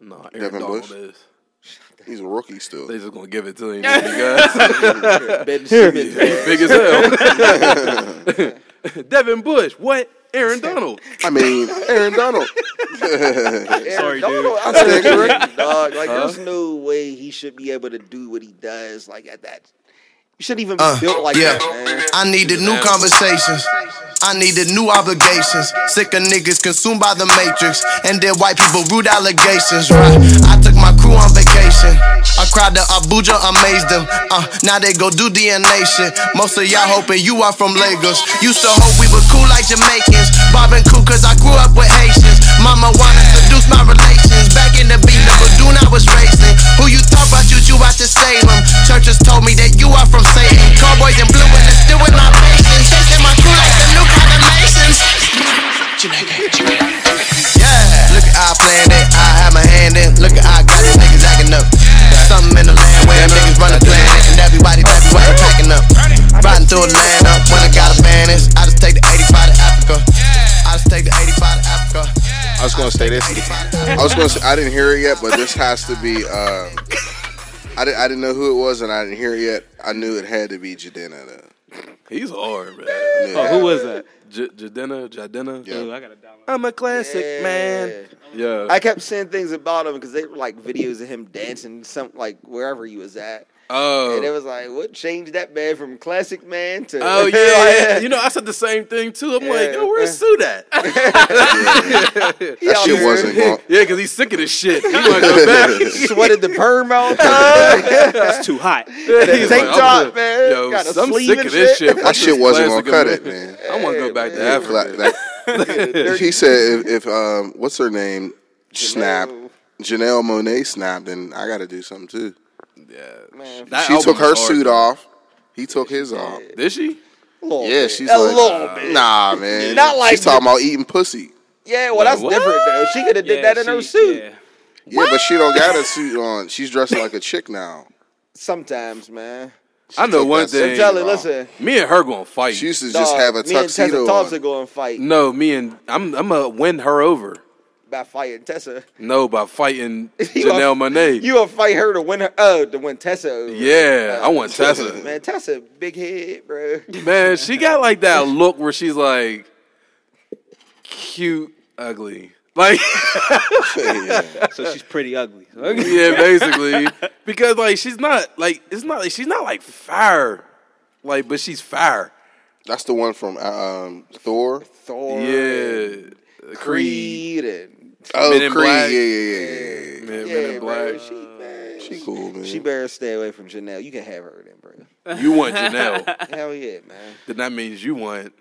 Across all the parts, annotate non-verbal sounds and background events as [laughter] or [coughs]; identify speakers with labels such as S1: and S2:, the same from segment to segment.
S1: No, Aaron
S2: Devin
S1: Donald
S2: Bush?
S1: is.
S2: He's a rookie still.
S1: They just gonna give it to him [laughs] because
S3: Ben [laughs]
S1: big as hell. [laughs] Devin Bush, what? Aaron Donald.
S2: I mean, Aaron Donald.
S3: Sorry,
S4: Donald,
S3: dude.
S4: I said correct, dog. Like, there's no way he should be able to do what he does. Like at that, you shouldn't even be
S5: Uh,
S4: built like
S5: yeah.
S4: that, man.
S5: I needed new conversations. I needed new obligations. Sick of niggas consumed by the matrix. And then white people rude allegations, right? I took my crew on vacation. I cried to Abuja, amazed them. Uh, now they go do DNA shit. Most of y'all hoping you are from Lagos. Used to hope we were cool like Jamaicans. Bob and cool cause I grew up with Haitians. Mama wanna seduce my relations. Back in the beat, Badoon I was racing. Who you talk about, you, you out to Salem. Churches told me that you are from Satan. Cowboys in blue and it's still with my patience. Chasing my crew like the new condemnations. Yeah, look at I playing it, I have my hand in. Look at I got these niggas acting up. Something in the land where niggas run the planet and everybody everywhere packing up. Riding through Atlanta when I got a banish. I just take the 85 to Africa. I just take the 85 to Africa.
S6: I was gonna say this.
S2: I was going to say, I didn't hear it yet, but this has to be. Uh, I, didn't, I didn't know who it was, and I didn't hear it yet. I knew it had to be Jidenna. Though.
S1: He's hard, man.
S3: Oh, who was that?
S1: J- Jidenna, Jidenna.
S2: Yeah.
S3: Ooh, I gotta download.
S1: I'm a classic
S4: Yeah.
S1: man. Yeah.
S4: I kept seeing things about him because they were like videos of him dancing some like wherever he was at,
S1: oh.
S4: and it was like, what changed that man from classic man to?
S1: Oh [laughs] yeah, you know I said the same thing too. I'm like,
S4: Yeah.
S1: yo, where's [laughs] Sue at? [laughs]
S2: That shit wasn't going.
S1: yeah, because he's sick of this shit. He want to go back.
S4: sweated the perm all the time.
S3: It's too hot.
S1: He's
S4: tank
S1: I'm
S4: top,
S1: good.
S4: man.
S1: Yo,
S4: Got a
S1: I'm
S4: sleeve
S1: sick of this
S4: shit.
S1: shit.
S2: That shit wasn't gonna cut it, man.
S1: I want to go back to
S4: man.
S1: Africa.
S2: Like, that- he said if, if um, what's her name, snap, Janelle Monáe snapped, then I got to do something too.
S1: Yeah,
S4: Man,
S1: That
S2: she took her
S1: hard,
S2: suit
S1: though.
S2: off. He took his off.
S1: Did she?
S4: A
S2: Yeah,
S4: bit.
S2: she's
S4: a
S2: like,
S4: little bit.
S2: Nah, [laughs] man.
S4: Not like
S2: she's talking about eating pussy.
S4: Yeah, well, that's
S1: What?
S4: different though. She could have did that in her suit.
S3: yeah.
S2: Yeah, but she don't got a suit on. She's dressed like a chick now.
S4: Sometimes, man.
S1: I know
S2: took
S1: one
S2: that
S4: So
S1: thing.
S4: Jelly,
S2: off.
S4: listen.
S1: Me and her gonna fight.
S2: She used to just have a tuxedo.
S4: me and Tessa Thompson
S2: on.
S4: go and fight
S1: no, me and I'm I'm gonna win her over.
S4: By fighting Tessa.
S1: No, by fighting [laughs] Janelle
S4: gonna-
S1: Monáe.
S4: You gonna fight her to win her? Oh, to win Tessa. Over.
S1: yeah, I want [laughs] Tessa.
S4: Man, Tessa, big head, bro.
S1: Man, she got like that [laughs] look where she's like cute, ugly. Like
S3: So she's pretty ugly.
S1: yeah, basically. Because like she's not like it's not like she's not like fire. Like, but she's fire.
S2: That's the one from um, Thor.
S4: Thor,
S1: Yeah. Creed.
S4: Creed, and
S2: Oh,
S1: Men in
S2: Creed.
S1: Black.
S2: Yeah, yeah, yeah, yeah.
S1: Man, Men
S4: yeah,
S1: in
S4: bro.
S1: Black.
S4: She, man,
S2: She cool, man.
S4: She better stay away from Janelle. You can have her then, bro.
S1: You want Janelle. [laughs]
S4: Hell yeah, man.
S1: then that means you want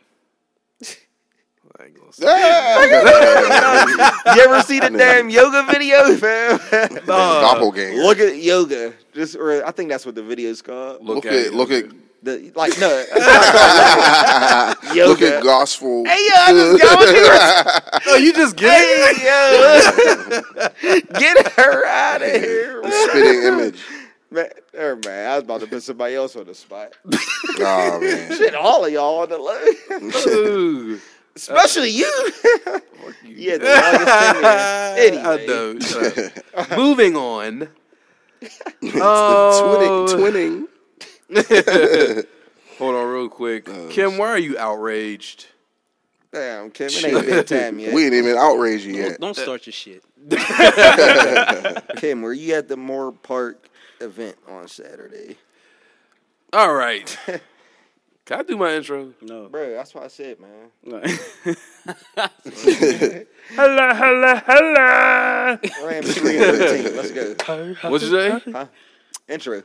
S1: I ain't gonna say. Ah! [laughs]
S4: You ever see the [laughs] damn yoga video, fam?
S2: Doppelganger.
S4: Look at yoga. Just, or I think that's what the video's called.
S2: Look at look at
S4: The like no, it's not called yoga.
S2: look at gospel.
S4: Hey yo, I just got what you were [laughs]
S1: Oh, you just get it?
S4: Yo, [laughs] get her out of here, man.
S2: spitting image.
S4: man. oh, man, I was about to put somebody else on the spot.
S2: Oh man. [laughs]
S4: Shit, all of y'all on the line,
S1: Ooh.
S4: especially you. yeah, the longest tenure. Anyway,
S1: I know. Moving on.
S2: Twinning,
S1: Oh.
S2: twinning. [laughs]
S1: Hold on, real quick.
S2: Oh,
S1: Kim, why are you outraged?
S4: Damn, Kim, it ain't bedtime yet.
S2: We ain't even outraged you
S3: Don't,
S2: yet.
S3: don't start your shit. [laughs] [laughs]
S4: Kim, were you at the Moore Park event on Saturday?
S1: All right. Can I do my intro?
S3: No.
S4: Bro, that's what I said, man.
S3: no.
S1: Hello, hello, hello.
S4: Rams 3 and 13. Let's go.
S1: What'd you say?
S4: Intro.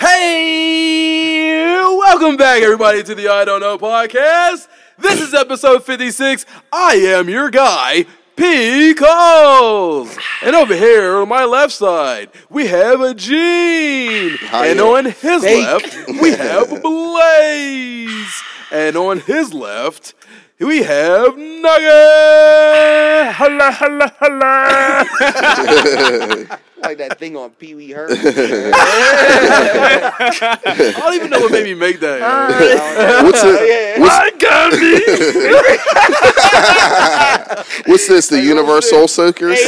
S1: Hey, welcome back, everybody, to the I Don't Know podcast. This is episode 56. I am your guy, P. Coles. And over here on my left side, we have a Gene. And on his
S4: Fake.
S1: left, we have Blaze. And on his left, we have Nugget. [laughs] Holla, holla, holla. [laughs]
S4: like that thing on Pee Wee Herman.
S1: I don't even know what made me make that.
S2: Uh, what's it?
S4: yeah.
S2: What's,
S1: I got me. [laughs]
S2: what's this? The Universal Soakers?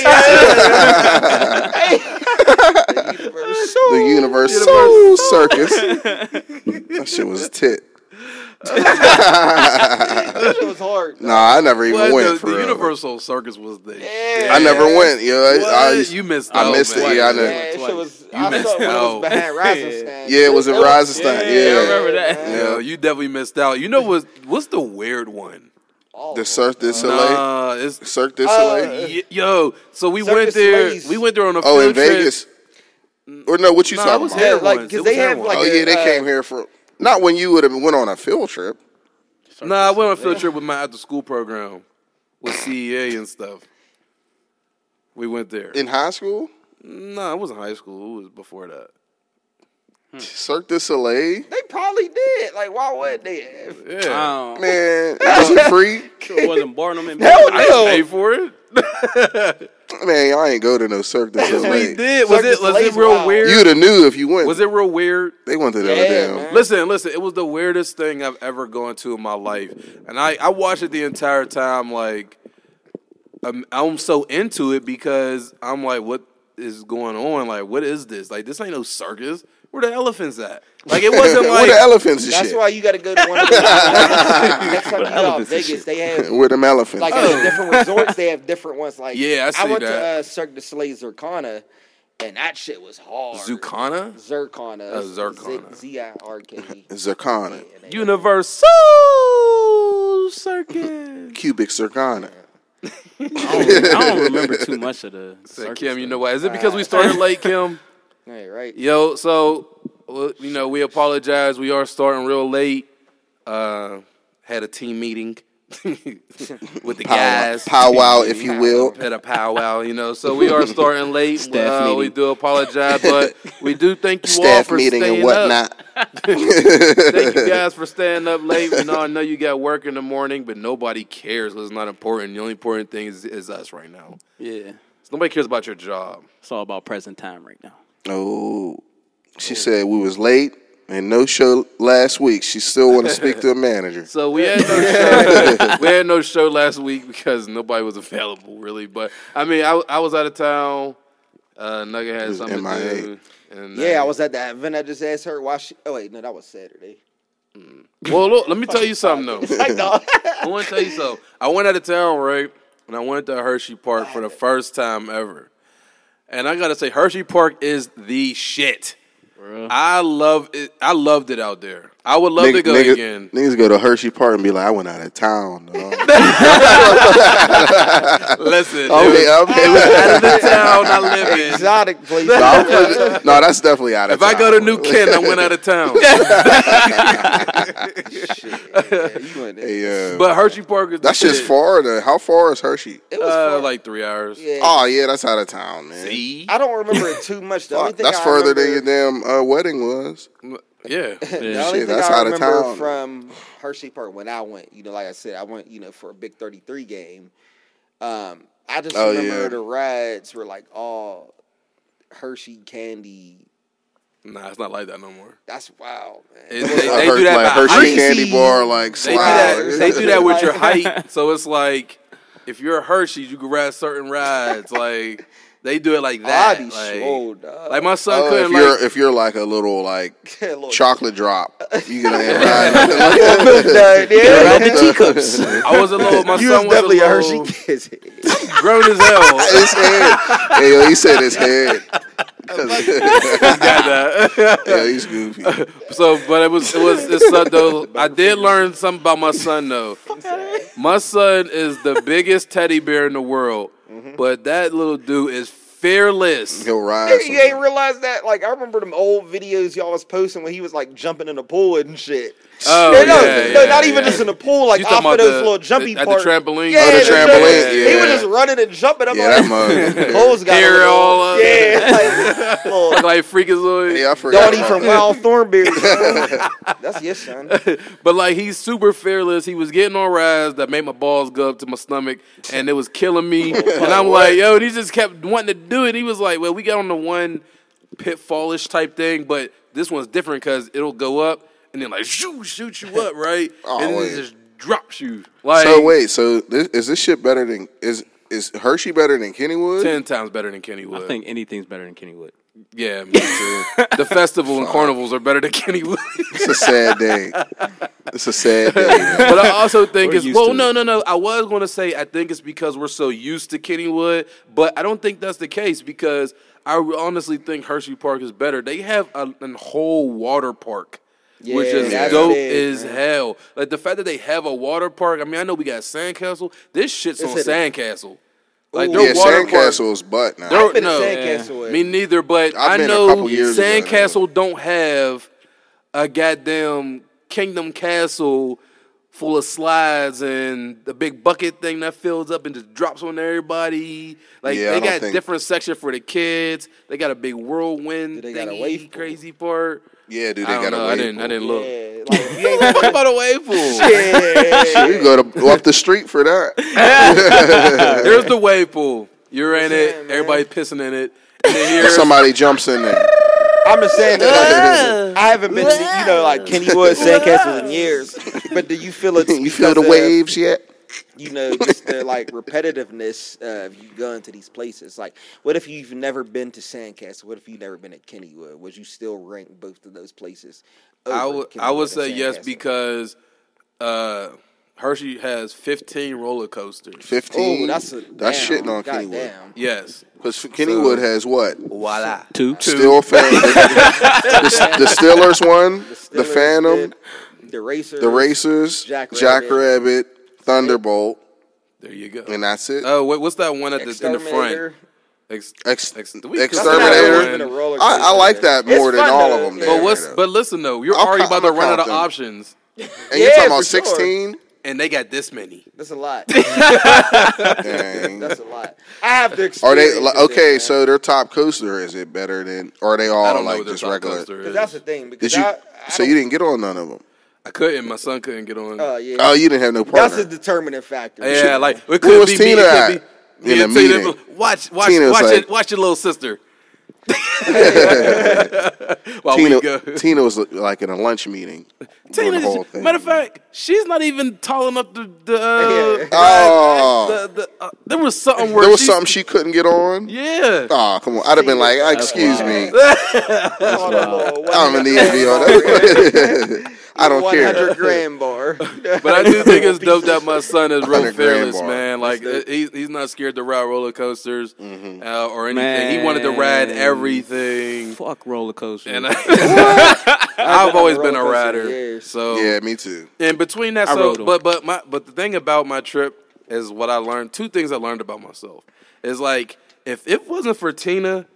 S2: The UniverSoul Circus. That shit was a tit.
S4: That shit was hard.
S2: Nah, I never even
S1: What,
S2: went
S1: the,
S2: for
S1: the. UniverSoul Circus was the.
S4: Yeah.
S2: I never went. Yo, I, I,
S1: you missed.
S2: I
S1: out,
S2: missed it,
S1: man.
S2: yeah, I know.
S4: Yeah, that shit was. I
S1: missed
S4: saw it
S1: out.
S4: was behind Rosenstein. [laughs]
S2: yeah, it was in
S4: It
S2: Rosenstein.
S3: yeah, I
S2: Yeah,
S3: remember that.
S1: Yeah, you definitely missed out. You know what? What's the weird one?
S4: all
S2: the
S4: of them.
S2: Cirque du Soleil.
S1: Nah, it's
S2: Cirque du
S4: Uh,
S2: Soleil.
S1: y- yo. So we
S4: Cirque
S1: went there.
S4: Soleil's-
S1: We went there on a
S2: oh, in
S1: trip.
S2: Vegas. Or no, what you
S1: Nah,
S2: talking about?
S1: hair
S4: Yeah, like,
S1: ones.
S4: 'cause
S1: It
S4: they
S1: was
S4: have, like,
S2: Oh yeah, they
S4: uh,
S2: came here for not when you would have went on a field trip.
S1: Nah, I went on a field trip with my after school program with CEA and stuff. We went there.
S2: In high school,
S1: nah, it wasn't high school. It was before that.
S2: Cirque du Soleil.
S4: They probably did. Like, why would they?
S1: Yeah.
S3: Um,
S2: Man, [laughs] was it free? [laughs]
S3: it wasn't Barnum and
S4: Hell
S1: I didn't pay for it. [laughs]
S2: Man, y'all ain't go to no Cirque du
S1: we did. Was
S4: Cirque
S1: it was it real
S4: wild.
S1: weird?
S2: You'd have knew if you went.
S1: was it real weird?
S2: They went to the
S4: Yeah,
S2: damn.
S4: man.
S1: Listen, listen. It was the weirdest thing I've ever gone to in my life, and I I watched it the entire time. Like, I'm, I'm so into it because I'm like, what is going on? Like, what is this? Like, this ain't no circus. Where the elephants at? Like, it wasn't [laughs] like
S2: Where the elephants and shit?
S4: That's
S2: shit?
S4: why you got to go to one of those. [laughs] Next time you go out Vegas, they have
S2: Where them elephants?
S4: like at different resorts. They have different ones. Like
S1: Yeah, I see
S4: went
S1: that.
S4: to uh, Cirque du Soleil Zircana, and that shit was hard.
S1: Zucana?
S4: Zircona.
S1: Oh, Zircona.
S4: Z I R K E.
S2: Zircona,
S1: UniverSoul Circus.
S2: cubic zircona.
S3: I don't, I don't remember too much of the.
S1: Said,
S3: circus
S1: Kim, you know why? Is it because we started late, Kim? [laughs]
S4: Hey, right.
S1: Yo, so you know, we apologize. We are starting real late. Uh, had a team meeting [laughs] with the
S2: Pow-
S1: guys.
S2: powwow, if you will.
S1: Had a powwow, you know. So we are starting late. [laughs]
S3: Staff
S1: uh, we do apologize, but we do thank you all
S2: Staff
S1: for
S2: meeting
S1: staying
S2: and whatnot.
S1: up. [laughs] Thank you guys for staying up late. You know, I know you got work in the morning, but nobody cares. It's not important. The only important thing is, is us right now.
S3: Yeah,
S1: So nobody cares about your job.
S3: it's all about present time right now.
S2: Oh, she said we was late and no show last week. She still want to speak to a manager. [laughs]
S1: So we had no [laughs] show. we had no show last week because nobody was available, really. But I mean, I, I was out of town. Uh, Nugget had
S2: was
S1: something to do. And,
S4: Yeah,
S1: uh,
S4: I was at that event. I just asked her why she. Oh wait, no, that was Saturday.
S1: Well, look, let me tell you something though.
S4: Like, [laughs] no.
S1: I want to tell you something. I went out of town, right? And I went to Hershey Park for the first time ever. And I gotta say, Hershey Park is the shit. I love it. I loved it out there. I would love to go
S2: nigga-
S1: again.
S2: Niggas go to Hershey Park and be like, I went out of town. dog." [laughs]
S1: Listen, it was
S2: yeah, okay.
S1: out of the town I live in.
S4: Exotic place.
S2: No, I'm putting- no, that's definitely out of
S1: If
S2: town.
S1: I go to New Kent, I went out of town. [laughs]
S4: Shit, yeah, you went there.
S2: Hey, uh,
S1: But Hershey Park is the
S2: that's just
S1: shit.
S2: far. To, how far is Hershey?
S4: It was
S1: Uh, like three hours.
S4: yeah.
S2: Oh yeah, that's out of town, man.
S1: See?
S4: I don't remember it too much. The only
S2: Fuck,
S4: thing
S2: that's
S4: I
S2: further than your damn uh, wedding was.
S1: Yeah. [laughs]
S4: The only
S2: Shit,
S4: thing
S2: that's
S4: I
S2: out of
S4: remember
S2: town.
S4: from Hershey Park when I went, you know, like I said, I went, you know, for a big 33 game. Um, I just
S2: Oh,
S4: remember
S2: yeah.
S4: the rides were like all Hershey candy.
S1: Nah, it's not like that no more.
S4: That's wild, man.
S1: It-
S4: It
S1: they-
S4: was
S1: they
S2: Like
S1: do that
S2: like
S1: by
S2: Hershey
S1: height.
S2: candy bar, like
S1: They do
S2: slide.
S1: that. They do that with your [laughs] height. So it's like if you're a Hershey, you can ride certain rides. Like [laughs] they do it like that.
S4: I be
S1: like,
S4: swole, dog.
S1: like my son
S2: Oh, if
S1: couldn't
S2: you're
S1: like.
S2: if you're like a little like [laughs]
S4: A little-
S2: chocolate drop, you can [laughs] ride.
S4: Milk [laughs] dud, yeah.
S3: Ride the teacups.
S1: I was a little. My
S4: You
S1: son
S4: was
S1: was
S4: definitely a
S1: little,
S4: Hershey kid.
S1: grown as hell.
S2: his head. Hey, yo, he said his head.
S1: He got that.
S2: yeah, he's goofy.
S1: So, but it was it was it's son though. I did learn something about my son though. My son is the biggest teddy bear in the world,
S4: Mm-hmm.
S1: but that little dude is fearless.
S2: He'll ride.
S4: Nigga, you ain't realize that? Like, I remember them old videos y'all was posting when he was like jumping in the pool and shit.
S1: Oh,
S4: Yeah, no,
S1: yeah,
S4: no,
S1: yeah,
S4: not even
S1: yeah.
S4: just in the pool, like
S1: You
S4: off of those
S1: the-
S4: little jumpy
S1: at the
S4: parts.
S1: trampoline?
S4: Yeah,
S2: Oh, the
S4: the
S2: trampoline,
S4: He was just running and jumping. I'm
S2: Yeah,
S4: like,
S2: that mug. [laughs]
S4: Cole's got
S1: Hair
S4: little,
S1: all up.
S4: yeah, [laughs] like, little
S1: like freakazoid.
S2: Yeah, I forgot.
S4: Donnie
S2: about
S4: from. Wild Thornberry. [laughs] That's your son.
S1: But like he's super fearless. He was getting on rides that made my balls go up to my stomach, and it was killing me. and I'm like, yo, and he just kept wanting to do it. He was like, well, we got on the one pitfallish type thing, but this one's different because it'll go up and then like shoot, shoot you up, right? [laughs]
S2: Oh,
S1: and then
S2: wait.
S1: it just drops you. Like
S2: So wait, so this, is this shit better than is is Hershey better than Kennywood?
S1: ten times better than Kennywood.
S3: I think anything's better than Kennywood.
S1: Yeah, me too. [laughs] the festival and carnivals are better than Kennywood.
S2: It's a sad day. It's a sad day. man. [laughs]
S1: but I also think
S3: We're
S1: it's
S3: used
S1: well,
S3: to
S1: no, no, no. I was going to say I think it's because we're so used to Kennywood, but I don't think that's the case because I honestly think Hershey Park is better. They have a, a whole water park. Which is dope
S4: big,
S1: as
S4: man.
S1: hell. Like the fact that they have a water park. I mean, I know we got Sandcastle. This shit's
S4: It's
S1: on
S4: a-
S1: Sandcastle. Like
S4: Ooh.
S1: their
S2: yeah,
S1: water park.
S2: Sandcastle's butt now.
S1: There-
S4: been to
S1: no,
S4: Sandcastle.
S1: me neither. But
S2: I've
S1: I know
S2: couple years ago.
S1: Sandcastle don't have a goddamn Kingdom Castle full of slides and the big bucket thing that fills up and just drops on everybody. Like
S2: Yeah,
S1: they
S2: don't
S1: got
S2: think-
S1: different section for the kids. They got a big whirlwind.
S4: Do they got a
S1: thingy,
S4: wave pool?
S1: crazy part.
S2: Yeah, dude,
S1: I
S2: they
S1: don't
S2: got
S1: know.
S2: a
S1: I
S2: wave
S1: didn't. I
S2: pool.
S1: didn't look.
S4: Yeah, like, if you ain't
S1: What about a [laughs] wave pool?
S4: yeah.
S2: Shit, you go to go up the street for that. [laughs]
S1: There's the wave pool. You're in
S4: saying,
S1: it.
S4: man.
S1: Everybody pissing in it. And then here's
S2: Somebody jumps in there.
S4: I'm just saying that like, I haven't been, to, you know, like Kennywood Sandcastle in years. [laughs] But do you feel it's
S2: You feel the waves yet?
S4: You know, just the like repetitiveness of you going to these places. Like, what if you've never been to Sandcastle? What if you've never been at Kennywood? Would you still rank both of those places?
S1: I
S4: over
S1: would I would say yes because uh, Hershey has 15 roller coasters.
S2: Fifteen.
S4: Oh, that's a
S2: that's
S4: damn,
S2: shitting on
S4: God
S2: Kennywood.
S4: damn.
S1: Yes.
S2: Because Kennywood has what?
S1: Voila.
S3: Two.
S2: Still fan. [laughs] the, the Steelers one, the,
S4: Steelers
S2: Phantom,
S4: did, the Racers,
S2: the Racers,
S4: Jack
S2: Jack
S4: Rabbit.
S2: Rabbit, Thunderbolt,
S1: There you go.
S2: and that's it.
S1: Oh, what, what's that one at the, in the front? Ex,
S2: Ex-
S1: ex, do we consider
S2: Exterminator.
S1: that
S4: Been a
S1: one-
S4: roller
S2: I, I like that more
S4: It's
S2: than
S4: fun,
S2: all
S4: though.
S2: of them.
S1: But what's but listen though, you're
S2: I'll
S1: already
S2: count-
S1: about to run out of
S2: them.
S1: options,
S2: and you're
S4: Yeah,
S2: talking about
S4: for sure.
S2: sixteen?
S1: and they got this many.
S4: That's a lot. [laughs]
S2: Dang.
S4: That's a lot. I have to.
S2: Are they
S4: experience
S2: like,
S4: it,
S2: okay?
S4: man.
S2: So their top coaster is it better than? Or are they all like just regular?
S4: Because that's the thing. Because
S2: Did you?
S4: I, I
S2: so you didn't get on none of them?
S1: I couldn't. My son couldn't get on.
S4: Oh yeah.
S2: Oh, you didn't have no
S4: problem.
S2: That's
S4: a determining factor.
S1: yeah, like it
S2: Where
S1: could
S2: was
S1: be
S2: Tina
S1: me. It could be me
S2: In
S1: and
S2: the
S1: Tina.
S2: meeting.
S1: Watch, watch,
S2: Tina
S1: watch
S2: like-
S1: it. Watch your little sister. [laughs] While
S2: Tina,
S1: we go.
S2: Tina was like in a lunch meeting.
S1: Tina,
S2: the whole thing.
S1: matter of fact, she's not even tall enough to. to uh, [laughs]
S4: Yeah.
S2: Oh.
S1: the, the, uh, there was something where
S2: there was
S1: she-
S2: something she couldn't get on.
S1: Yeah.
S2: Oh, come on! I'd have been like, "Excuse me, [laughs]
S4: On a little
S2: I'm gonna need to be on that." I don't
S4: One
S2: care.
S4: hundred grand bar. [laughs]
S1: But I do [laughs] think it's dope that my son is real fearless, man. Like he's he's not scared to ride roller coasters
S2: Mm-hmm.
S1: uh, or anything. He wanted to ride everything,
S3: Fuck roller coaster.
S1: and I, [laughs] I've always been a rider.
S4: years.
S1: So
S2: Yeah, me too.
S1: in between that,
S3: I
S1: so but but my but the thing about my trip is what I learned. Two things I learned about myself is like if it wasn't for Tina,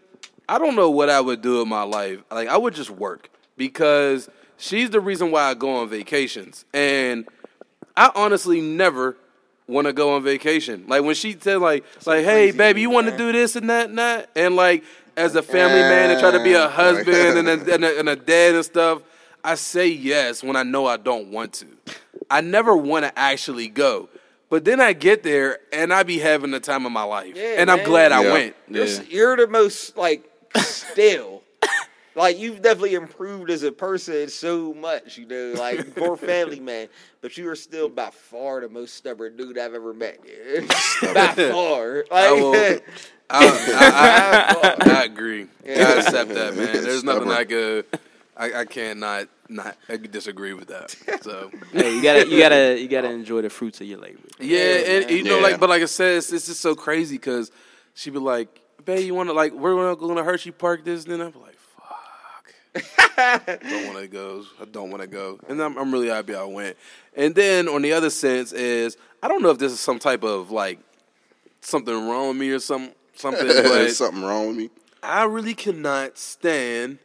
S1: I don't know what I would do in my life. Like I would just work because she's the reason why I go on vacations, and I honestly never want to go on vacation. Like when she said like like Hey
S4: crazy
S1: baby, you want to do this and that and that, and like as a family man and try to be a husband and a, [laughs] and, a, and a dad and stuff. I say yes when I know I don't want to. I never want to actually go. But then I get there and I be having the time of my life.
S4: Yeah,
S1: and I'm
S4: man.
S1: glad I
S2: Yeah.
S1: went.
S4: You're, you're the most like [laughs] still. Like you've definitely improved as a person so much, you know, like more family man. But you are still by far the most stubborn dude I've ever met. dude. [laughs] by far. Like,
S1: I will- I, I, I, I agree. [laughs] I accept that, man. There's nothing
S2: Stubborn.
S1: I could. I, I can't not not I disagree with that. So [laughs]
S3: hey, you gotta, you gotta, you gotta enjoy the fruits of your labor.
S1: yeah, and you know,
S2: Yeah.
S1: like, but like I said, it's, it's just so crazy because she be like, "Babe, you want to like we're gonna go to Hershey Park this?" And then I'm like, "Fuck, don't want to go. I don't want to go." And I'm, I'm really happy I went. And then on the other sense is I don't know if this is some type of like something wrong with me or some something, [laughs] but
S2: something wrong with me.
S1: I really cannot stand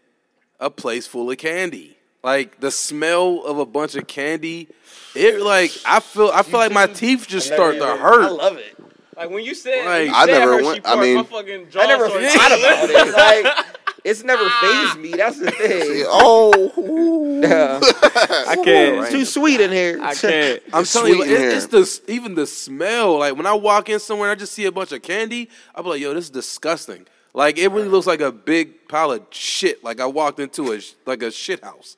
S1: a place full of candy. like the smell of a bunch of candy. It like I feel I feel like my [laughs] teeth just start to hurt.
S4: I love it.
S3: Like when you said,
S1: Like,
S3: when you
S2: I
S3: said
S2: never went- I mean-
S3: my fucking jaw
S4: I never
S3: started-
S4: thought about it. Like it's never ah. phased me. That's the thing. [laughs]
S2: Oh, [laughs]
S4: Yeah. [laughs]
S3: I can't.
S4: It's too sweet in here.
S3: I can't.
S1: I'm
S2: It's
S1: telling you,
S2: sweet in
S1: it,
S2: here.
S1: it's the even the smell. Like when I walk in somewhere and I just see a bunch of candy, I'm like, yo, this is disgusting. Like it really looks like a big pile of shit. Like I walked into a like a shit house.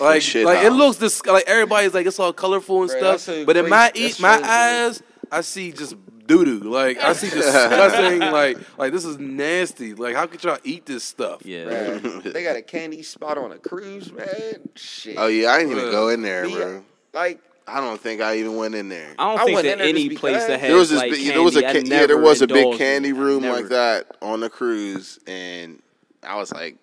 S1: Like,
S2: shit
S1: like it looks dis- like everybody's like it's all colorful and
S4: Bruh,
S1: stuff. But in my
S4: crazy.
S1: eat my eyes, I see just doo doo. Like I see disgusting. [laughs] like like this is nasty. Like how could y'all eat this stuff?
S3: Yeah.
S4: Man, they got a candy spot on a cruise, man. Shit.
S2: oh yeah, I didn't even uh, go in there,
S4: Me,
S2: bro.
S4: Like
S2: I don't think I even went in there.
S3: I don't
S4: I
S3: think that
S4: in
S3: any place that had
S2: There was this,
S3: like
S2: big,
S3: candy,
S2: there was a
S3: I
S2: ca- yeah, there was a big candy room like that on the cruise, and I was like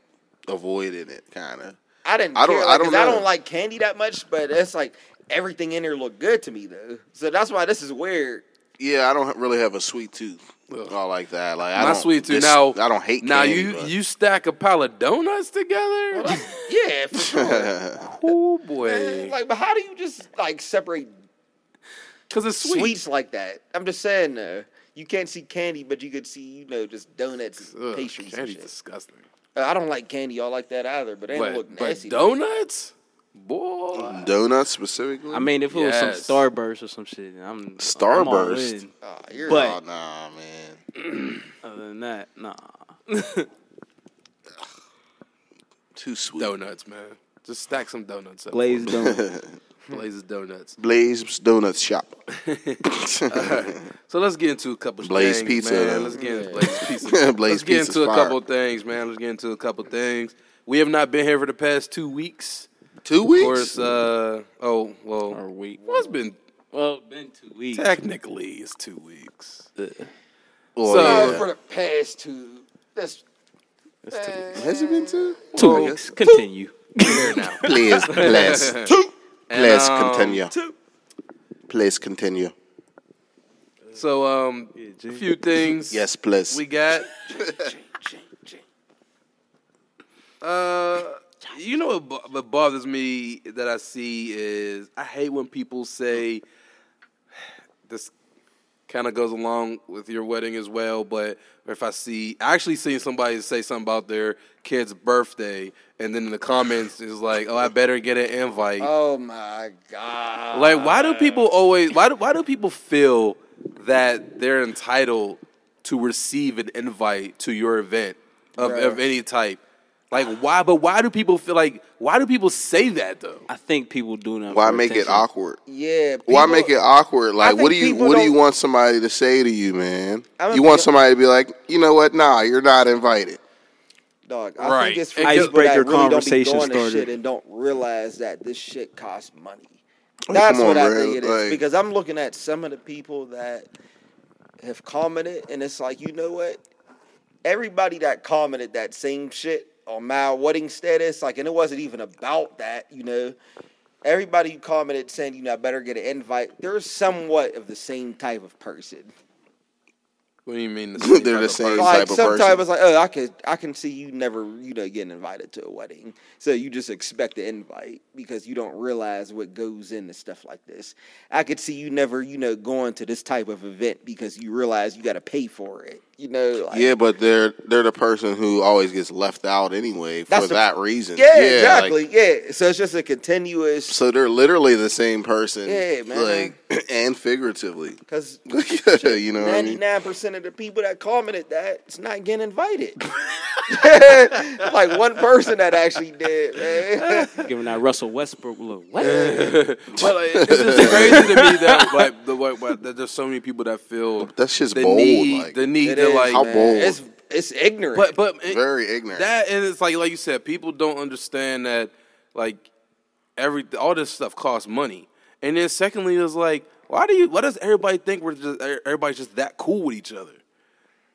S2: avoiding it, kind of.
S4: I didn't
S2: I don't-
S4: care,
S2: I
S4: like,
S2: don't
S4: 'cause I don't like candy that much, but it's like everything in there looked good to me though. So that's why this is weird.
S2: Yeah, I don't really have a sweet tooth. All like that. Like I
S1: My
S2: don't,
S1: sweet tooth.
S2: this-
S1: Now
S2: I don't hate.
S1: Now
S2: candy,
S1: you
S2: but-
S1: you stack a pile of donuts together. [laughs]
S4: Yeah, for sure. [laughs]
S1: oh boy,
S4: like, but how do you just like separate
S1: because it's sweet.
S4: sweets like that? I'm just saying, uh, you can't see candy, but you could see, you know, just donuts, and
S1: Ugh,
S4: pastries, and
S1: candy's
S4: shit.
S1: disgusting.
S4: Uh, I don't like candy all like that either, but they don't
S1: But,
S4: look
S1: but
S4: nasty.
S1: donuts, boy.
S2: donuts specifically.
S3: I mean, if it was some Starburst or some shit, I'm I'm all
S2: Starburst?
S3: in.
S4: Ah, you're
S3: But-
S2: oh nah, man, [clears throat]
S3: Other than that, nah. [laughs]
S2: too sweet.
S1: Donuts, man. Just stack some donuts up.
S3: Glazed donut.
S1: Blazes [laughs] donuts. [laughs]
S2: Blaze Donuts Shop.
S1: So let's get into a couple
S2: Blaze
S1: things,
S2: Pizza,
S1: man. Let's get into Blaze Pizza.
S2: Blaze
S1: let's get into a
S2: fire.
S1: couple things, man. Let's get into a couple things. We have not been here for the past two weeks.
S2: Two
S1: Of
S2: weeks.
S1: course, uh, oh well,
S3: or week.
S1: well, it's been
S3: Well, been two weeks.
S1: technically it's two weeks.
S2: Well,
S1: so-
S4: Uh,
S2: yeah.
S4: for the past two. That's
S3: That's two,
S2: Has it been two?
S3: two
S1: Well,
S3: weeks. Continue.
S1: Here now. [laughs]
S2: Please, please,
S1: And,
S2: please
S1: um,
S2: continue. Please continue.
S1: So, um, a few things.
S2: Yes, please.
S1: we got. [laughs] Uh, you know what, bo- what bothers me that I see is I hate when people say this kind of goes along with your wedding as well. But if I see, I actually seen somebody say something about their kid's birthday, and then in the comments is like, "Oh, I better get an invite."
S4: oh my god.
S1: Like, why do people always? Why do why do people feel that they're entitled to receive an invite to your event of, of any type? Like, why? But why do people feel like? Why do people say that though?
S3: I think people do that.
S2: Why
S3: for
S2: make it awkward?
S4: Yeah.
S2: Why make it awkward? Like, what do you what do you want somebody to say to you, man? You want somebody to be like, you know what? Nah, you're not invited.
S4: Dog, I
S1: Right.
S4: think it's for
S1: Icebreaker
S4: people that really
S3: conversation
S4: don't be doing this
S3: starter.
S4: shit and don't realize that this shit costs money.
S2: Like,
S4: That's
S2: come
S4: what
S2: on,
S4: I
S2: bro.
S4: think it is.
S2: Like-
S4: because I'm looking at some of the people that have commented, and it's like, you know what? Everybody that commented that same shit on my wedding status, like, and it wasn't even about that, you know. Everybody commented saying, you know, I better get an invite, they're somewhat of the same type of person.
S1: What do you mean? The [laughs]
S2: They're the
S1: type of
S2: same
S1: person?
S2: type
S4: like
S2: of
S4: sometimes
S2: person.
S4: it's like, oh, I could, I can see you never, you know, getting invited to a wedding, so you just expect the invite because you don't realize what goes into stuff like this. I could see you never, you know, going to this type of event because you realize you got to pay for it. You know, like,
S2: Yeah, but they're they're the person who always gets left out anyway for
S4: the-
S2: that reason.
S4: yeah,
S2: like,
S4: exactly, yeah. So it's just a continuous
S2: so they're literally the same person.
S4: Yeah, man.
S2: Like [clears throat] and figuratively. [laughs]
S4: because [laughs]
S2: you know what I
S4: ninety
S2: mean?
S4: nine percent of the people that commented that it's not getting invited. [laughs] like one person that actually did, man.
S3: Giving that Russell Westbrook look. What?
S1: But like, it's just crazy to me that like the way what, that there's so many people that feel
S2: That's just
S1: the
S2: bold.
S1: need
S2: like
S1: the need
S4: It is,
S1: like.
S2: How bold.
S4: It's it's ignorant.
S1: But but it-
S2: very ignorant.
S1: That and it's like like you said, people don't understand that like every all this stuff costs money. And then secondly, it's like why do you? Why does everybody think we're just everybody's just that cool with each other?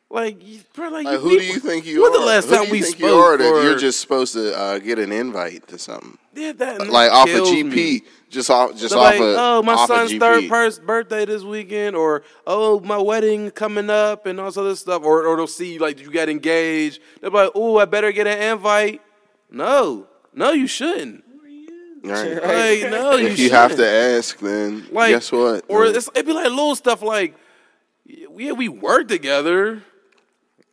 S1: Like, you- bro, like,
S2: like,
S1: you
S2: who do you think you
S1: When
S2: are?
S1: the last
S2: who do
S1: time
S2: you
S1: we
S2: think
S1: spoke?
S2: you are that you're just supposed to uh, get an invite to something?
S1: Yeah, that
S2: Like off of GP,
S1: me.
S2: just off just
S1: They're
S2: off
S1: like,
S2: of
S1: oh, my
S2: off
S1: son's third pers- birthday this weekend, or oh, my wedding coming up, and all this other stuff, or or they'll see like you got engaged. They're like, oh, I better get an invite. No, no, you shouldn't.
S2: Right.
S1: Like, no, you,
S2: If you have to ask, then
S1: Like,
S2: guess what?
S1: Or
S2: Then-
S1: it's, it'd be like little stuff like, yeah, we work together.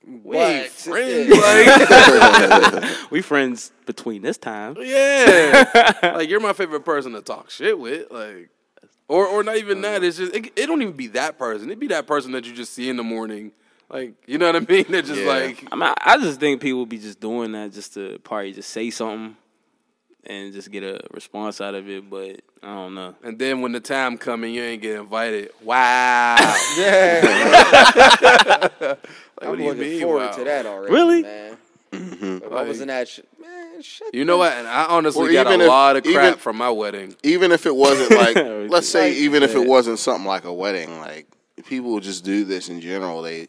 S1: We
S4: But-
S1: friends. Like, [laughs] [laughs]
S3: We friends between this time.
S1: yeah, [laughs] like you're my favorite person to talk shit with. Like, or or not even that. It's just it, it don't even be that person. It'd be that person that you just see in the morning. Like, you know what I mean? They're just
S2: Yeah.
S1: like,
S3: I mean, I just think people be just doing that just to probably just say something and just get a response out of it. But I don't know.
S1: and then when the time come and you ain't get invited, wow. [laughs]
S4: Yeah, [laughs]
S1: Like,
S4: I'm
S1: what do you
S4: looking
S1: mean,
S4: forward
S1: wow?
S4: to that already.
S3: Really?
S4: man.
S2: Mm-hmm.
S4: If I was in that shit, man, shut
S1: You know what? And I honestly
S2: Or
S1: got a
S2: if-
S1: lot of crap
S2: even-
S1: from my wedding.
S2: even if it wasn't [laughs] like, let's say,
S4: Like-
S2: even if it wasn't something like a wedding, like people just do this in general. They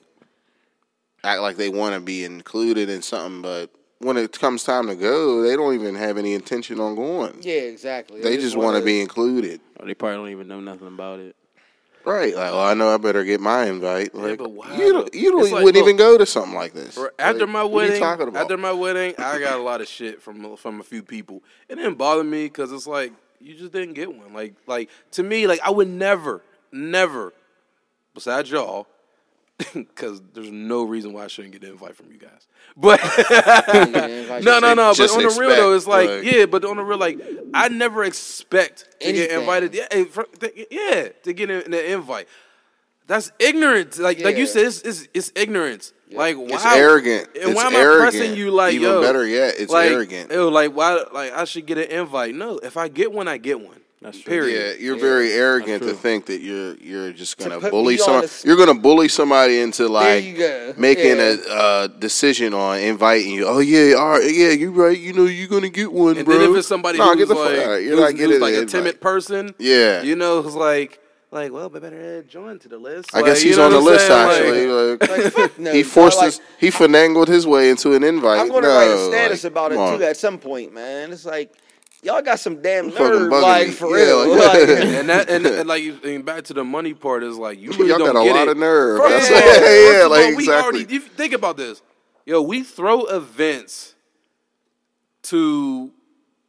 S2: act like they want to be included in something, but when it comes time to go, they don't even have any intention on going.
S4: Yeah, exactly.
S2: They just want to
S4: wanna-
S2: be included.
S3: Or they probably don't even know nothing about it.
S2: Right, like, well, I know I better get my invite. Like,
S1: but why
S2: you don't, you don't,
S1: It's like,
S2: wouldn't
S1: look,
S2: even go to something like this.
S1: After
S2: Like,
S1: my
S2: what are you
S1: wedding,
S2: talking about?
S1: after my wedding, I got a lot of shit from from a few people. It didn't bother me because it's like you just didn't get one. Like like to me, like I would never, never, besides y'all, [coughs] because there's no reason why I shouldn't get an invite from you guys. But [laughs] [laughs] no, no, no. But on the real though, it's like,
S2: like-
S1: yeah. But on the real, like I never expect to get invited. Yeah, yeah, to get an, an invite. That's ignorance. Like like you said, it's, it's, it's ignorance. Like why?
S2: It's arrogant.
S1: And
S2: It's
S1: why am
S2: arrogant.
S1: I pressing you like
S2: Even
S1: yo?
S2: better yet, it's
S1: like,
S2: arrogant.
S1: Ew, like why? Like I should get an invite. No, if I get one, I get one.
S3: That's true.
S1: Period.
S2: Yeah, you're very arrogant to think that you're you're just gonna
S4: put
S2: bully
S4: me
S2: someone.
S4: a s-
S2: You're gonna bully somebody into like making
S4: Yeah.
S2: a uh, decision on inviting you. Oh yeah, all right, yeah, you're right. You know, you're gonna get one,
S1: And
S2: bro.
S1: then if it's somebody
S2: Nah,
S1: who's
S2: get the
S1: like,
S2: fuck out. You're
S1: who's,
S2: not
S1: who's
S2: getting
S1: like a timid person,
S2: Yeah,
S1: you know, who's like, like, well, they better add John to the list.
S2: I
S1: Like,
S2: guess
S1: you
S2: he's
S1: know
S2: on the list
S1: saying?
S2: Actually. Like,
S4: Like, fuck [laughs] no,
S2: he
S4: dog,
S2: forced
S4: like,
S2: his, he finagled his way into an invite.
S4: I'm going to
S2: no,
S4: write a status
S2: like,
S4: about it
S2: come on.
S4: too at some point, man. It's like y'all got some damn
S2: You
S4: nerve, like
S2: me.
S4: for
S2: Yeah,
S4: real.
S2: like- [laughs]
S4: Like,
S1: and that and, and like you- and back to the money part is like you [laughs] really
S2: Y'all
S1: don't
S2: got a
S1: get
S2: lot
S1: it.
S2: of nerve.
S1: First
S2: That's
S1: of all,
S2: yeah,
S1: first
S2: yeah, like
S1: all, we
S2: exactly.
S1: already you think about this. Yo, we throw events to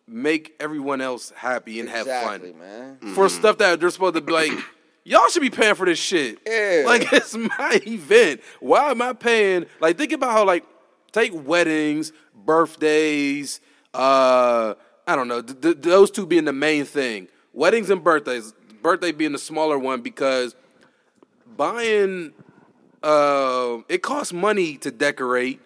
S1: make everyone else happy and have
S4: exactly,
S1: fun
S4: man.
S1: for stuff that they're supposed to be like. [clears throat] Y'all should be paying for this shit.
S4: Yeah.
S1: Like [laughs] it's my event. Why am I paying? Like think about how like take weddings, birthdays, uh I don't know, th- th- those two being the main thing. Weddings and birthdays. Birthday being the smaller one because buying uh it costs money to decorate.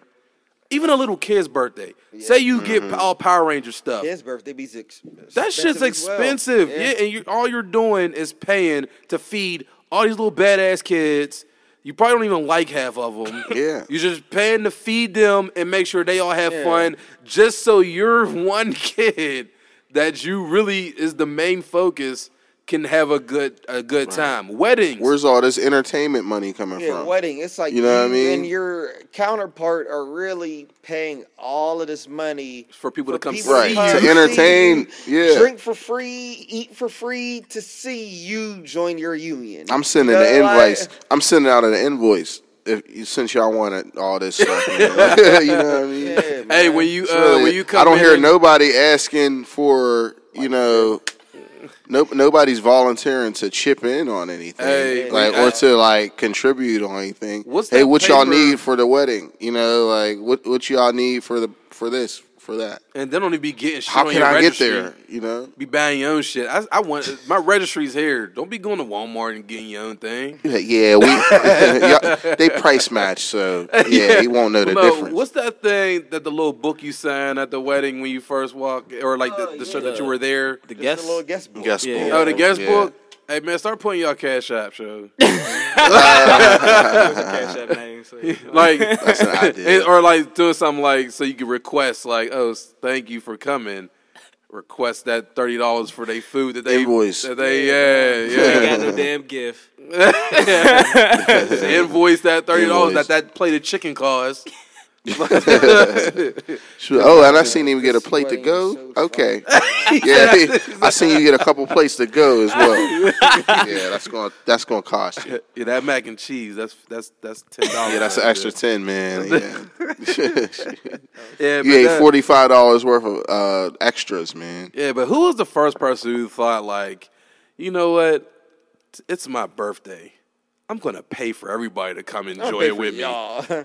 S1: Even a little kid's birthday. Say you get all Power Ranger stuff.
S4: His birthday be ex-
S1: That shit's
S4: as well.
S1: expensive. Yeah, and you, all you're doing is paying to feed all these little badass kids. You probably don't even like half of them. [laughs]
S2: Yeah.
S1: You're just paying to feed them and make sure they all have
S4: Yeah.
S1: fun just so your [laughs] one kid that you really is the main focus can have a good a good time. Weddings.
S2: Where's all this entertainment money coming
S4: Yeah,
S2: from?
S4: wedding. It's like
S2: You know what I mean?
S4: and your counterpart are really paying all of this money
S1: For people to come see
S2: Right,
S1: you.
S2: to entertain,
S4: you,
S2: yeah.
S4: drink for free, eat for free to see you join your union.
S2: I'm sending
S4: You know,
S2: the
S4: like-
S2: invoice. I'm sending out an invoice. If since y'all wanted all this stuff, you know, [laughs] you know what I mean. [laughs]
S4: Yeah,
S1: Hey, when you uh,
S2: really-
S1: when you come
S2: I don't hear
S1: in-
S2: nobody asking for you know. No, nobody's volunteering to chip in on anything,
S1: Hey,
S2: like or
S1: I-
S2: to like contribute on anything.
S1: What's
S2: hey, what y'all need for the wedding? You know, like what what y'all need for the for this for that?
S1: and they don't even be getting shit
S2: How
S1: on
S2: can
S1: your
S2: I
S1: registry.
S2: get there? You know,
S1: Be buying your own shit. I, I want my registry's here. Don't be going to Walmart and getting your own thing. [laughs]
S2: yeah, we [laughs] they price match, so [laughs] yeah, he won't know the
S1: No, uh,
S2: difference.
S1: What's that thing that the little book you signed at the wedding when you first walk, or like the,
S4: Oh,
S1: the show
S4: yeah.
S1: that you were there?
S3: The
S4: Just
S3: guest.
S4: a little guest book.
S2: Guest
S3: Yeah.
S2: book.
S1: Oh, the guest
S2: Yeah.
S1: book. Hey man, start putting y'all cash app show. [laughs] [laughs]
S3: Cash App name, so-
S1: like,
S2: That's an idea.
S1: or like doing something like so you can request like, oh, thank you for coming. Request that thirty dollars for their food that they
S2: Invoice.
S1: That they yeah
S3: Ain't
S1: yeah.
S3: got no damn gift. [laughs]
S1: Invoice that thirty dollars that that plate of chicken cost.
S2: Sure. Oh, and I seen him get a plate to go. Okay, [laughs] yeah, I seen you get a couple plates to go as well. [laughs] Yeah, that's gonna that's gonna cost you.
S1: Yeah, that mac and cheese. That's that's that's ten dollars.
S2: Yeah, that's an extra ten, man. [laughs] Yeah.
S1: Yeah,
S2: You ate forty five dollars worth of uh, extras, man.
S1: Yeah, but who was the first person who thought like, you know what? It's my birthday. I'm gonna pay for everybody to come enjoy it with me.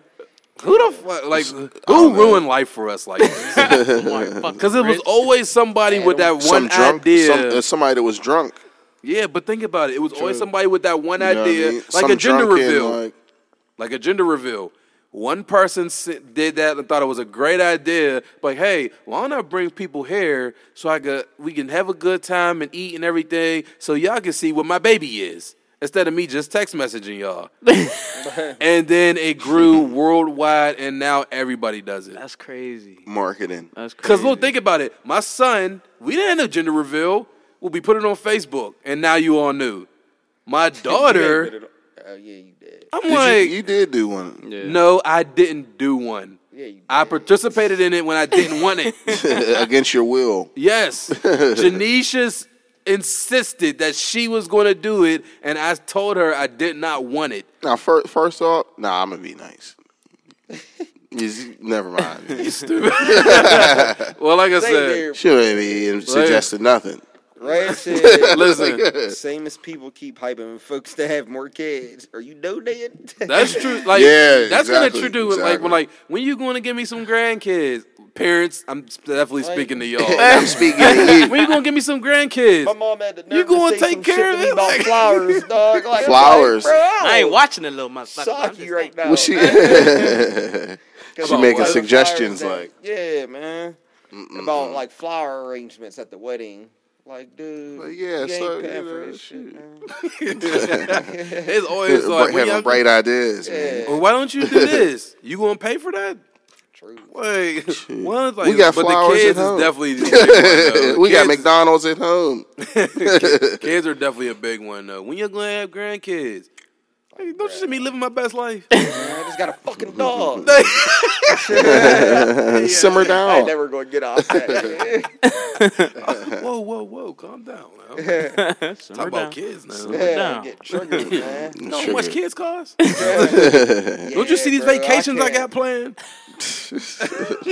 S4: Y'all.
S1: Who the fuck? Like, who ruined life for us like this? [laughs] Because [laughs] it was always somebody with that
S2: Some
S1: one
S2: drunk,
S1: idea.
S2: some, uh, somebody that was drunk.
S1: yeah, but think about it. It was always somebody with that one
S2: You know what I
S1: idea,
S2: mean?
S1: like
S2: Some
S1: a gender
S2: drunk kid,
S1: reveal,
S2: like-
S1: like a gender reveal. One person s- did that and thought it was a great idea. Like, hey, why don't I bring people here so I could we can have a good time and eat and everything, so y'all can see what my baby is instead of me just text messaging y'all. [laughs] and then it grew worldwide, and now everybody does it.
S3: That's crazy.
S2: marketing.
S3: That's crazy.
S1: Because look, think about it. My son, we didn't have a gender reveal. We'll be putting it on Facebook, and now you all knew. My [laughs] daughter,
S4: Oh yeah, you did.
S1: I'm
S2: Did you,
S1: like,
S2: you did do one
S3: Yeah.
S1: no, I didn't do one.
S4: Yeah, you did.
S1: I participated in it when I didn't want it. [laughs]
S2: against your will.
S1: Yes, Janisha insisted that she was going to do it, and I told her I did not want it.
S2: Now, first, first off, nah, I'm gonna be nice. You- Never mind. [laughs] [laughs]
S1: Well, like I
S4: Say
S1: said,
S4: there,
S2: She ain't even suggested nothing.
S4: Rand [laughs] said,
S1: listen,
S4: same as people keep hyping folks to have more kids. Are you donating?
S1: That's true. [laughs] Like
S2: Yeah,
S1: that's
S2: exactly,
S1: gonna true. do it. Like when like when you going to give me some grandkids, parents. I'm definitely
S4: Like-
S1: speaking to [laughs] y'all.
S2: I'm speaking to you.
S1: when you gonna give me some grandkids?
S4: My mom had the nerve
S1: You gonna
S4: to
S1: take
S4: some
S1: care of
S4: me
S1: it?
S4: about flowers, dog. Like,
S2: Flowers.
S4: Like, bro,
S3: I ain't watching a little motherfucker. I'm
S4: Sock
S3: just
S4: you right now.
S2: Well, she she
S4: about
S2: making suggestions
S4: flowers
S2: like,
S4: yeah, man, about like flower arrangements at the wedding. Like, dude,
S2: Like, yeah,
S4: you
S2: so,
S4: ain't paying
S2: you
S4: for
S2: know,
S4: this shit,
S2: shit.
S4: man. [laughs] [laughs]
S1: It's always like when
S2: having
S1: y'all-
S2: bright ideas, man.
S4: Yeah,
S1: Well, why don't you do this? You gonna pay for that?
S4: true.
S1: Like, [laughs] one, like,
S2: We got
S1: but
S2: flowers
S1: the kids
S2: at home.
S1: is definitely. the big one, though.
S2: we got McDonald's at home.
S1: Kids are definitely a big one though. When you're gonna have grandkids? Hey, don't you see me living my best life?
S4: Man, I just got a fucking [laughs] dog. [laughs]
S2: Simmer down.
S4: I
S2: down.
S4: ain't never gonna get off that. [laughs]
S1: whoa, whoa, whoa! Calm down. Now.
S3: Simmer
S1: Talk about
S3: down.
S1: kids now.
S4: yeah,
S3: down.
S4: get triggered, man.
S1: You know how much kids cost?
S4: Yeah,
S1: Don't you see these
S4: bro,
S1: vacations I,
S4: can't.
S1: got planned?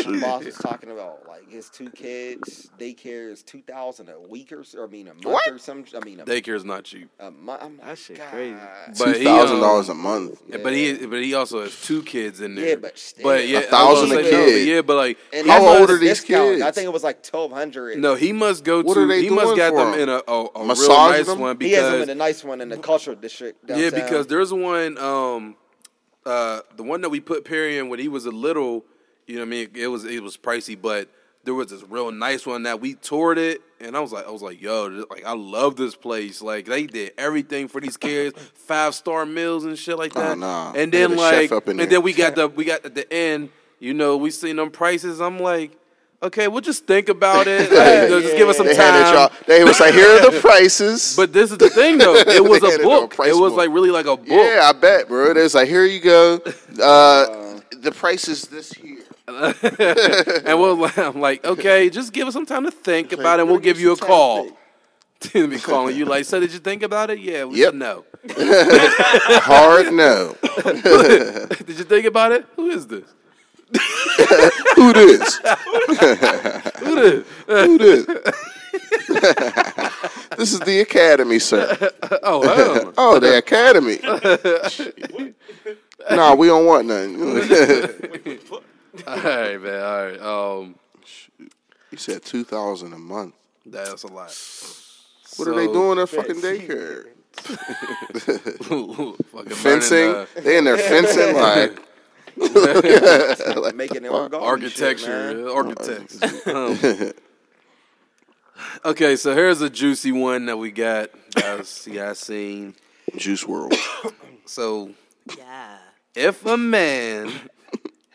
S4: My boss was talking about like his two kids daycare is two thousand a week or, s- or I mean a month
S2: What?
S4: or some. I mean a,
S1: Daycare is not cheap,
S4: a month. I'm like,
S3: That shit
S4: God.
S3: crazy.
S1: but
S2: Two
S1: he, uh,
S2: thousand
S1: um,
S2: dollars a month.
S1: But he, but he also has two kids in there.
S4: Yeah, but still.
S1: but yeah,
S2: A thousand
S1: I
S2: a
S1: gonna no, but
S2: kid.
S1: yeah, but like,
S4: And
S2: How old are these
S4: discounted.
S2: kids?
S4: I think it was like twelve hundred.
S1: No, he must go
S2: What
S1: to.
S2: are they
S1: he must
S2: doing
S1: get them
S2: him?
S1: in a, a, a real nice
S2: them?
S1: one
S4: he has them
S1: because
S4: in a nice one in the cultural district.
S1: yeah, because there's one um uh the one that we put Perry in when he was a little, you know what I mean? It was it was pricey, but there was this real nice one that we toured it and I was like I was like, yo, like I love this place. Like they did everything for these kids, five star meals and shit like
S2: Oh,
S1: that.
S2: nah.
S1: And then
S2: had a chef
S1: like and
S2: there.
S1: then we got the we got at the end, you know, we seen them prices. I'm like, okay, we'll just think about it. [laughs] Like, you know, just give us some
S2: They
S1: time.
S2: it. They was like, here are the [laughs] prices.
S1: But this is the thing, though. [laughs] It was a
S2: it
S1: book. It was like really like a book.
S2: yeah, I bet, bro. There's like, here you go. Uh, the price is this here. [laughs]
S1: And we'll, I'm like, okay, just give us some time to think about it, we'll
S2: Give
S1: give you a
S2: some time to
S1: call.
S2: think. [laughs]
S1: To be calling you like, so did you think about it? Yeah, we
S2: Yep.
S1: said no. [laughs]
S2: Hard no.
S1: did you think about it? Who is this?
S2: Who this?
S1: Who this?
S2: Who this? this is the academy, sir.
S1: Oh, hell.
S2: Oh, the academy. nah, we don't want nothing.
S1: All right, man. All right. Um,
S2: you said two thousand a month.
S1: that's a lot.
S2: What are they doing at fucking daycare? [laughs]
S1: Fucking
S2: Fencing?
S1: learning, uh,
S2: they in there fencing like. [laughs]
S4: Like making it
S1: architecture,
S4: Shit,
S1: uh, architects. Um, [laughs] okay, so here's a juicy one that we got. Guys, you guys seen?
S2: Juice World.
S1: So
S3: Yeah.
S1: if a man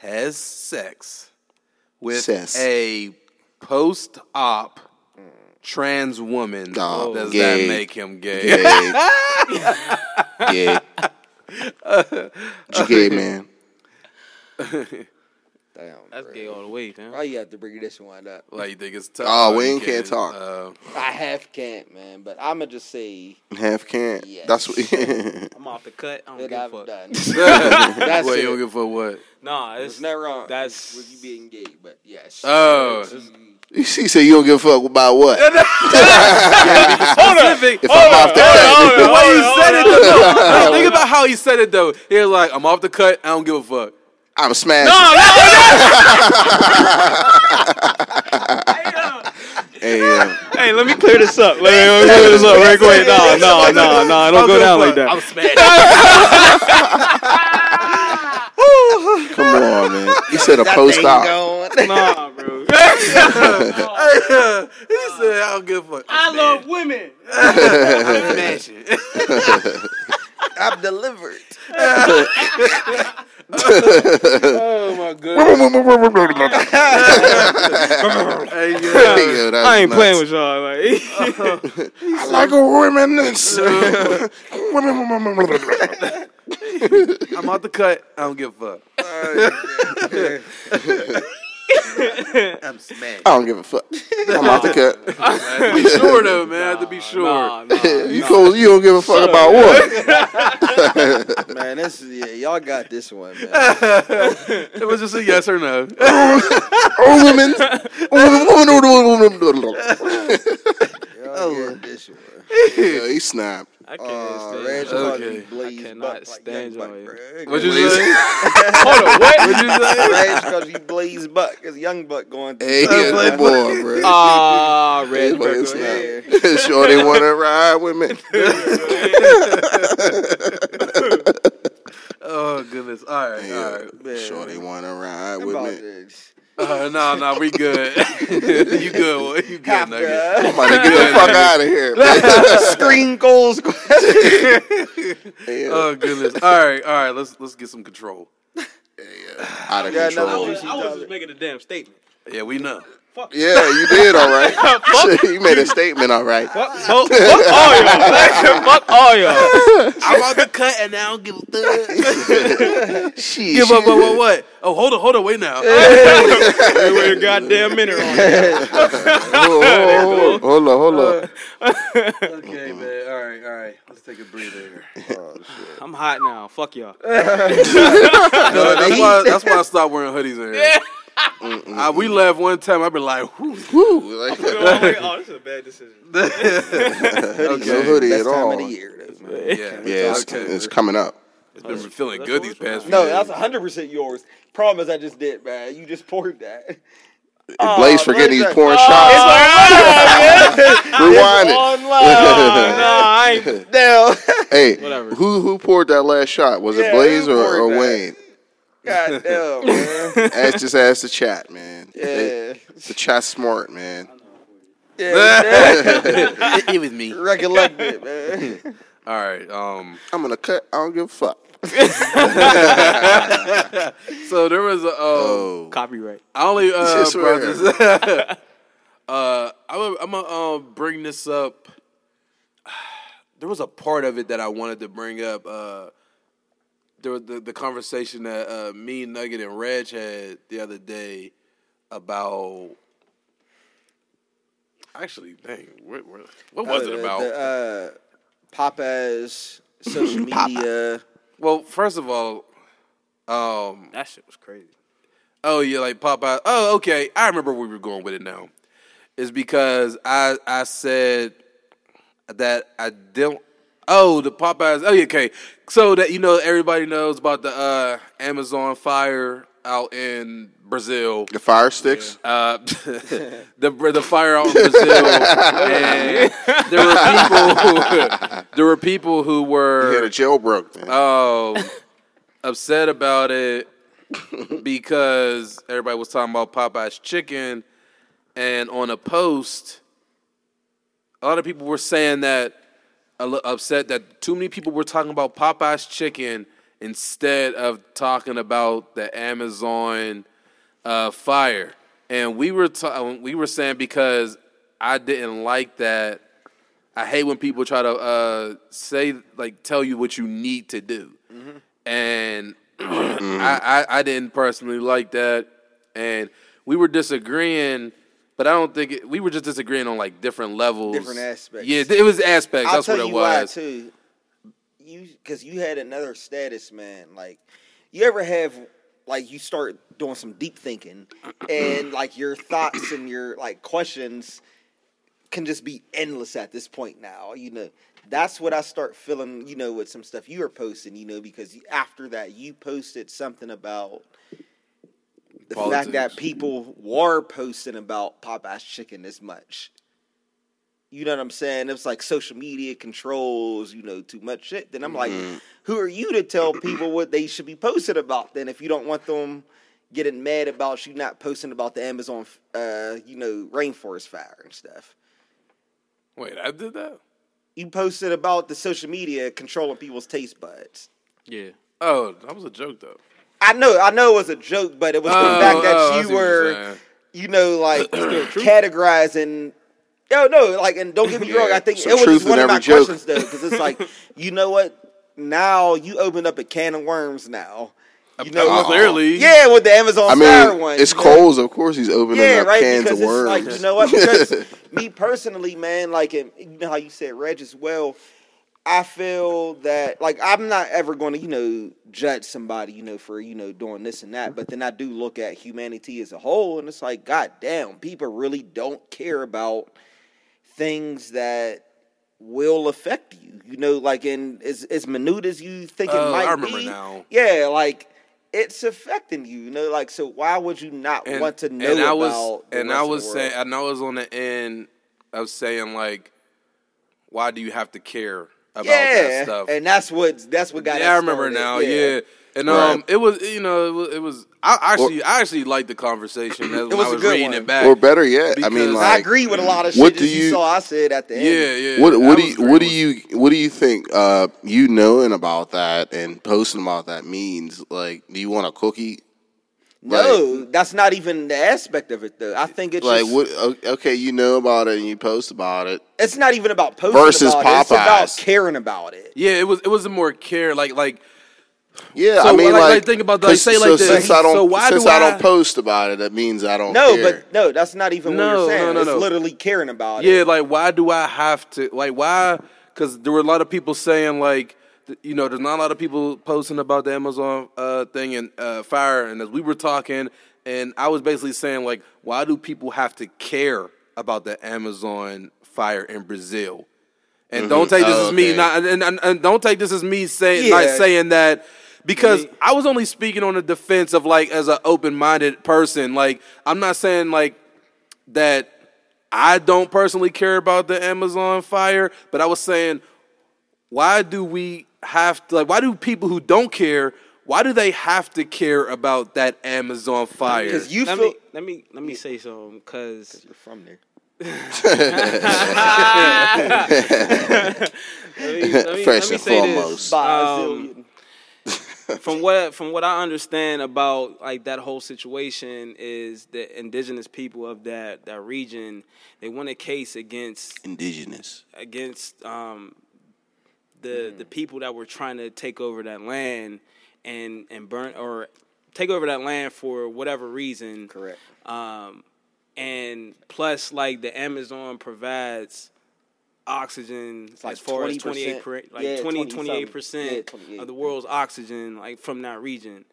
S1: has sex with a post-op trans woman,
S2: Oh,
S1: does
S2: gay.
S1: that make him gay?
S2: Gay. [laughs] Gay. You gay, man. [laughs]
S4: Damn,
S3: That's
S4: bro.
S3: gay all the way, man.
S4: Why you have to bring this one up?
S1: Like you think it's tough?
S2: Oh, we ain't can't talk.
S1: Uh,
S4: I half can't, man, but I'ma just say
S2: Half can't.
S4: Yes.
S2: That's what. [laughs]
S3: I'm off the cut. I don't
S4: that
S3: give a
S4: I've
S3: fuck.
S4: done. [laughs]
S1: what
S4: That's
S1: you
S4: it.
S1: don't give a fuck what?
S3: Nah,
S4: It's
S3: it's
S4: not wrong.
S3: that's-
S4: with you being gay, but yes.
S1: Oh.
S2: he said you don't give a fuck about what. [laughs]
S1: Specific.
S2: If I'm off the cut.
S1: The way you said it, though. Think about how he said it though. He was like, "I'm off the cut. I don't give a fuck."
S2: I'm smashing. [laughs] Hey, uh,
S3: Hey, let me clear this up. Let me clear this up [laughs] real quick. No, no, no, no. Don't go down like that.
S1: I'm smashed. [laughs]
S2: come on, man. He said a post op.
S3: Nah, bro.
S1: he said, "I don't give a fuck."
S3: I love women.
S1: I'm smashing.
S4: I'm delivered.
S1: Oh my goodness. [laughs] hey, yo.
S2: Yo,
S3: I ain't
S2: nuts.
S3: playing with y'all. Like, [laughs] uh-huh.
S2: I like a women. It's, [laughs]
S1: I'm out the cut. I don't give a fuck. I'm smashed.
S2: I don't give a fuck. I'm out the cut. [laughs]
S1: be sure though, man. I have to be sure.
S3: Nah, nah, [laughs]
S2: You
S3: nah.
S2: go, you don't give a fuck about what? [laughs]
S4: Man, this is yeah, y'all got this one, man.
S1: It was just a yes or no.
S2: Oh, women. Women, women, women, women.
S4: Y'all got this one.
S2: Yeah, [laughs] he snapped.
S3: I can't
S4: Uh,
S3: stand
S4: Reg
S3: y'all.
S1: Okay.
S4: Blaze
S3: I cannot
S4: Buck
S3: stand
S4: Young Buck,
S3: y'all.
S1: What'd you say? [laughs]
S3: Hold on, what?
S1: What'd you say?
S4: Reg called you [laughs] Blaze Buck, cause Young Buck going through.
S2: Hey, yeah, come on, bro.
S3: Ah,
S2: Hey,
S3: red
S2: fucking
S3: pepper.
S2: snap. Sure, they want to ride with me.
S1: Oh goodness. All right. All right.
S4: Man.
S2: Sure, they want to ride with me.
S4: this.
S1: Uh, no, no, we good. [laughs] you good? boy. You good?
S4: Half
S1: Nugget? [laughs]
S4: the
S2: I'm about to get the fuck out of here. [laughs]
S4: screen goals.
S2: Yeah,
S1: Oh goodness. All right. All right. Let's let's get some control.
S2: out of
S4: Yeah, another
S2: control.
S4: juicy
S3: I was
S4: topic.
S3: just making a damn statement.
S1: Yeah, we know.
S2: Yeah, you did all right. [laughs] [laughs] you made a statement all right.
S3: Fuck, fuck, fuck all y'all. [laughs] fuck all y'all.
S1: I'm out the cut and now I don't give a fuck.
S2: Shit,
S1: Give up. What? What? What? Oh, hold on. Hold on. Wait now.
S3: Wait a goddamn minute on it.
S2: Hold on, hold on, hold on.
S1: okay, man. All right. All right. Let's take a breather here.
S3: Oh, I'm hot now. Fuck y'all.
S1: No, that's why. That's why I stopped wearing hoodies in here. Uh, we left one time. I've been like, whew.
S2: Woo, like,
S3: oh, this is a bad decision. [laughs]
S2: no hoodie
S4: Best
S2: at
S4: time
S2: all.
S4: of the year, though, man.
S1: Yeah,
S2: Yeah, it's,
S1: okay.
S2: it's coming up.
S1: It's been feeling good these past few
S4: No,
S1: days.
S4: that's hundred percent yours. Problem is, I just did, man. You just poured that.
S2: Blaze forgetting he's
S4: Blaze,
S2: pouring
S4: oh,
S2: shots. [laughs] Rewind it. [laughs]
S3: Nah, I ain't.
S4: Now,
S2: Hey,
S3: Whatever.
S2: who who poured that last shot? Was it Blaze or, or? Wayne?
S4: God damn, [laughs] man.
S2: Ask just ask the chat, man. They-
S4: Yeah,
S2: the chat's smart, man.
S4: yeah. [laughs]
S1: it was me.
S4: Recollect it, man. [laughs]
S1: All right. Um.
S2: I'm gonna cut. I don't give a fuck.
S1: So there was a. Uh,
S2: Oh,
S3: Copyright.
S1: I only uh,
S2: Just
S1: brought this. uh, I'm I'm gonna uh, bring this up. [sighs] There was a part of it that I wanted to bring up. Uh, there was the, the conversation that uh, me, Nugget, and Reg had the other day about. Actually, dang, what, what, what was
S4: Uh,
S1: it about?
S4: The, uh, Papa's [laughs] social media.
S1: well, first of all, um,
S3: That shit was crazy.
S1: Oh yeah, like Popeye. Oh, okay. I remember where we were going with it now. Is because I I said that I don't. Oh, the Popeyes. Oh, yeah, okay. So that you know, everybody knows about the uh, Amazon fire out in Brazil.
S2: the fire sticks.
S1: Uh, [laughs] the the fire out in Brazil, [laughs] and there were people. there were people who were
S2: You had a jailbroke.
S1: Um, upset about it because everybody was talking about Popeye's chicken, and on a post, a lot of people were saying that upset that too many people were talking about Popeye's chicken instead of talking about the Amazon uh, fire, and we were ta- we were saying because I didn't like that. I hate when people try to uh, say like tell you what you need to do, and [clears throat] I, I I didn't personally like that. and we were disagreeing. But I don't think it, we were just disagreeing on like different levels,
S4: Different aspects.
S1: Yeah, it was aspects.
S4: I'll
S1: That's
S4: tell
S1: what it
S4: you why
S1: was.
S4: too. You because you had another status, man. Like you ever have like you start doing some deep thinking, [clears throat] and like your thoughts and your like questions can just be endless at this point now. You know, that's what I start feeling. You know, with some stuff you were posting. You know, because after that you posted something about. The fact that people were posting about Popeye's chicken this much. You know what I'm saying? It's like social media controls, you know, too much shit. Then I'm like, who are you to tell people what they should be posting about? Then if you don't want them getting mad about you not posting about the Amazon, uh, you know, rainforest fire and stuff.
S1: Wait, I did that.
S4: You posted about the social media controlling people's taste buds.
S3: Yeah.
S1: Oh, that was a joke though.
S4: I know, I know it was a joke, but it was
S1: Oh,
S4: the fact that
S1: oh,
S4: you
S1: what you're
S4: were, you know, like [clears throat] categorizing. No, no, like, and don't get me [laughs] wrong. I think
S2: some
S4: it was just one of my
S2: joke.
S4: questions though, because it's like, [laughs] you know what? Now you opened up a can of worms. Now, you know,
S1: Uh, clearly.
S4: yeah, with the Amazon
S2: I
S4: Fire
S2: mean,
S4: one.
S2: it's
S4: you know?
S2: Coles. Of course, he's opening
S4: Yeah,
S2: up
S4: right.
S2: cans
S4: because
S2: of
S4: it's
S2: worms.
S4: like you know what? Because [laughs] me personally, man, like and you know how you said Reg as well. I feel that like I'm not ever going to you know judge somebody you know for you know doing this and that, but then I do look at humanity as a whole, and it's like, god damn, people really don't care about things that will affect you. You know, like in as as minute as you think
S1: Oh,
S4: it might
S1: I remember
S4: be.
S1: now.
S4: Yeah, like. It's affecting you, you know. Like, so why would you not
S1: and,
S4: want to know
S1: and I was and I was saying and I was on the end of saying like, why do you have to care about that
S4: yeah,
S1: stuff?
S4: and that's what that's what got.
S1: yeah, I remember
S4: started,
S1: now. Yeah. And um,
S2: Right.
S1: it was you know it was, it was I actually I actually liked the conversation as [clears throat] when
S4: was
S1: I
S4: a
S1: was
S4: good
S1: reading
S4: one.
S1: it back.
S2: or better yet, I mean, like,
S4: I agree with a lot of shit
S2: what
S4: that
S2: do
S4: you,
S2: you-
S4: saw. I said at the end.
S1: yeah, yeah.
S2: What what do you
S1: great.
S2: what do you what do you think uh, you knowing about that and posting about that means? Like, do you want a cookie?
S4: No, that's not even the aspect of it though. I think it's
S2: Like,
S4: just,
S2: what? Okay, you know about it and you post about it.
S4: it's not even about posting
S2: Versus
S4: about it. It's about caring about it.
S1: Yeah, it was it was a more care like like
S2: Yeah,
S1: So,
S2: I mean,
S1: like-
S2: like,
S1: like, think about that. like,
S2: 'cause-
S1: say,
S2: so
S1: like, the-
S2: since I don't
S1: so why
S2: since
S1: do
S2: I,
S1: I-
S2: don't post about it, that means I don't.
S4: No,
S2: care.
S4: but no, that's not even
S1: No,
S4: what you're saying.
S1: no, no,
S4: it's
S1: no.
S4: literally caring about
S1: Yeah,
S4: it.
S1: Yeah, like why do I have to like why? Because there were a lot of people saying like, th- you know, there's not a lot of people posting about the Amazon uh, thing and uh, fire. And as we were talking, and I was basically saying like, why do people have to care about the Amazon fire in Brazil? And don't take this
S2: Oh,
S1: as me
S2: okay.
S1: not, and, and, and don't take this as me saying
S4: Yeah.
S1: not saying that because I was only speaking on the defense of like as an open minded person. Like I'm not saying like that I don't personally care about the Amazon fire, but I was saying, why do we have to like why do people who don't care why do they have to care about that Amazon fire?
S4: Because you
S3: let
S4: feel
S3: me let me let me say something because
S4: you're from there. [laughs]
S3: let me, let me,
S2: First and
S3: say
S2: foremost.
S3: this. From what from what I understand about like that whole situation is the indigenous people of that that region they won a case against
S2: indigenous.
S3: against um, the the people that were trying to take over that land and and burn or take over that land for whatever reason.
S4: Correct.
S3: Um, and plus, like the Amazon provides oxygen
S4: like
S3: as far as
S4: 20%.
S3: 28 per, like
S4: Yeah,
S3: 20
S4: 20
S3: 28 percent.
S4: Yeah, 28.
S3: of the world's oxygen like from that region.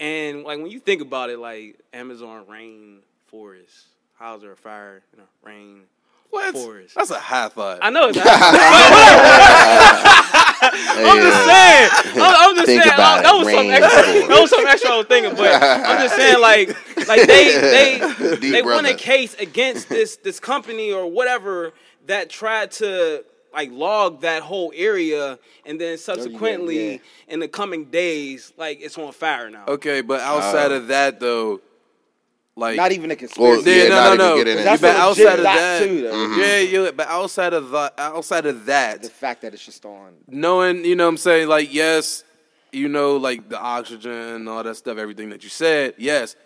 S3: And like when you think about it, like Amazon rain forest, how's there a fire in a rain
S1: what?
S3: forest?
S1: That's a high thought.
S3: I know it's [laughs] not.
S2: Hey,
S3: I'm just saying. I'm, I'm just
S2: Think
S3: saying.
S2: about
S3: uh, that was some extra.
S2: forest.
S3: That was some extra I was thinking, but I'm just saying, like, like they they [laughs]
S2: Deep
S3: they won a case against this this company or whatever that tried to like log that whole area, and then subsequently
S4: yeah.
S3: in the coming days, like it's on fire now.
S1: okay, but outside
S2: Uh,
S1: of that though, like
S4: Not even a
S2: Well,
S4: conspiracy.
S1: yeah,
S2: Yeah,
S1: no,
S2: not
S1: no,
S2: even
S1: no.
S4: That's
S1: but outside of that,
S4: too.
S2: Mm-hmm.
S1: yeah, yeah. But outside of that, outside of that,
S4: the fact that it's just on.
S1: knowing, you know what I'm saying, like, yes, you know, like the oxygen, and all that stuff, everything that you said, yes.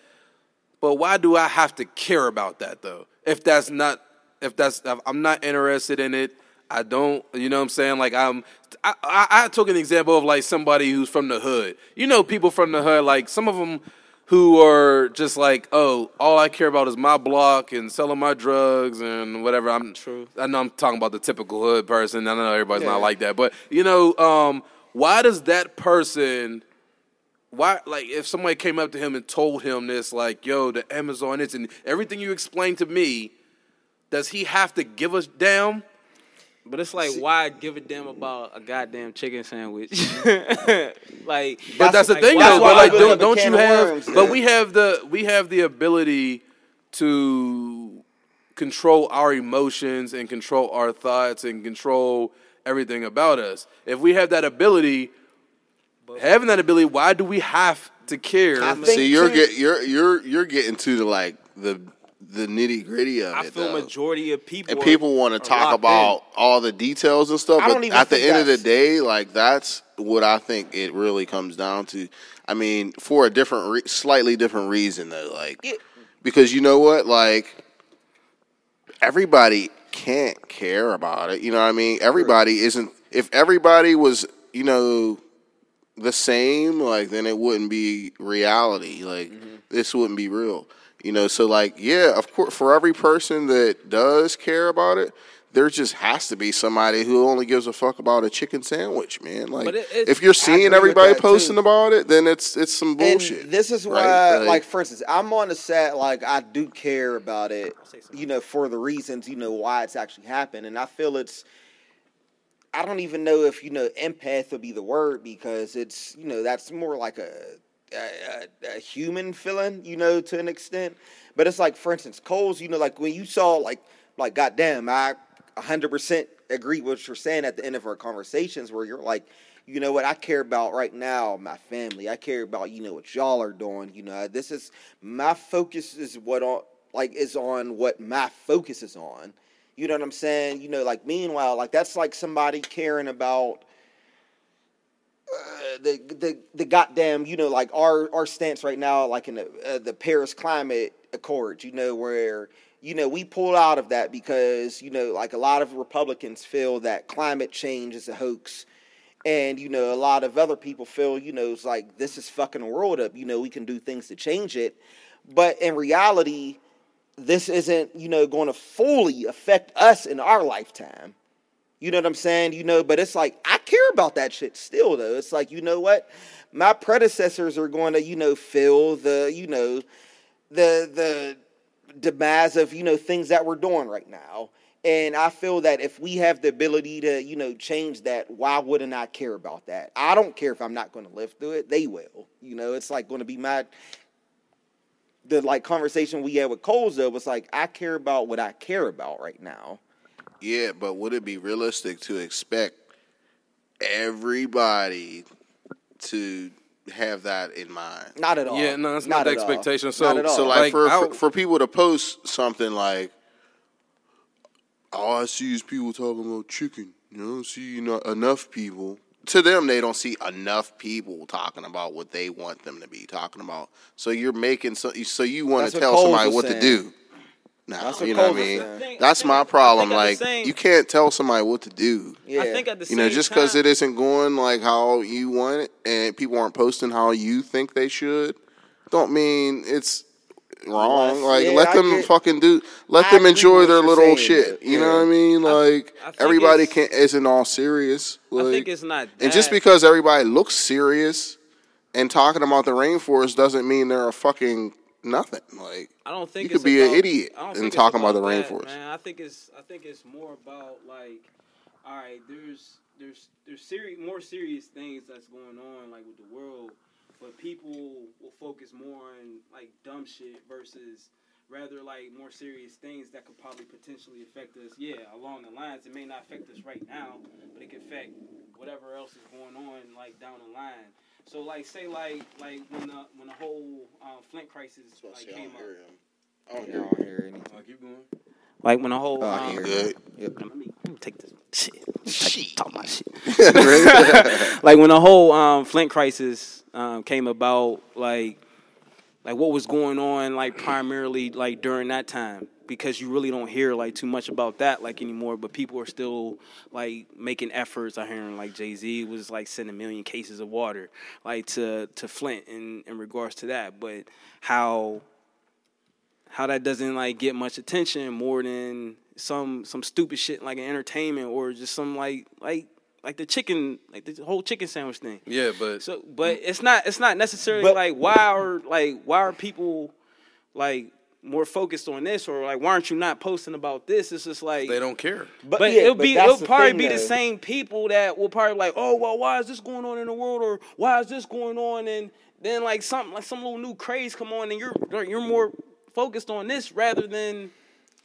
S1: But why do I have to care about that though? If that's not, if that's, if I'm not interested in it. I don't, you know what I'm saying? Like I'm, I, I, I took an example of like somebody who's from the hood. You know, people from the hood, like some of them who are just like, oh, all I care about is my block and selling my drugs and whatever. I'm
S3: True.
S1: I know I'm talking about the typical hood person. I know everybody's
S4: Yeah.
S1: not like that, but you know, um, why does that person? Why, like, if somebody came up to him and told him this, like, yo, the Amazon is and everything you explained to me, does he have to give a damn?
S3: But it's like, why give a damn about a goddamn chicken sandwich? [laughs] like,
S1: But that's, the
S3: like,
S1: thing,
S3: why-
S1: though.
S3: why
S1: But like, don't,
S4: up
S1: don't you have?
S4: worms,
S1: but
S4: then?
S1: we have the we have the ability to control our emotions and control our thoughts and control everything about us. If we have that ability, having that ability, why do we have to care?
S4: I think
S2: See, you're get you're you're you're getting to the like the the nitty gritty of
S3: I
S2: it.
S3: I feel
S2: though.
S3: majority of people
S2: and people want to talk about all the details and stuff. But at the end of the day, like that's what I think it really comes down to. I mean, for a different, re- slightly different reason though, like
S4: Yeah.
S2: because you know what, like everybody can't care about it. You know what I mean? Everybody isn't. If everybody was, you know, the same, like then it wouldn't be reality. Like mm-hmm. this wouldn't be real. You know, so like yeah, of course, for every person that does care about it, there just has to be somebody who only gives a fuck about a chicken sandwich, man. Like
S3: But it-
S2: if you're seeing everybody
S4: that, too.
S2: posting about it, then it's it's some bullshit.
S4: And this is
S2: right?
S4: why, like, for instance, I'm on the set. Like, I do care about it. You know, for the reasons you know why it's actually happened, and I feel it's. I don't even know if you know empath would be the word because it's you know that's more like a a, a, human feeling, you know, to an extent. But it's like, for instance, Cole's. You know, like when you saw like like goddamn, I 100 percent agree with what you're saying at the end of our conversations, where you're like, you know what I care about right now, my family. I care about you know what y'all are doing. You know, this is my focus is what on like is on what my focus is on. You know what I'm saying? You know, like meanwhile, like that's like somebody caring about uh, the the the goddamn you know like our our stance right now like in the uh, the Paris Climate accord you know where you know we pull out of that because you know like a lot of Republicans feel that climate change is a hoax. And you know a lot of other people feel you know it's like this is fucking the world up you know we can do things to change it. But in reality this isn't you know going to fully affect us in our lifetime you know what I'm saying? You know, but it's like I care about that shit still though. It's like, you know what? My predecessors are going to, you know, fill the, you know, the the demise of, you know, things that we're doing right now. And I feel that if we have the ability to, you know, change that, why wouldn't I care about that? I don't care if I'm not going to live through it. They will. You know, it's like going to be my the like conversation we had with though was like I care about what I care about right now.
S2: Yeah, but would it be realistic to expect everybody to have that in mind?
S4: Not at all.
S1: Yeah, no, it's not, the
S4: at all.
S1: expectation. So,
S4: Not at all.
S2: So, like,
S1: Like,
S2: for,
S1: I'll-
S2: for for people to post something like, "All I see is people talking about chicken," you know, I don't see you know, enough people. To them, they don't see enough people talking about what they want them to be talking about. So you're making so so you want
S4: That's
S2: to tell
S4: Coles
S2: somebody
S4: was
S2: what to do. Now,
S4: That's
S2: you know what I mean?
S3: think-
S2: That's
S3: think-
S2: my problem.
S3: think at the
S2: Like,
S3: same-
S2: you can't tell somebody what to do.
S4: Yeah.
S3: I think at the
S2: You know, just because it isn't going like how you want it, and people aren't posting how you think they should, don't mean it's wrong.
S4: Unless-
S2: like,
S4: yeah,
S2: let
S4: I
S2: them
S4: get-
S2: fucking do. Let
S4: I
S2: them enjoy their little
S4: saying,
S2: shit.
S4: though.
S2: You know what I mean? Like,
S3: I think
S2: everybody can't isn't all serious.
S3: I think it's not.
S2: and just because everybody looks serious and talking about the rainforest doesn't mean they're a fucking nothing. Like,
S3: I don't think
S2: you could
S3: it's
S2: be an idiot and talking about the
S3: that,
S2: rainforest.
S3: Man, I think it's I think it's more about like, all right, there's there's there's serious more serious things that's going on like with the world, but people will focus more on like dumb shit versus rather like more serious things that could probably potentially affect us. Yeah, along the lines, it may not affect us right now, but it could affect whatever else is going on like down the line. So like say like like when the when the whole um, Flint crisis like came up.
S2: I don't
S4: I
S2: hear
S4: don't hear anything.
S1: Oh, keep going.
S3: Like when the whole
S4: Oh, I
S3: um,
S4: hear
S2: Good.
S4: Yep.
S3: let me, let me take this shit. Take, talk my shit. [laughs] like when the whole um, Flint crisis um, came about, like like what was going on, like primarily like during that time. Because you really don't hear like too much about that like anymore. But people are still like making efforts. I hearing like Jay Z was like sending a million cases of water like to to Flint in in regards to that. But how how that doesn't like get much attention more than some some stupid shit like an entertainment or just some like like like the chicken like the whole chicken sandwich thing.
S1: Yeah, but
S3: So, but it's not it's not necessarily
S4: But-
S3: like why are like why are people like more focused on this or like why aren't you not posting about this? It's just like
S1: they don't care.
S4: But,
S3: but
S4: yeah,
S3: it'll
S4: but
S3: be
S4: that's
S3: it'll probably
S4: thing,
S3: be the same people that will probably like, oh well, why is this going on in the world or why is this going on and then like something like some little new craze come on and you're you're more focused on this rather than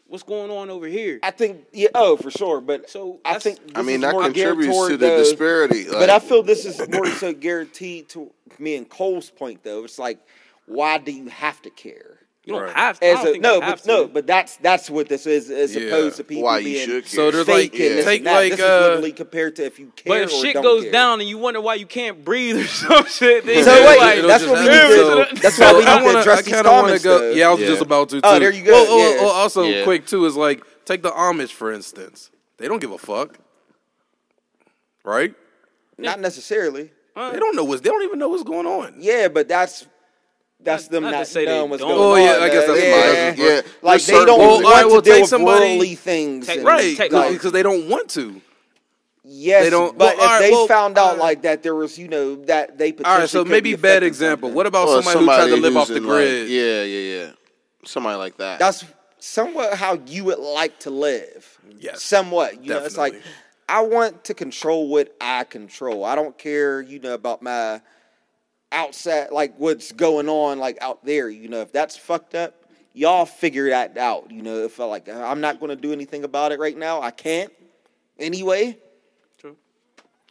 S3: what's going on over here.
S4: I think yeah, oh for sure. But
S3: So,
S4: I
S3: that's-
S4: think
S2: I mean,
S4: is
S2: that
S4: more
S2: contributes to the disparity.
S4: But I feel this is more so guaranteed to me and Cole's point though. It's like, why do you have to care?
S3: You don't
S1: Right.
S3: have to.
S4: As
S3: don't
S4: a, no, but
S3: to.
S4: no, but that's that's what this is, as
S1: Yeah.
S4: opposed to people
S2: Why you
S4: being
S2: should
S1: So
S2: care.
S1: there's
S4: fake
S1: like-
S4: and this
S1: take like,
S4: this is
S1: uh,
S4: literally compared to if you care
S3: But if
S4: or
S3: shit
S4: don't
S3: goes
S4: care.
S3: down and you wonder why you can't breathe or [laughs] some shit, then
S4: So wait,
S3: like,
S4: that's
S1: just
S4: what we
S1: happen.
S4: need to.
S1: So-
S4: that's
S1: so
S4: why we [laughs]
S1: I
S4: need
S1: wanna-
S4: to address these comments.
S1: go. Yeah, I was
S2: Yeah.
S1: just about to. Too.
S4: Oh, there you go,
S1: Well, well,
S4: yeah.
S1: well, also,
S2: Yeah.
S1: quick too is like take the Amish for instance. They don't give a fuck, right?
S4: Not necessarily.
S1: They don't know what's. They don't even know what's going on.
S4: Yeah, but that's that's them
S3: not
S4: not,
S3: to say
S4: knowing what's going
S1: Oh,
S4: on.
S1: yeah, I guess that's
S4: yeah.
S1: fine.
S2: yeah,
S4: Like they don't
S1: Well,
S4: want
S1: alright, well,
S4: to deal
S1: take
S4: with
S1: somebody-
S4: worldly things,
S3: Take-
S4: and,
S1: Right,
S3: Take-
S4: like,
S1: because they don't want to.
S4: yes,
S1: they don't-
S4: but
S1: well,
S4: if
S1: alright,
S4: they
S1: well,
S4: found out
S1: alright.
S4: like that, there was you know that they potentially
S1: All right, so
S4: could
S1: maybe
S4: be
S1: bad example. What about
S2: Or
S1: somebody, who tried to live off the
S2: in, like-
S1: grid?
S2: yeah, yeah, yeah. Somebody like that.
S4: That's somewhat how you would like to live.
S1: Yes,
S4: somewhat. You know, it's like. I want to control what I control. I don't care, you know, about my outside, like what's going on, like out there. You know, if that's fucked up, y'all figure that out. You know, if I like, I'm not going to do anything about it right now. I can't anyway.
S3: True.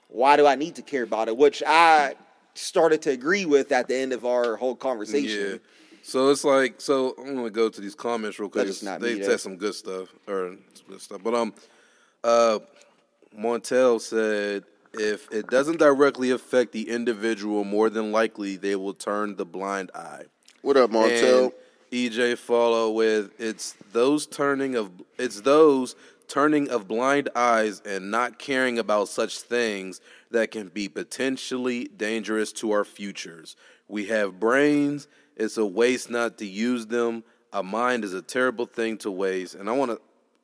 S4: Why do I need to care about it? Which I started to agree with at the end of our whole conversation.
S1: Yeah. So it's like so I'm gonna go to these comments real quick.
S4: That is not
S1: they said some good stuff or some good stuff. But um uh Montel said if it doesn't directly affect the individual, more than likely they will turn the blind eye.
S2: what up?
S1: And EJ follow with it's those turning of it's those turning of blind eyes and not caring about such things that can be potentially dangerous to our futures. We have brains, it's a waste not to use them. A mind is a terrible thing to waste. And I want to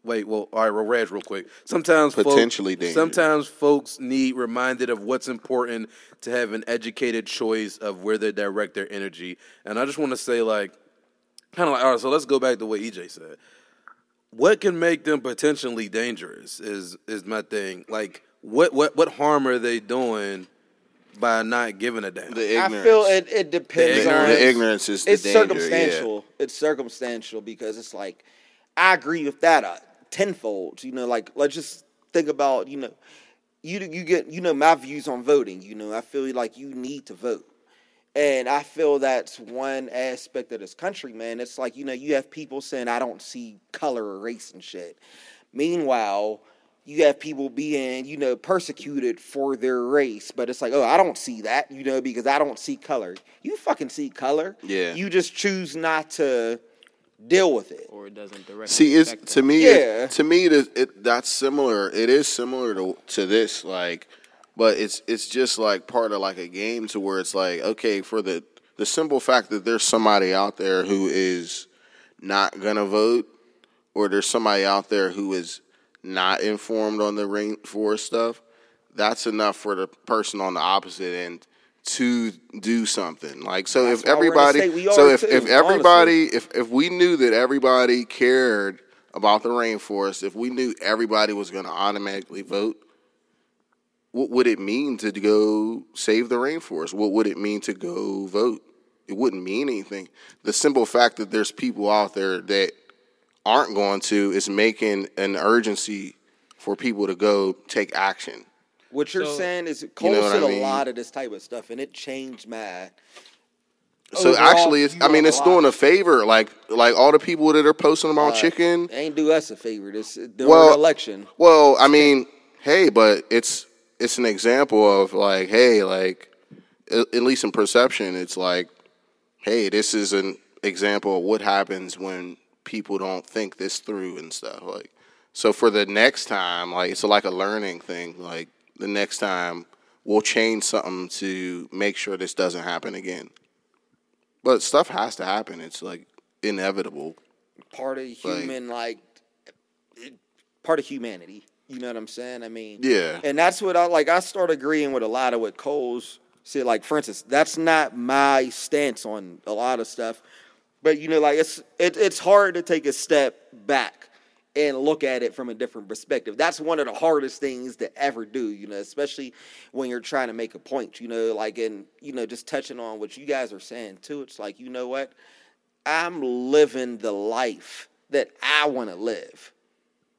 S1: wait, well, all right, well, Raj, real quick. Sometimes folk-
S2: Potentially dangerous.
S1: Sometimes folks need reminded of what's important to have an educated choice of where they direct their energy. And I just want to say, like, kind of like, all right, so let's go back to what EJ said. What can make them potentially dangerous is is my thing. Like, what what what harm are they doing by not giving a damn?
S2: the ignorance.
S4: I
S2: ignorance.
S4: feel it, it depends
S1: The
S4: on
S2: the ignorance is the
S4: it's
S2: danger,
S4: circumstantial. It's circumstantial because it's like I agree with that uh, tenfold. You know, like let's just think about you know, you you get you know my views on voting. You know, I feel like you need to vote, and I feel that's one aspect of this country, man. It's like you know you have people saying I don't see color or race and shit. Meanwhile. You have people being, you know, persecuted for their race, but it's like, oh, I don't see that, you know, because I don't see color. You fucking see color.
S2: Yeah.
S4: You just choose not to deal with it.
S3: or it doesn't directly.
S2: See, it's
S3: affect
S2: to
S3: them.
S2: me.
S4: Yeah.
S2: It, to me, it, it that's similar. It is similar to to this, like, but it's it's just like part of like a game to where it's like, okay, for the the simple fact that there's somebody out there who is not gonna vote, or there's somebody out there who is not informed on the rainforest stuff. That's enough for the person on the opposite end to do something. Like so,
S4: That's
S2: if
S4: why we're in the
S2: everybody, so if
S4: too,
S2: if
S4: honestly.
S2: everybody if if we knew that everybody cared about the rainforest, if we knew everybody was going to automatically vote, what would it mean to go save the rainforest? What would it mean to go vote? It wouldn't mean anything. The simple fact that there's people out there that aren't going to is making an urgency for people to go take action.
S4: What you're
S3: So-
S4: saying is Cole
S2: know what
S4: said
S2: I
S4: a
S2: mean?
S4: lot of this type of stuff, and it changed my.
S2: So
S4: overall
S2: actually, it's, I mean, it's
S4: a
S2: doing a favor. Like like all the people that are posting about
S4: Uh,
S2: chicken.
S4: Ain't do us a favor. This during
S2: Well-
S4: election.
S2: Well, I mean, hey, but it's it's an example of like, hey, like at, at least in perception, it's like, hey, this is an example of what happens when people don't think this through and stuff. Like, so for the next time, like it's like a learning thing. Like the next time, we'll change something to make sure this doesn't happen again. But stuff has to happen. It's like inevitable.
S4: part of human like it- part of humanity. You know what I'm saying? I mean,
S2: Yeah.
S4: And that's what I like. I start agreeing with a lot of what Cole's said. Like, for instance, that's not my stance on a lot of stuff. But you know, like it's it, it's hard to take a step back and look at it from a different perspective. That's one of the hardest things to ever do. You know, especially when you're trying to make a point. You know, like and you know, just touching on what you guys are saying too. It's like you know what, I'm living the life that I want to live.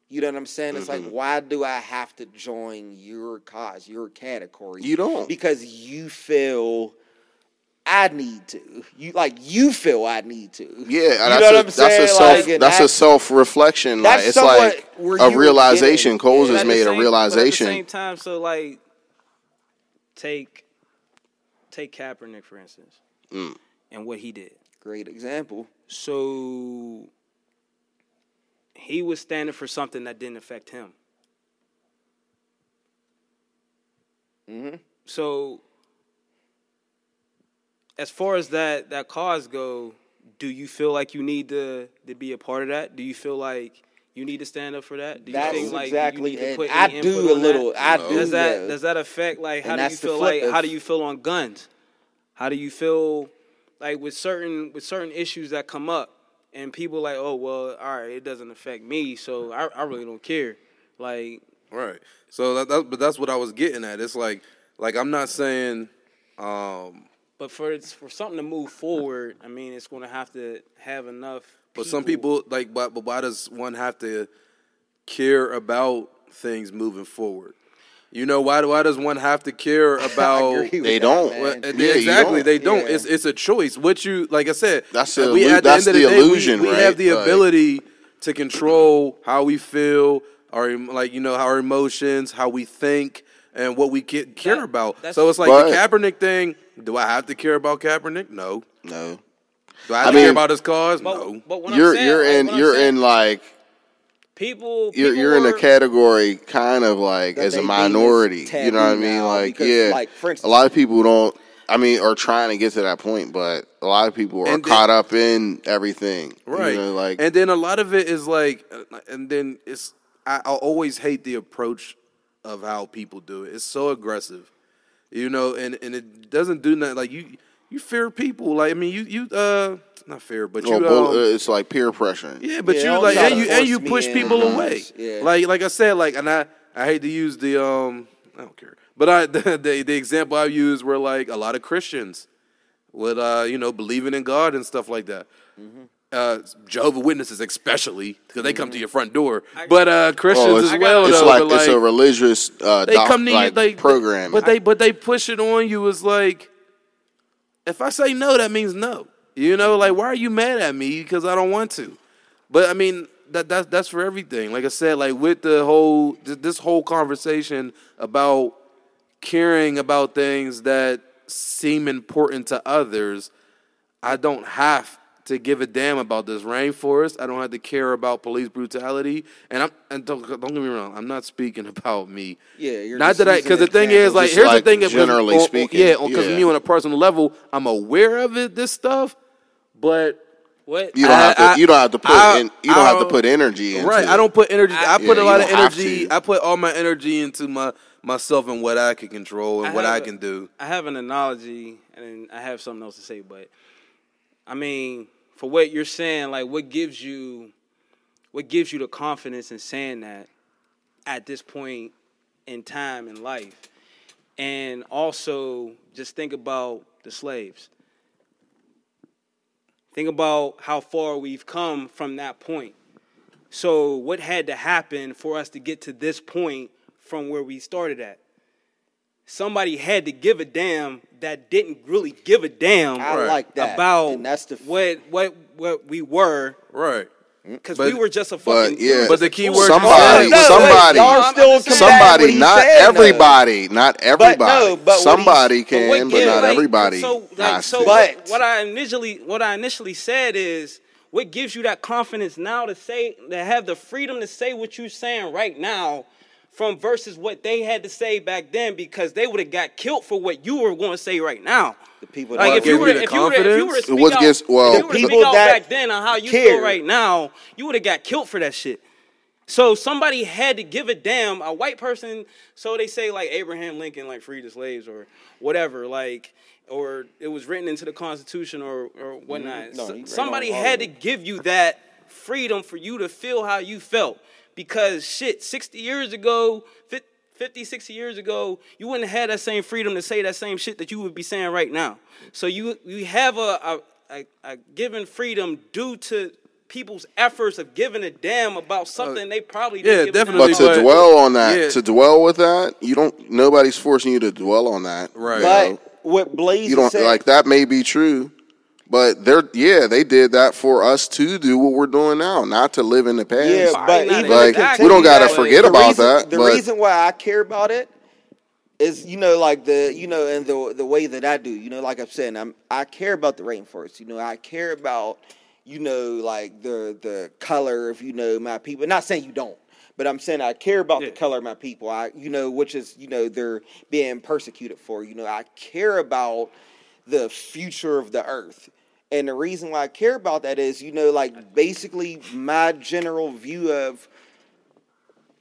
S4: You know what I'm saying? It's like, mm-hmm. why do I have to join your cause, your category?
S2: You don't.
S4: because you feel I need to. You like you feel I need to.
S2: Yeah,
S4: you
S2: that's
S4: know
S2: a,
S4: what I'm
S2: that's
S4: saying?
S2: a self
S4: Like, and
S2: that's a
S4: that-
S2: self reflection. Like
S4: that's
S2: it's like a realization. Coles has
S3: at the
S2: made a
S3: same- But at the
S2: realization.
S3: same time, so like, take take Kaepernick for instance,
S2: Mm.
S3: and what he did.
S4: Great example.
S3: So he was standing for something that didn't affect him.
S4: Mhm.
S3: So as far as that that cause go, do you feel like you need to to be a part of that? Do you feel like you need to stand up for that? Do you
S4: That's
S3: think like
S4: exactly.
S3: you need to put
S4: I do a little.
S3: that?
S4: I do.
S3: Does that
S4: yeah.
S3: does that affect like how
S4: And
S3: do you feel
S4: flip
S3: like how do you feel on guns? How do you feel like with certain with certain issues that come up and people like oh well all right it doesn't affect me so I, I really don't care like
S1: Right. So that, that but that's what I was getting at. It's like like I'm not saying um
S3: but for it's for something to move forward I mean it's going to have to have enough.
S1: but some people like but, but why does one have to care about things moving forward? You know why why does one have to care [laughs] about
S2: They
S4: that,
S2: don't.
S4: man.
S1: Well,
S2: Yeah,
S1: exactly,
S2: don't.
S1: they don't.
S4: Yeah.
S1: It's it's a choice. What you like I said.
S2: That's the
S1: we
S2: illu-
S1: at the
S2: that's
S1: end of
S2: the
S1: the, day, we-
S2: illusion,
S1: we,
S2: right?
S1: have the
S2: Like-
S1: ability to control how we feel, our like you know our emotions, how we think, and what we ca- care
S3: That-
S1: about. So it's like
S2: But-
S1: the Kaepernick thing. Do I have to care about Kaepernick? No.
S2: no,
S1: Do I have
S2: I
S1: to
S2: mean-
S1: care about his cause?
S3: But,
S1: no.
S3: but what
S2: you're
S3: I'm saying,
S2: you're
S3: like,
S2: in
S3: what
S2: you're
S3: saying,
S2: in like
S3: people.
S2: you're
S3: people
S2: you're in a category kind of like as a minority. You know what I mean? Like
S4: because,
S2: yeah,
S4: like, for
S2: a lot of people don't. I mean, are trying to get to that point, but a lot of people are
S1: then-
S2: caught up in everything.
S1: Right.
S2: You know, like
S1: and then a lot of it is like, and then it's I, I always hate the approach of how people do it. It's so aggressive, you know, and and it doesn't do nothing. Like you, you fear people. Like I mean, you you uh not fear, but you
S2: oh, bull-
S1: um,
S2: uh, it's like peer pressure.
S1: yeah, but
S4: Yeah,
S1: you like and you and you push people
S4: on
S1: away.
S4: Yeah.
S1: Like like I said, like and I I hate to use the um I don't care, but I [laughs] the the, the example I used were like a lot of Christians with uh you know believing in God and stuff like that.
S4: Mm-hmm.
S1: Uh, Jehovah Witnesses especially because they come to your front door, but uh Christians
S2: Oh,
S1: as well.
S2: it's
S1: though,
S2: like,
S1: but,
S2: it's a religious uh,
S1: they
S2: doc-
S1: come to
S2: like,
S1: you like
S2: program.
S1: but they but they push it on you as like if I say no, that means no. You know, like why are you mad at me because I don't want to? But I mean that that's that's for everything. Like I said, like with the whole this whole conversation about caring about things that seem important to others, I don't have to give a damn about this rainforest. I don't have to care about police brutality. And I'm and don't, don't get me wrong, I'm not speaking [laughs] about me.
S4: Yeah, you're
S1: not that I because the thing is like here's
S2: like
S1: the thing that-
S2: generally
S1: on- on-
S2: speaking,
S1: yeah, because
S2: yeah.
S1: me on a personal level, I'm aware of it, this stuff, but
S3: What
S2: you don't
S1: I-
S2: have to.
S1: I-
S2: you don't have to put.
S1: I-
S2: in, you don't
S1: I
S2: have to put energy into
S1: right,
S2: it.
S1: I don't put energy. I,
S3: I-
S1: put
S2: Yeah,
S1: a lot of energy. I put all my energy into my myself and what I can control and
S3: I
S1: what I
S3: have a-
S1: can do.
S3: I have an analogy, and I have something else to say. But I mean, for what you're saying, like what gives you, what gives you the confidence in saying that at this point in time in life, and also just think about the slaves. Think about how far we've come from that point. So, what had to happen for us to get to this point from where we started at? Somebody had to give a damn that didn't really give a damn
S4: I like that.
S3: about
S4: and that's the f-
S3: what what what we were
S1: Right.
S3: because we were just a fucking.
S2: but, yeah.
S1: But the key word-
S2: Somebody,
S4: No,
S2: somebody,
S4: y'all still
S3: just saying-
S4: combating what
S2: somebody, not
S4: saying, though.
S2: everybody, not everybody.
S4: no, but what
S2: somebody
S4: he's-
S3: But
S2: can,
S3: what
S2: but
S3: give-
S2: not
S3: like,
S2: everybody.
S3: So, like,
S2: has
S3: so.
S4: But-
S3: what, what I initially what I initially said is what gives you that confidence now to say to have the freedom to say what you're saying right now from versus what they had to say back then because they would have got killed for what you were going to say right now.
S4: The people
S3: Like
S4: that
S3: if you were
S1: the
S3: if you were if you were to
S1: confidence?
S3: speak out,
S2: gets- well-
S3: if you were to
S4: People
S3: out
S4: that
S3: back then on how you
S4: care.
S3: feel right now, you would have got killed for that shit. So somebody had to give a damn. A white person, so they say like Abraham Lincoln like freed the slaves or whatever, like or it was written into the Constitution or or whatnot. Mm-hmm.
S4: No,
S3: So- somebody had to give you that freedom for you to feel how you felt because shit, 60 years ago, fif- 50, 60 years ago, you wouldn't have had that same freedom to say that same shit that you would be saying right now. So you you have a a, a, a given freedom due to people's efforts of giving a damn about something they probably
S1: Uh, yeah,
S3: didn't give a damn
S1: definitely,
S2: But to
S1: but-
S2: dwell on that,
S1: yeah.
S2: to dwell with that, you don't. Nobody's forcing you to dwell on that.
S1: Right.
S2: you
S4: But
S2: know?
S4: what Blaze
S2: you don't
S4: said,
S2: like that. May be true, but they're yeah, they did that for us to do what we're doing now, not to live in the past.
S4: Yeah, but
S3: not
S4: even
S2: like
S3: exactly
S2: we don't got to forget
S4: the
S2: about
S4: reason,
S2: that.
S4: The
S2: but
S4: reason why I care about it is, you know, like the, you know, and the the way that I do, you know, like I'm saying, I'm I care about the rainforest. You know, I care about, you know, like the the color of you know my people. Not saying you don't. But I'm saying I care about
S3: Yeah.
S4: the color of my people. I, you know, which is, you know, they're being persecuted for. You know, I care about the future of the earth. And the reason why I care about that is, you know, like basically my general view of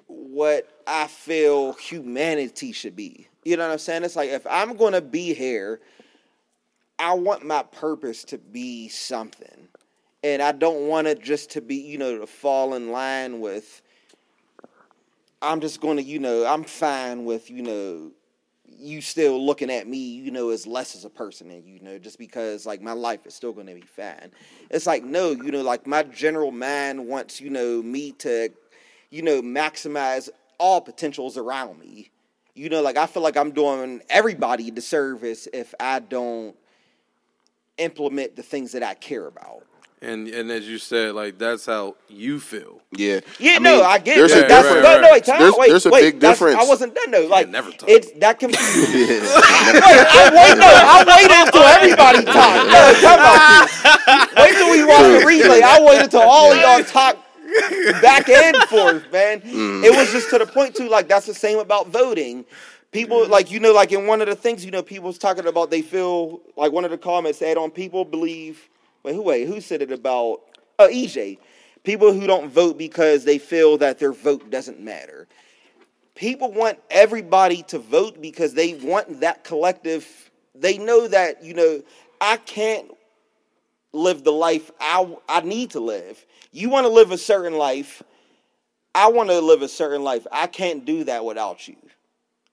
S4: what I feel humanity should be. You know what I'm saying? It's like if I'm gonna be here, I want my purpose to be something. And I don't want it just to be, you know, to fall in line with I'm just gonna, you know, I'm fine with, you know, you still looking at me, you know, as less as a person and you know, just because like my life is still gonna be fine. It's like no, you know, like my general mind wants, you know, me to, you know, maximize all potentials around me. You know, like I feel like I'm doing everybody a disservice if I don't implement the things that I care about.
S1: And and as you said, like that's how you feel.
S2: yeah,
S4: Yeah,
S2: I
S4: no,
S2: mean,
S4: I get
S2: there's
S4: it.
S2: a
S4: That's
S1: difference.
S4: no, no, wait, time,
S2: There's-
S4: wait,
S2: there's a
S4: wait,
S2: big
S4: that's-
S2: difference.
S4: I wasn't done though. Like
S1: never talk.
S4: it's that can. [laughs]
S2: Yeah.
S4: wait, I wait, no, I waited until [laughs] everybody talked. No, come on, wait till we watch the replay. I waited until all of y'all talk back and forth, man.
S2: Mm.
S4: It was just to the point too. Like that's the same about voting. People
S2: Mm.
S4: like you know, like in one of the things you know, people was talking about. They feel like one of the comments said on people believe. Wait, who wait? Who said it about? Uh, EJ. People who don't vote because they feel that their vote doesn't matter. People want everybody to vote because they want that collective. They know that you know I can't live the life I I need to live. You want to live a certain life. I want to live a certain life. I can't do that without you.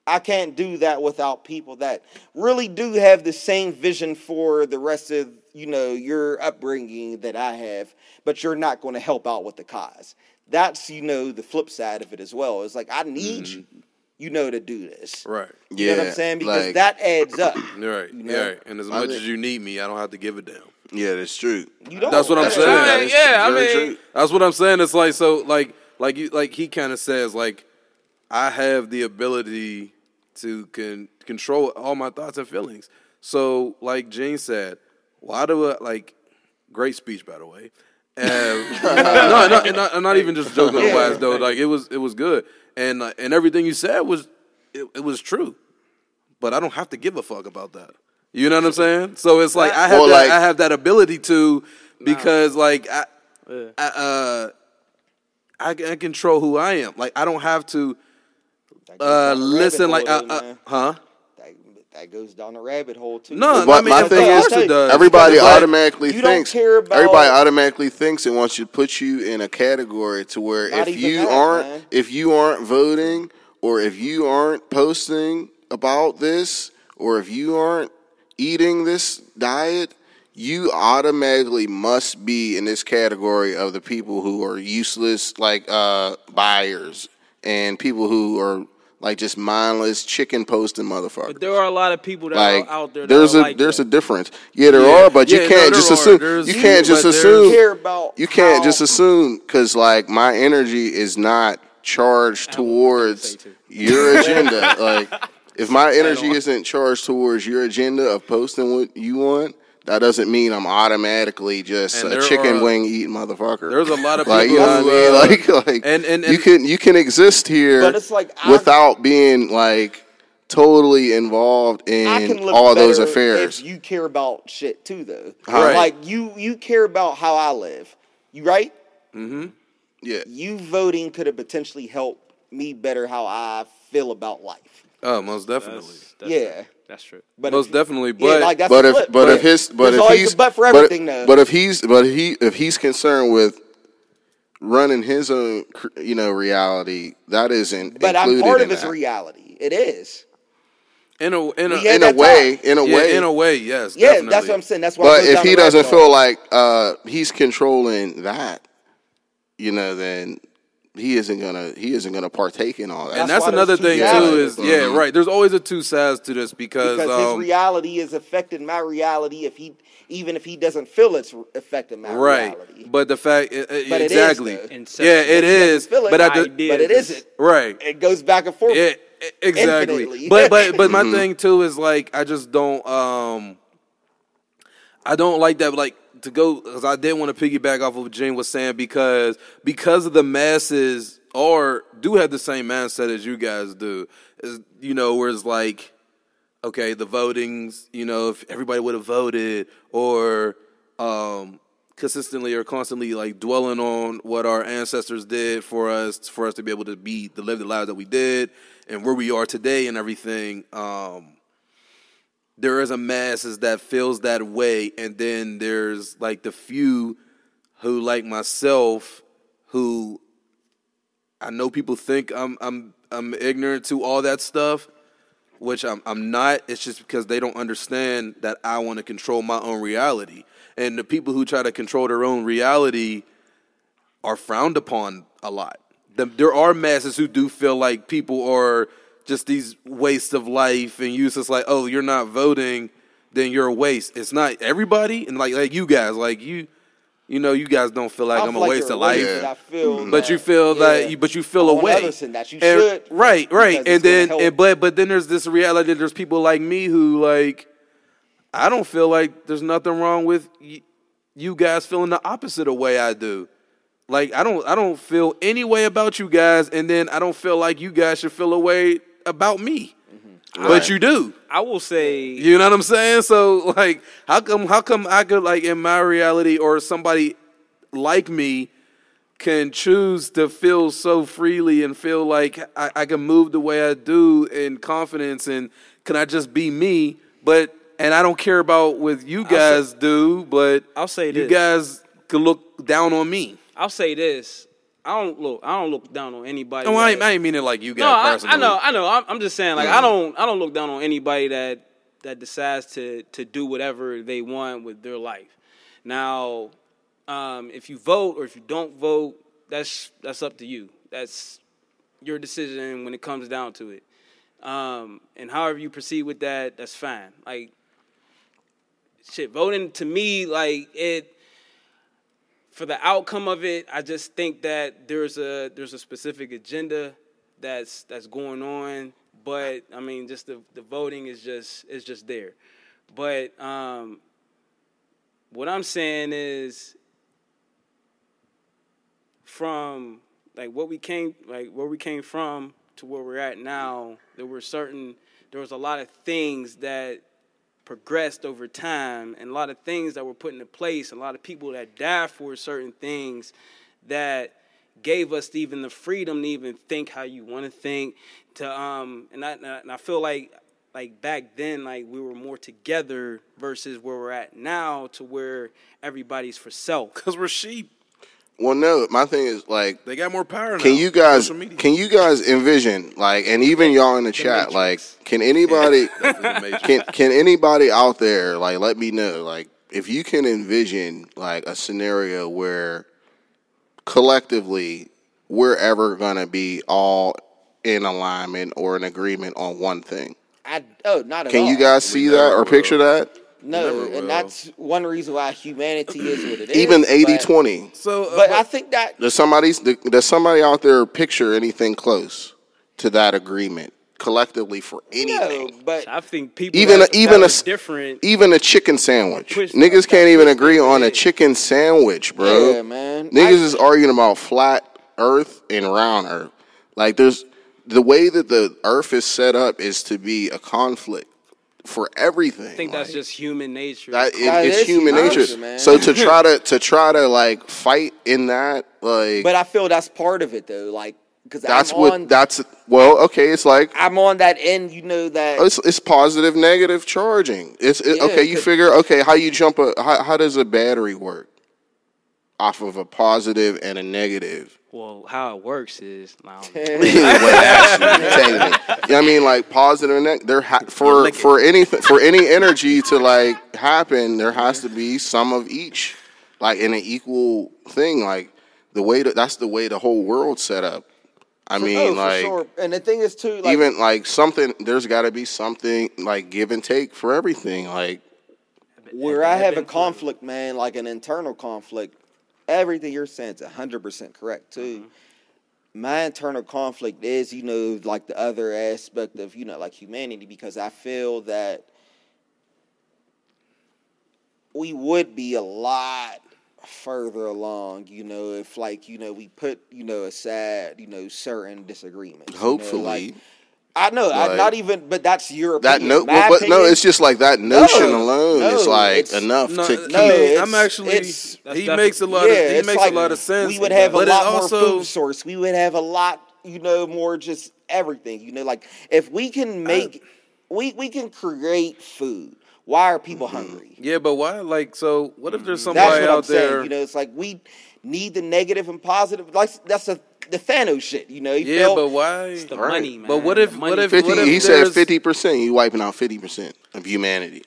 S4: I can't do that without people that really do have the same vision for the rest of, you know, your upbringing that I have, but you're not going to help out with the cause. That's, you know, the flip side of it as well. It's like I need mm-hmm. you, you know, to do this.
S1: Right.
S4: You know what I'm saying? Because
S2: like-
S4: that adds up. [clears throat]
S1: You're right.
S4: You know?
S1: Right. And as
S2: I
S1: much as you need me, I don't have to give a damn.
S2: yeah, that's true.
S4: You don't.
S1: That's what I'm
S2: That's
S1: saying.
S2: true. That is
S1: yeah, I mean,
S2: true.
S1: that's what I'm saying. It's like so, like, like you, like he kind of says, like, I have the ability to con- control all my thoughts and feelings. So, like Jane said, why do I like? Great speech, by the way. [laughs] Uh, [laughs] no, no, and not, and not even just joking
S4: Yeah.
S1: wise though. Like it was, it was good, and uh, and everything you said was, it, it was true. But I don't have to give a fuck about that. You know what I'm saying? So it's like I have that,
S2: like-
S1: I have that ability to because like I,
S3: Yeah.
S1: I, uh, I, I control who I am. Like I don't have to uh, listen. Like uh,
S4: hole,
S1: uh, huh?
S4: That, that goes down a rabbit hole too.
S1: No,
S2: But
S1: I mean,
S2: my thing is,
S1: it does.
S2: everybody
S1: Because, like,
S2: automatically
S4: you don't
S2: thinks
S4: care about-
S2: everybody automatically thinks and wants you to put you in a category to where if you
S4: that,
S2: aren't
S4: man.
S2: if you aren't voting or if you aren't posting about this or if you aren't eating this diet you automatically must be in this category of the people who are useless like uh buyers and people who are like just mindless chicken posting motherfuckers
S3: But there are a lot of people that
S2: like
S3: are out there that
S2: there's
S3: are
S2: a
S3: like
S2: there's
S3: that.
S2: a difference. Yeah, there
S1: Yeah.
S2: are, but you
S1: Yeah, no,
S2: can't
S1: there
S2: just
S1: are.
S2: assume.
S1: There's-
S2: You can't just assume.
S4: care about
S2: You can't
S4: how-
S2: just assume because like my energy is not charged towards
S3: too.
S2: your [laughs] agenda. like if my energy isn't charged towards your agenda of posting what you want, that doesn't mean I'm automatically just
S1: And
S2: a chicken
S1: are-
S2: wing eating motherfucker.
S1: There's a lot of
S2: like
S1: people
S2: you know
S1: who,
S2: what I mean?
S1: uh,
S2: like like
S1: and- and-
S2: you can you can exist here,
S4: But it's like I-
S2: without being like totally involved in
S4: live
S2: all those affairs.
S4: If you care about shit too, though.
S1: Right.
S4: Like you, you care about how I live. You right? Mm-hmm.
S2: Yeah,
S4: You voting could have potentially helped me better how I feel about life.
S1: Oh, most definitely.
S3: That's, that's
S4: yeah,
S3: true. That's true.
S4: but
S1: most
S4: if,
S1: definitely.
S4: yeah,
S1: But
S4: like
S2: but
S4: the
S2: if
S4: flip.
S2: but if his but if he's
S4: but for
S2: but-
S4: though.
S2: but if he's but he if he's concerned with running his own you know reality, that isn't.
S4: But I'm
S2: included
S4: part
S2: in
S4: of his
S2: that.
S4: reality. It is.
S1: in a in a,
S2: in a way,
S4: talk.
S2: in a
S1: yeah,
S2: way,
S1: in a way, yes.
S4: Yeah,
S1: definitely.
S4: that's what I'm saying. That's why.
S2: But if he doesn't feel like uh, he's controlling that, you know, then he isn't gonna he isn't gonna partake in all that.
S1: and
S4: That's
S1: that's another thing too. Is yeah, right. There's always a two sides to this because,
S4: because
S1: um,
S4: his reality is affecting my reality. If he, even if he doesn't feel it's affecting my
S1: right.
S4: reality.
S1: But the fact, uh, uh,
S4: But
S1: exactly.
S4: though.
S3: Inception.
S1: yeah, it is
S4: He doesn't
S1: is.
S4: feel it,
S1: But at the,
S4: but it
S3: is-
S4: isn't.
S1: right.
S4: It goes back and forth.
S1: Yeah, exactly.
S4: Infinitely.
S1: But but [laughs] but my thing too is like I just don't um I don't like that like to go because I did want to piggyback off of what Jane was saying because because of the masses or do have the same mindset as you guys do. Is you know where it's like okay the votings you know if everybody would have voted or um consistently or constantly like dwelling on what our ancestors did for us for us to be able to be to live the lives that we did and where we are today and everything um there is a masses that feels that way and then there's like the few who like myself who I know people think I'm I'm I'm ignorant to all that stuff which I'm I'm not. It's just because they don't understand that I want to control my own reality. And the people who try to control their own reality are frowned upon a lot. The, there are masses who do feel like people are just these wastes of life and useless. Like, oh, you're not voting, then you're a waste. It's not everybody, and like like you guys, like you, you know, you guys don't feel like I'm a waste of
S4: a waste,
S1: life.
S4: but feel
S1: But you feel
S4: yeah.
S1: that, you, but you feel
S4: On
S1: away.
S4: That you
S1: And-
S4: should,
S1: right, right, and then, and, but but then there's this reality. That there's people like me who like, I don't feel like there's nothing wrong with y- you guys feeling the opposite of way I do. Like I don't, I don't feel any way about you guys, and then I don't feel like you guys should feel a way about me,
S4: Mm-hmm.
S1: but you do.
S3: I will say
S1: You know what I'm saying? So like, how come how come I could like in my reality or somebody like me can choose to feel so freely and feel like I, I can move the way I do in confidence and can I just be me? But and I don't care about what you guys do, but
S3: I'll say this.
S1: you guys can look down on me.
S3: I'll say this. I don't look. I don't look down on anybody.
S1: No, I ain't,
S3: that-
S1: I ain't meaning like you guys
S3: no, I,
S1: personally.
S3: I know. I know. I'm, I'm just saying. Like I don't. I don't look down on anybody that that decides to to do whatever they want with their life. Now, um, if you vote or if you don't vote, that's that's up to you. That's your decision when it comes down to it. Um, and however you proceed with that, that's fine. Like shit, voting to me, like it for the outcome of it, I just think that there's a there's a specific agenda that's that's going on. But I mean, just the the voting is just is just there. But um, what I'm saying is, from like what we came like where we came from to where we're at now, there were certain there was a lot of things that progressed over time and a lot of things that were put into place, a lot of people that died for certain things that gave us even the freedom to even think how you want to think to um and I and I feel like like back then like we were more together versus where we're at now to where everybody's for self.
S1: because we're sheep.
S2: Well, no, my thing is like,
S1: They got more power now.
S2: can you guys can you guys envision like, and even y'all in the chat, like, can anybody [laughs]
S1: Definitely the Matrix.
S2: can can anybody out there like let me know like if you can envision like a scenario where collectively we're ever gonna be all in alignment or in agreement on one thing.
S4: I oh not at
S2: Can
S4: all.
S2: you guys see that or picture that?
S4: No,
S1: never will.
S4: and that's one reason why humanity is what it [clears throat] is.
S2: Even
S4: but-
S2: 80-20.
S1: So, uh,
S4: But I think that
S2: Does somebody does somebody out there picture anything close to that agreement? collectively for
S4: No,
S2: anything.
S4: but
S3: I think people
S2: Even a, even a
S3: different.
S2: even a chicken sandwich. Niggas can't even agree on a chicken sandwich, bro.
S4: Yeah, man.
S2: Niggas
S4: I-
S2: is arguing about flat Earth and round Earth. Like there's the way that the Earth is set up is to be a conflict for everything.
S3: I think that's
S2: Like,
S3: just human nature.
S2: that, it-
S4: That
S2: it's human
S4: human
S2: nature.
S4: nature, man.
S2: So to try to [laughs] to try to like fight in that like
S4: but I feel that's part of it though. Like because
S2: that's
S4: I'm
S2: what
S4: on,
S2: that's well okay. It's like
S4: I'm on that end. You know that oh,
S2: it's, it's positive negative charging. It's it,
S4: Yeah,
S2: okay. You figure okay how you jump a how, how does a battery work off of a positive and a negative.
S3: Well, how it works is [laughs] now. [laughs]
S2: Well, [laughs] actually, technically. You know what I mean, like positive and neg- there ha- for for anything for any energy to like happen, there has to be some of each, like in an equal thing. Like the way that that's the way the whole world's set up. I mean,
S4: oh, for
S2: like
S4: sure. And the thing is too, like
S2: even like something. There's got to be something like give and take for everything. Like
S4: where I have a conflict, man, like an internal conflict, everything you're saying is hundred percent correct too.
S3: Mm-hmm.
S4: My internal conflict is, you know, like the other aspect of, you know, like humanity, because I feel that we would be a lot further along, you know, if like, you know, we put, you know, aside, you know, certain disagreements. you know,
S2: hopefully.
S4: like- I know, I, not even, but that's your
S2: that
S4: opinion.
S2: no,
S4: My
S2: well, but no, it's just like that notion
S4: No,
S2: alone is like
S4: it's-
S2: enough
S1: No,
S2: to
S1: I
S2: keep.
S4: No,
S1: I'm actually.
S4: it's-
S1: He makes a lot.
S4: yeah,
S1: of, he makes
S4: like
S1: a lot of sense.
S4: We would have
S1: but
S4: a
S1: it
S4: lot
S1: also,
S4: more food source. We would have a lot, you know, more just everything. You know, like if we can make, we we can create food. Why are people
S1: Mm-hmm.
S4: hungry?
S1: Yeah, but why? Like, so what if there's
S4: That's
S1: somebody
S4: what I'm
S1: out there?
S4: saying. You know, it's like we need the negative and positive. Like that's a the Thanos shit. You know, you
S1: yeah,
S4: feel
S1: but why?
S3: It's the
S2: Right.
S3: money, man.
S1: But what if- what if-
S2: 50,
S1: what if
S2: he said fifty percent. You wiping out fifty percent of humanity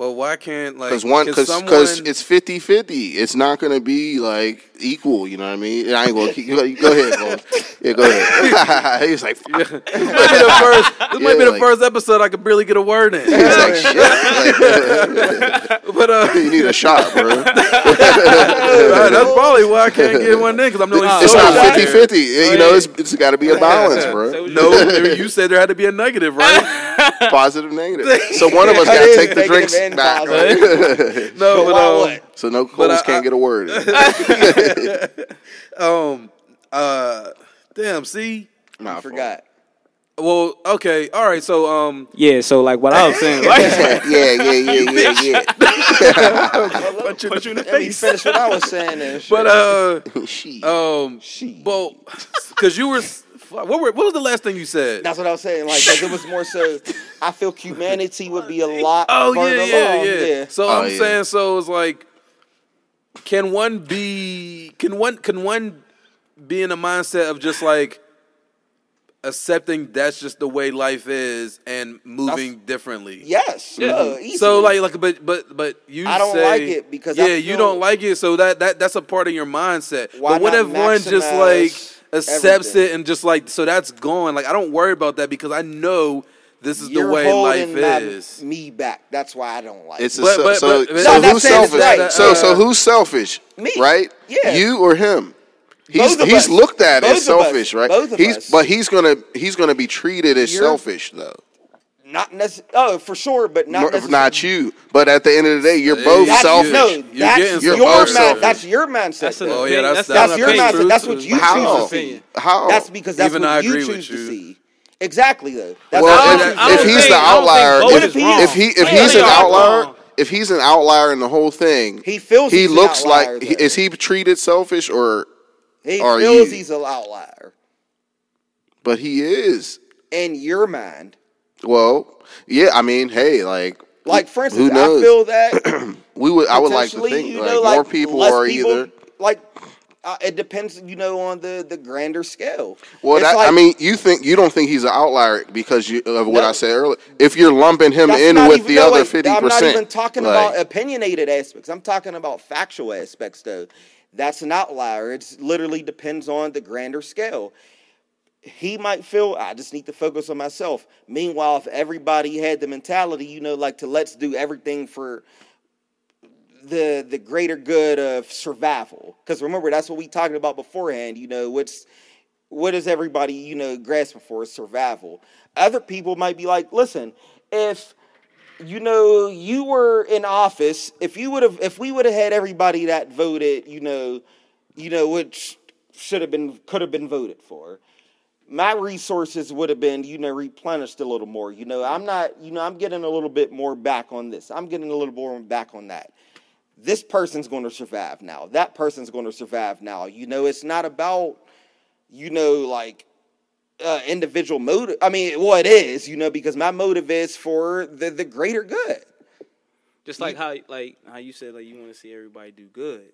S1: But why can't like?
S2: because one because
S1: someone-
S2: it's 50-50. It's not going to be like equal. You know what I mean? And I ain't to keep. Go, go ahead, bro. Yeah, go ahead. [laughs] He's like, fuck.
S1: this might be the [laughs] first. This might be
S2: Yeah,
S1: the
S2: like-
S1: first episode I could barely get a word in.
S2: He's like shit. [laughs] Like,
S1: but uh,
S2: you need a shot, bro.
S1: right, that's probably why I can't get one in because I'm the only.
S2: It's not
S1: one
S2: 50
S1: here.
S2: 50. You know, it's, it's got to be a balance, bro.
S1: No, you said there had to be a negative, right?
S2: Positive, negative. So one of us got to take the drinks
S4: and
S2: back.
S4: positive.
S2: Right?
S1: No,
S4: But
S1: but, um,
S2: so no
S1: But
S2: Coles can't
S1: I-
S2: get a word. in. [laughs]
S1: um, uh, damn. See,
S2: Nah,
S4: I forgot.
S1: well, okay, all right. So, um,
S3: Yeah, so like what I was saying, like, [laughs]
S2: yeah, yeah, yeah, yeah, yeah.
S1: punch [laughs] you in the
S4: Let me
S1: face.
S4: finish what I was saying. And shit.
S1: But uh,
S2: She.
S1: um,
S4: She.
S1: well, because you were, s- what were, what was the last thing you said?
S4: That's what I was saying. Like, 'cause it was more so. I feel humanity would be a lot.
S1: Oh yeah, yeah,
S4: along.
S1: yeah, So
S2: Oh,
S1: I'm
S2: yeah.
S1: saying, so it's like, can one be? Can one? Can one be in a mindset of just like accepting that's just the way life is and moving differently?
S4: Yes. no, easily.
S1: So like, like, but but but you
S4: I don't
S1: say,
S4: like it because
S1: yeah,
S4: I
S1: you don't like it. So that that that's a part of your mindset.
S4: Why
S1: but what
S4: not
S1: if one just like accepts
S4: everything?
S1: it and just like so that's gone? Like I don't worry about that because I know this is
S4: You're
S1: the way
S4: holding
S1: life
S4: my-
S1: is.
S4: me back. That's why I don't like
S2: It's a,
S4: it.
S1: But-
S2: so,
S1: but-
S2: so,
S1: but-
S2: so
S4: No,
S2: who's selfish?
S4: right.
S2: So so who's selfish?
S4: Me.
S2: Right?
S4: Yeah.
S2: You or him? He's
S4: Both of
S2: he's
S4: us.
S2: looked at as
S4: Both of us.
S2: selfish, right?
S4: Both of
S2: he's
S4: us.
S2: but he's gonna he's gonna be treated as
S4: You're-
S2: selfish though.
S4: Not necessarily. Oh, for sure, but not
S2: Not,
S4: necessarily.
S2: you. But at the end of the day, you're both
S1: that's-
S2: selfish.
S4: No,
S1: You're
S4: that's your
S2: You're both
S4: man,
S2: selfish.
S4: That's your mindset.
S3: That's an.
S1: Oh, yeah, that's-
S3: opinion.
S4: that's your mindset.
S1: opinion.
S4: That's what you
S2: How?
S4: choose to see.
S2: How?
S4: That's because that's
S1: Even
S4: what
S1: I
S4: you
S1: agree
S4: choose
S1: with
S4: to
S1: you.
S4: see. Exactly though. That's
S2: Well,
S4: how
S2: if,
S4: you
S2: if he's
S3: think-
S2: the
S3: I don't think
S2: outlier, if, if he if he's an outlier,
S3: wrong.
S2: if he's an outlier in the whole thing,
S4: He feels
S2: he
S4: he's an
S2: looks
S4: outlier,
S2: like he, is he treated selfish or?
S4: he
S2: are
S4: feels
S2: you?
S4: he's an outlier
S2: But he is.
S4: in your mind.
S2: Well, yeah. I mean, hey, like,
S4: Like for instance, I feel that [clears throat]
S2: we would. I would like to think
S4: you
S2: like
S4: know,
S2: more people are
S4: people,
S2: either.
S4: like. Uh, it depends, you know, on the the grander scale.
S2: Well, that, I mean, you think you don't think he's an outlier because you, of what
S4: No.
S2: I said earlier. If you're lumping him in with
S4: even-
S2: the
S4: no,
S2: other fifty
S4: I'm not even talking about opinionated aspects. I'm talking about factual aspects, though. That's an outlier. It literally depends on the grander scale. He might feel I just need to focus on myself. Meanwhile, if everybody had the mentality, you know, like to let's do everything for the the greater good of survival. Because remember, that's what we talked about beforehand. You know, what's what is everybody, you know, grasping for? is Survival. Other people might be like, listen, if you know you were in office, if you would have, if we would have had everybody that voted, you know, you know, which should have been, could have been voted for, my resources would have been, you know, replenished a little more. You know, I'm not, you know, I'm getting a little bit more back on this. I'm getting a little more back on that. This person's going to survive now. That person's going to survive now. You know, it's not about, you know, like uh, individual motive. I mean, well, it is, you know, because my motive is for the the greater good.
S3: Just like how like how you said like you want to see everybody do good.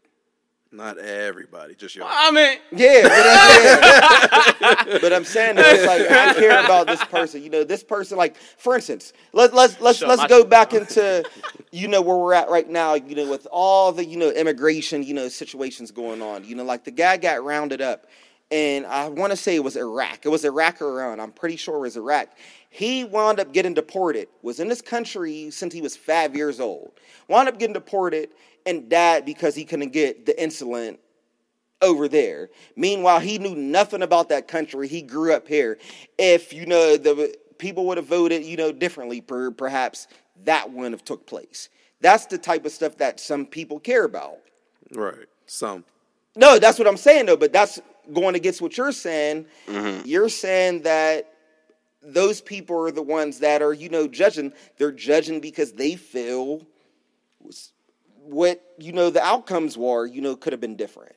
S1: Not everybody, just your.
S3: I mean,
S4: Yeah, but I'm saying, [laughs] but I'm saying that it's like I care about this person. You know, this person. Like, for instance, let let's let's
S3: Shut
S4: let's
S3: my
S4: go back
S3: down.
S4: into, you know, where we're at right now. You know, with all the you know immigration, you know, situations going on. You know, like the guy got rounded up, and I want to say it was Iraq. It was Iraq or Iran. I'm pretty sure it was Iraq. He wound up getting deported. Was in this country since he was five years old. Wound up getting deported and died because he couldn't get the insulin over there. Meanwhile, he knew nothing about that country. He grew up here. If you know the people would have voted, you know, differently, per, perhaps that wouldn't have took place. That's the type of stuff that some people care about.
S1: Right. Some.
S4: No, that's what I'm saying though. But that's going against what you're saying. Mm-hmm. You're saying that those people are the ones that are, you know, judging. They're judging because they feel what you know the outcomes were. You know, could have been different.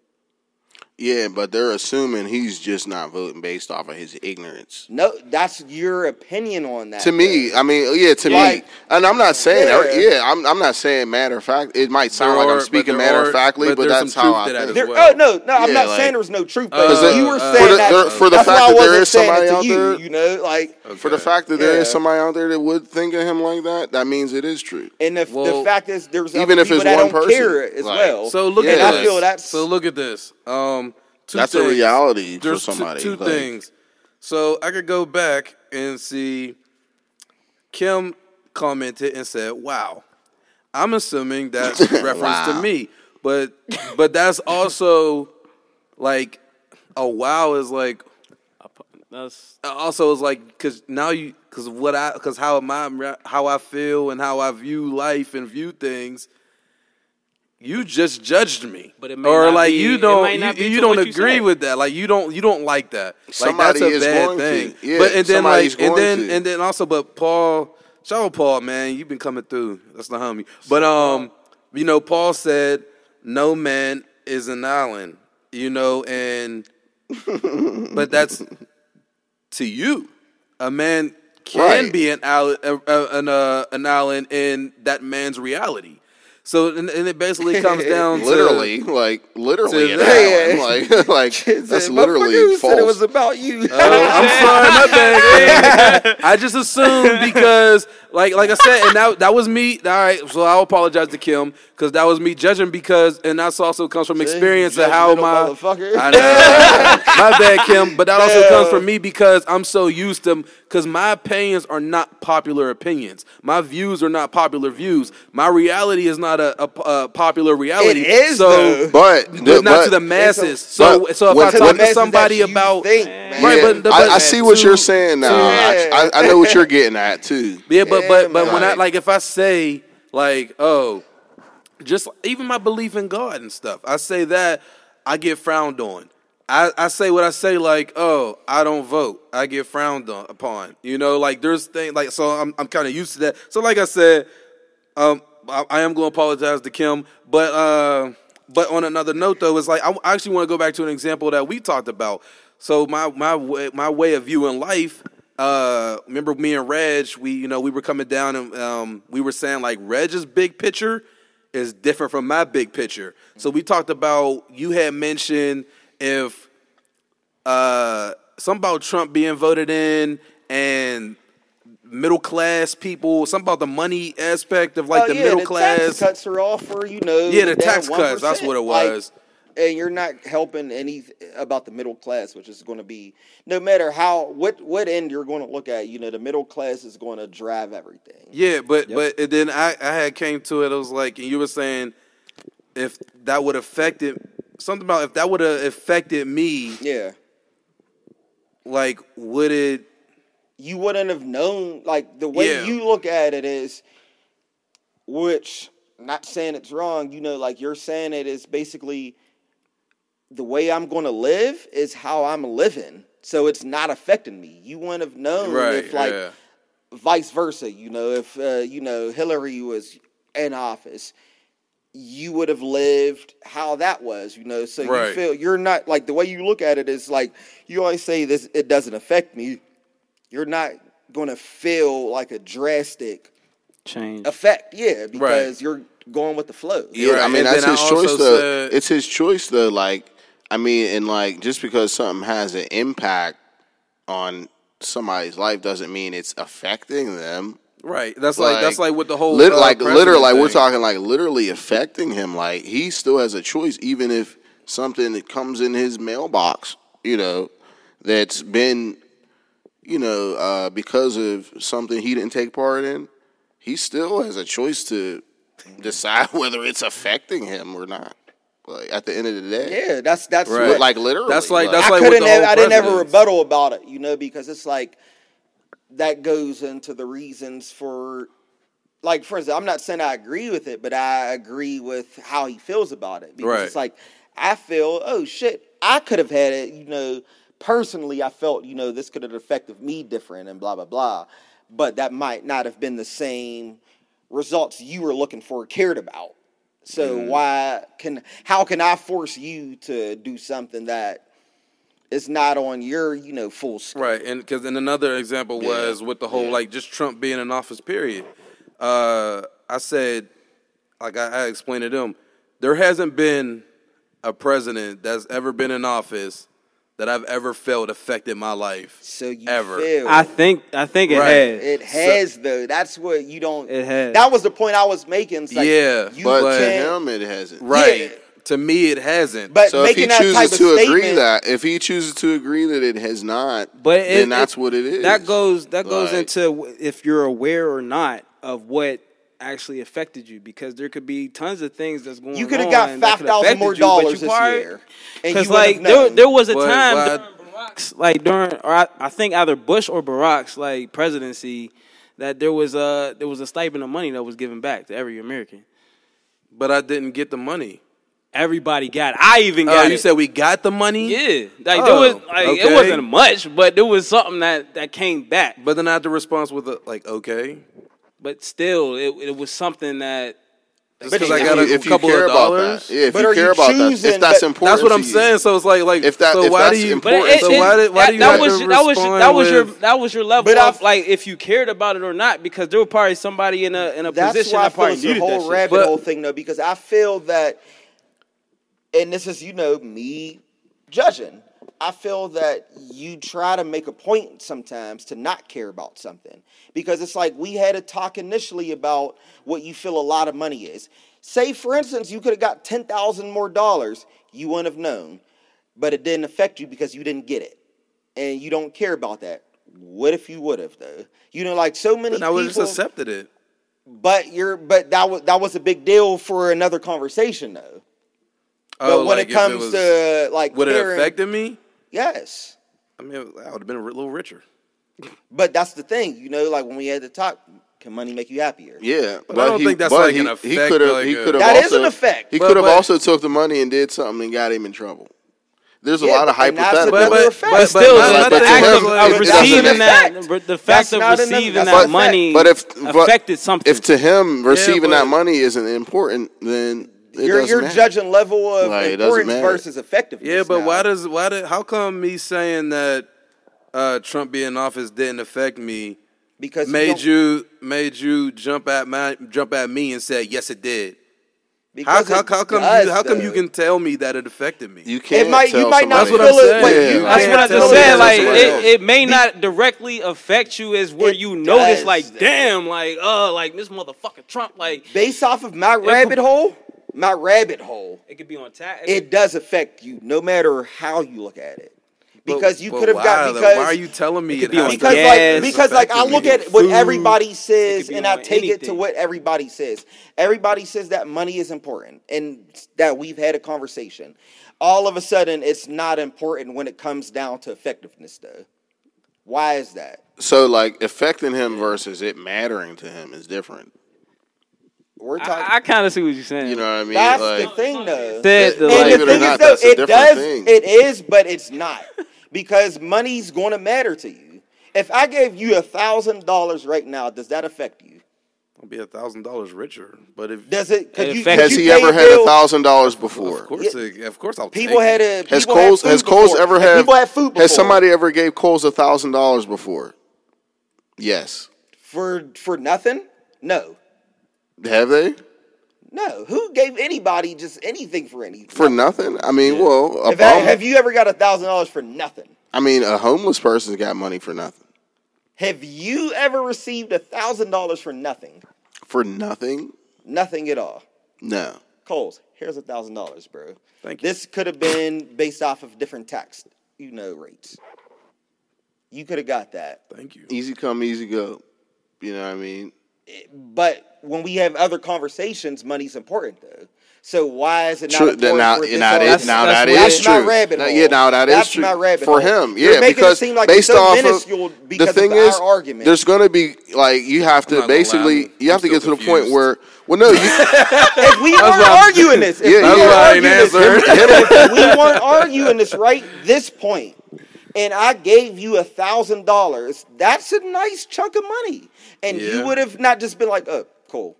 S2: Yeah, but they're assuming he's just not voting based off of his ignorance.
S4: No, that's your opinion on that.
S2: To me, I mean, yeah, to
S4: Like-
S2: me, and I'm not saying,
S4: Yeah.
S2: yeah, I'm, I'm not saying matter of fact. It might sound
S1: There
S2: like
S1: are-
S2: I'm speaking matter of factly,
S1: but
S2: but, that's how
S1: truth
S2: I think.
S4: There,
S1: well.
S4: oh no, no, I'm
S2: Yeah,
S4: not
S2: like-
S4: saying there's no truth,
S1: Uh,
S4: you were
S1: uh,
S4: saying
S2: For the-
S4: that.
S2: there- for the fact that there
S4: wasn't
S2: is
S4: saying
S2: somebody out
S4: you,
S2: there-
S4: you know, like,
S2: For the fact that there is
S4: Yeah.
S2: somebody out there that would think of him like that, that means it is true.
S4: and the,
S1: Well,
S4: the fact is, there's
S2: even if it's
S4: people
S2: one
S4: don't
S2: person,
S4: care as well.
S1: So look at this. so look at this. Um, two
S2: That's a reality for
S1: There's two-
S2: somebody.
S1: Two,
S2: like-
S1: things. So I could go back and see. Kim commented and said, "Wow." I'm assuming that's [laughs] reference to me, but but that's also like a wow is like
S3: that's
S1: also is like because now you because what I because how am my how I feel and how I view life and view things. You just judged me,
S3: But it may
S1: or
S3: not
S1: like
S3: be-
S1: you don't you, you don't
S3: what you
S1: agree with that. Like you don't you don't like that. Like
S2: Somebody
S1: that's a
S2: is
S1: bad
S2: going to.
S1: thing.
S2: Yeah,
S1: but and then like and then
S2: to.
S1: and then also, but Paul, shout out Paul, man, you've been coming through. That's the homie. But um, you know, Paul said, "No man is an island," you know, and [laughs] but that's to you. A man can
S2: Right.
S1: be an island, an, uh, an island in that man's reality. So, and, and it basically comes [laughs] down to
S2: literally, like literally,
S1: to that.
S2: island. [laughs] like like [laughs] that's
S4: Motherfucker,
S2: literally
S4: who said
S2: false.
S4: it was about you.
S1: Oh, I'm sorry, my bad. I just assumed because, like, like I said, and that that was me. All right, so I'll apologize to Kim because that was me judging because, and that also comes from experience of how my.
S4: motherfucker.
S1: I know, my bad, Kim. But that also comes from me because I'm so used to because my opinions are not popular opinions. My views are not popular views. My reality is not a, a, a popular reality.
S4: It is,
S1: so.
S4: though.
S2: but
S1: But not to the masses. So,
S2: but
S1: so if
S2: when-
S1: I talk
S2: To
S1: somebody about
S4: think,
S3: Man.
S1: Right,
S2: yeah,
S1: but the-
S2: I, I see what
S1: to-
S2: you're saying now.
S4: Yeah.
S2: I, I know what you're getting at too.
S1: Yeah, but
S4: Yeah,
S1: but but
S4: man.
S1: when I like if I say like oh, just even my belief in God and stuff, I say that I get frowned on. I, I say what I say like oh I don't vote. I get frowned on upon. You know like there's things like so I'm I'm kind of used to that. So like I said um I, I am going to apologize to Kim but uh but on another note though it's like I, actually want to go back to an example that we talked about. So my my way, my way of viewing life uh remember me and Reg we you know we were coming down and um we were saying like Reg's big picture is different from my big picture. So we talked about you had mentioned if uh something about Trump being voted in and middle class people something about the money aspect of like
S4: Oh,
S1: the
S4: yeah,
S1: middle
S4: the
S1: class
S4: tax cuts are all for you know.
S1: Yeah, the
S4: damn
S1: tax cuts, that's what it
S4: Like,
S1: was.
S4: and you're not helping any about the middle class, which is going to be no matter how what what end you're going to look at. You know, the middle class is going to drive everything.
S1: Yeah, but but and then I I had came to it. I was like, and you were saying if that would affected something about if that would have affected me,
S4: Yeah,
S1: like would it?
S4: you wouldn't have known like the way
S1: Yeah.
S4: you look at it is which not saying it's wrong you know like you're saying it is basically the way i'm going to live is how i'm living so it's not affecting me you wouldn't have known
S1: Right.
S4: if like
S1: yeah.
S4: vice versa you know if uh, you know hillary was in office you would have lived how that was you know so
S1: Right.
S4: you feel you're not like the way you look at it is like you always say this it doesn't affect me you're not going to feel like a drastic
S3: Change.
S4: effect yeah because you're going with the flow
S2: Yeah,
S1: Right,
S2: I mean
S1: and
S2: that's
S1: I
S2: his choice.
S1: also
S2: Though
S1: said-
S2: it's his choice, though. Like, I mean, and like just because something has an impact on somebody's life doesn't mean it's affecting them.
S1: Right. That's like, that's like with the whole
S2: lit-
S1: uh,
S2: like
S1: president
S2: literally, like we're talking like literally affecting him. Like he still has a choice, even if something that comes in his mailbox, you know, that's been, you know, uh, because of something he didn't take part in. He still has a choice to decide [laughs] whether it's affecting him or not. Like at the end of the day,
S4: yeah that's that's
S1: Right.
S4: what
S2: like literally,
S1: That's like- that's
S4: I
S1: like with
S4: couldn't
S1: the
S4: have,
S1: whole
S4: I didn't have a rebuttal about it, you know, because it's like that goes into the reasons for like for instance, I'm not saying I agree with it, but I agree with how he feels about it. Because
S1: Right.
S4: it's like I feel, oh shit, I could have had it, you know, personally I felt, you know, this could have affected me different and blah blah blah. But that might not have been the same results you were looking for or cared about. So
S1: Mm-hmm.
S4: why can how can I force you to do something that is not on your, you know, full scale?
S1: Right, and because and another example was with the whole like just Trump being in office. Period. Uh, I said, like I, I explained to them, there hasn't been a president that's ever been in office that I've ever felt affected my life.
S4: So you
S1: Ever.
S4: feel
S3: I think I think it
S1: Right.
S3: has.
S4: it has though. That's what you don't.
S3: It has.
S4: That was the point I was making. Like,
S1: Yeah,
S4: you
S2: but to
S4: can't-
S2: him it hasn't.
S1: Right.
S4: Yeah.
S1: To me, it hasn't.
S4: But
S2: So if he
S4: making that type
S2: chooses
S4: of
S2: to agree that if he chooses to agree that it has not,
S3: But
S2: then
S3: it-
S2: that's
S3: it-
S2: what it is.
S3: That goes that goes
S2: Like-
S3: into if you're aware or not of what actually affected you because there could be tons of things that's going on.
S4: you could have got
S3: that
S4: five
S3: could
S4: thousand more
S3: you, but
S4: dollars
S3: you
S4: this
S3: probably-
S4: year,
S3: Because like there, there was a
S1: But
S3: time
S1: why-
S3: during Barack's, like during or I, I think either Bush or Barack's like presidency that there was a there was a stipend of money that was given back to every American.
S1: but I didn't get the money.
S3: Everybody got it. I even
S1: Oh,
S3: got
S1: you
S3: it.
S1: said we got the money.
S3: yeah, like
S1: Oh,
S3: there was like
S1: okay.
S3: it wasn't much, but there was something that that came back.
S1: But then I had to respond with a, like, okay,
S3: But still, it, it was something that
S1: just because I got
S4: you-
S1: a
S2: if you
S1: couple
S2: care
S1: of
S2: about
S1: dollars.
S2: that, yeah, if
S4: But
S2: you care
S4: you
S2: about that, if that's
S4: but-
S2: important,
S1: That's what I'm saying. So it's like, like,
S2: If that-
S1: so
S2: if
S1: why do you?
S3: But it, it,
S1: so why did why
S3: that,
S1: do you
S3: that
S1: have
S3: was
S1: to
S3: that was
S1: respond
S3: that was your
S1: with-
S3: that was your level of like if you cared about it or not because there was probably somebody in a in a
S4: That's
S3: position
S4: why I
S3: that
S4: feel
S3: probably
S4: a
S3: needed that
S4: whole
S3: shit.
S4: rabbit hole thing though, because I feel that, and this is you know me judging. I feel that you try to make a point sometimes to not care about something because it's like we had a talk initially about what you feel a lot of money is. Say, for instance, you could have got ten thousand more dollars, you wouldn't have known, but it didn't affect you because you didn't get it, and you don't care about that. What if you would have though? You know, like so many
S1: Then I would
S4: people.
S1: just accepted it.
S4: But you're but that was that was a big deal for another conversation though. But
S1: Oh,
S4: when
S1: like
S4: it
S1: if
S4: comes
S1: was-
S4: to like
S1: would it affected me?
S4: yes.
S1: I mean, I would have been a little richer.
S4: But that's the thing, you know, like when we had the talk, can money make you happier?
S2: Yeah,
S1: But I don't
S2: he,
S1: think that's
S2: but
S1: like
S2: he,
S1: an
S2: He
S1: effect,
S2: could have.
S1: like
S2: he could have.
S4: That
S2: also,
S4: is an effect.
S2: He
S1: But-
S2: could have also took the money and did something and got him in trouble. There's a
S4: Yeah,
S2: lot of hypotheticals.
S1: But-
S4: effect.
S1: but-
S3: But still,
S1: my-
S3: the,
S1: my
S3: the
S1: thing
S3: act
S1: is
S3: of, of receiving that,
S4: affect.
S3: but the
S4: That's
S3: fact of
S4: not an-
S3: receiving that money
S2: But if
S3: affected something.
S2: if to him receiving
S1: but-
S2: that money isn't important, then it
S4: You're you're
S2: matter.
S4: judging level of
S2: Like,
S4: importance versus effectiveness.
S1: Yeah, but
S4: now.
S1: why does why did how come me saying that uh, Trump being in office didn't affect me
S4: because
S1: made
S4: don't-
S1: you made you jump at my jump at me and say yes it did. How, how, how come
S4: does,
S1: you how come you can tell me that it affected me?
S2: You can't.
S4: might- you might not
S1: That's what I'm
S4: feel it
S1: saying.
S4: when
S2: Yeah.
S4: you-
S3: That's what I
S1: tell
S3: just
S1: me
S3: Like it, it may not directly affect you as where
S4: It
S3: you notice,
S4: does.
S3: like, damn, like, uh, like this motherfucker Trump, like,
S4: based off of my rabbit hole, my rabbit hole,
S3: it could be on tap.
S4: it does affect you no matter how you look at it. because you could have got because
S1: Why are you telling me
S3: It
S1: it
S3: be
S1: has
S3: on
S1: to
S4: because
S3: gas,
S4: like because like I look
S1: me?
S4: at what
S3: food.
S4: everybody says and I
S3: on
S4: take it to what everybody says. Everybody says that money is important and that we've had a conversation. All of a sudden, it's not important when it comes down to effectiveness, though. Why is that?
S2: So like affecting him versus it mattering to him is different.
S4: We're talking.
S3: I, I kind of see what you're saying.
S2: You know what I mean?
S4: that's
S2: like,
S4: the thing, though.
S3: Said the,
S2: And
S3: like,
S4: and the
S2: Believe it or
S4: thing is, though, it does.
S2: thing.
S4: It is, but it's not because money's going to matter to you. If I gave you a thousand dollars right now, does that affect you?
S1: I'll be a thousand dollars richer. But if
S4: Does it? Cause
S3: It
S4: you,
S2: has
S4: you
S2: he ever had a thousand dollars before?
S1: of course, it, of course, I'll
S4: People
S1: take
S4: had a.
S2: Has
S4: people had
S2: Coles has Coles
S4: before.
S2: ever had
S4: People had food before.
S2: Has somebody ever gave Coles a thousand dollars before? Yes.
S4: for for nothing? No,
S2: Have they?
S4: no. Who gave anybody just anything for anything?
S2: For nothing? I mean, well, a
S4: Have, I-
S2: bum-
S4: have you ever got a thousand dollars for nothing?
S2: I mean, a homeless person's got money for nothing.
S4: Have you ever received a thousand dollars for nothing?
S2: For nothing?
S4: Nothing at all.
S2: No.
S4: Coles, here's a thousand dollars, bro.
S1: Thank you.
S4: This could have been based off of different tax, you know, rates. You could have got that.
S1: Thank you.
S2: Easy come, easy go. You know what I mean?
S4: But when we have other conversations, money's important though. So why is it not
S2: True.
S4: important
S2: Now,
S4: for this
S2: now, that
S4: audience?
S2: is, now
S3: that's
S2: that
S3: what-
S2: is
S4: That's my
S2: true.
S4: rabbit
S2: Now-
S4: hole.
S2: Yeah, now that is
S4: That's
S2: true
S4: my rabbit
S2: for
S4: hole.
S2: him.
S4: You're
S2: Yeah,
S4: making it
S2: because
S4: seem like it's
S2: based
S4: so
S2: off of
S4: because
S2: the
S4: of
S2: thing
S4: our
S2: is,
S4: argument.
S2: there's going to be like you have to
S1: not gonna lie,
S2: basically you have
S1: I'm
S2: to get
S1: still
S2: to the point where well, no, you, [laughs]
S4: if we weren't
S1: why I'm-
S4: arguing this, if
S2: Yeah,
S4: we
S2: that's
S4: weren't
S1: why I ain't
S4: arguing this,
S1: answering. [laughs]
S4: if we weren't arguing this right this point, and I gave you a thousand dollars, that's a nice chunk of money, and
S1: Yeah.
S4: you would have not just been like, "Oh, cool."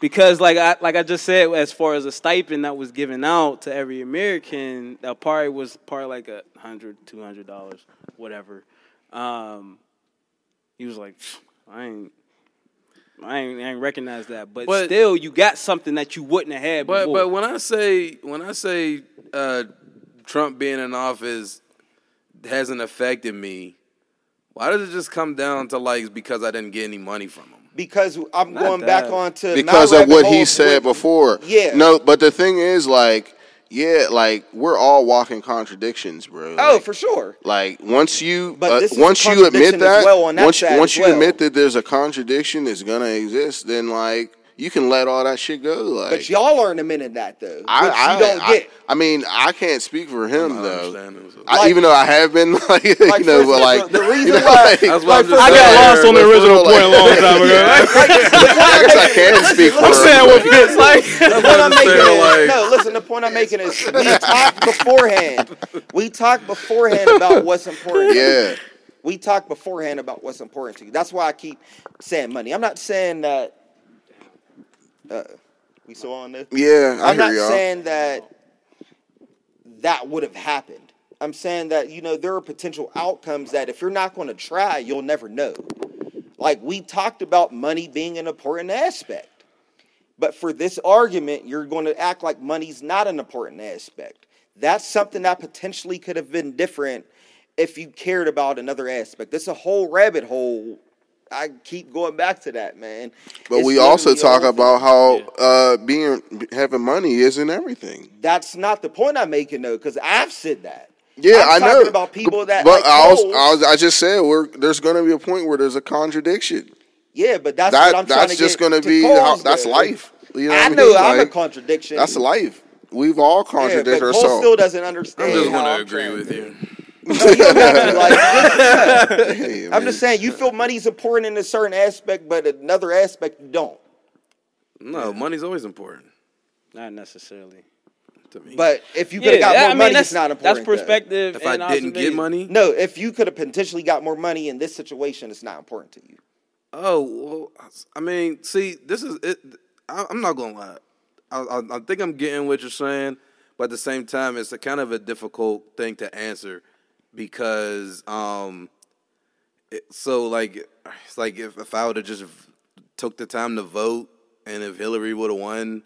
S3: because like I like I just said, as far as a stipend that was given out to every American, that probably was part like a hundred, two hundred dollars, whatever. Um, he was like, I ain't. I ain't, I ain't recognize that, but,
S1: But-
S3: still, you got something that you wouldn't have had
S1: But
S3: before.
S1: but when I say when I say uh, Trump being in office hasn't affected me, why does it just come down to like because I didn't get any money from him?
S4: Because I'm
S3: Not
S4: going
S3: that.
S4: back on to
S2: because of what he said
S4: with-
S2: before.
S4: Yeah.
S2: No, but the thing is, like, yeah, like we're all walking contradictions, bro.
S4: Oh,
S2: Like-
S4: for sure.
S2: Like once you
S4: But
S2: uh,
S4: this
S2: once you admit
S4: contradiction
S2: that
S4: as well on that
S2: once
S4: side
S2: once you
S4: well.
S2: admit that there's a contradiction that's gonna exist, then like you can let all that shit go. Like
S4: But y'all aren't admitting that though, which
S2: I, I,
S4: you don't
S2: I,
S4: get.
S2: I mean, I can't speak for him
S1: I
S2: though.
S1: understand it, so-
S2: I,
S4: Like-
S2: even though I have been [laughs] like,
S4: Like,
S2: you
S4: for
S2: know, but like
S4: the reason
S2: you know,
S4: why-
S2: like,
S4: like,
S1: I'm just
S4: for-
S1: saying.
S4: I got
S3: lost on the original
S2: for,
S3: point a long time ago.
S2: I guess I can speak for
S3: I'm
S2: him.
S3: saying what fits like.
S4: The point I'm making [laughs] is, no, listen. The point I'm [laughs] making is we talked beforehand. We talked beforehand about what's important.
S2: Yeah.
S4: We talked beforehand about what's important to you. That's why I keep saying money. I'm not saying that. Uh, we still on this?
S2: Yeah, I
S4: I'm
S2: hear
S4: not
S2: y'all.
S4: saying that that would have happened. I'm saying that you know there are potential outcomes that if you're not going to try, you'll never know. Like we talked about money being an important aspect. But for this argument, you're going to act like money's not an important aspect. That's something that potentially could have been different if you cared about another aspect. That's a whole rabbit hole. I keep going back to that, man.
S2: But
S4: It's
S2: we also talk about
S4: thing.
S2: how uh, being having money isn't everything.
S4: That's not the point I'm making, though, because I've said that.
S2: Yeah,
S4: I'm
S2: I know.
S4: about people that
S2: but
S4: like
S2: I, was,
S4: Coles.
S2: I was I just said we're there's going to be a point where there's a contradiction.
S4: Yeah, but that's
S2: that
S4: what I'm trying
S2: that's
S4: to
S2: just going
S4: to
S2: to be how, that's
S4: though.
S2: life. You know
S4: I
S2: what
S4: know
S2: mean?
S4: I'm a
S2: Like,
S4: contradiction.
S2: That's life. We've all
S4: Yeah,
S2: contradict
S4: Cole
S2: ourselves.
S4: still doesn't understand.
S1: I'm just
S4: how
S1: going to agree
S4: trying
S1: with
S4: to.
S1: You.
S4: No, you don't have to, like, [laughs]
S2: Hey,
S4: I'm just saying, you feel money's important in a certain aspect, but another aspect you don't.
S1: No, money's always important
S3: Not necessarily.
S1: to me.
S4: But if you could have got
S3: that-
S4: more
S3: I mean,
S4: money,
S3: that's,
S4: it's not
S3: That's
S4: important. though.
S3: perspective.
S1: if I didn't get money,
S4: No, if you could have potentially got more money in this situation, it's not important to you.
S1: Oh, well, I mean, see, this is it. I, I'm not gonna lie. I, I, I think I'm getting what you're saying, but at the same time, it's a kind of a difficult thing to answer because, um, it, so like, it's like if, if I would have just took the time to vote, and if Hillary would have won,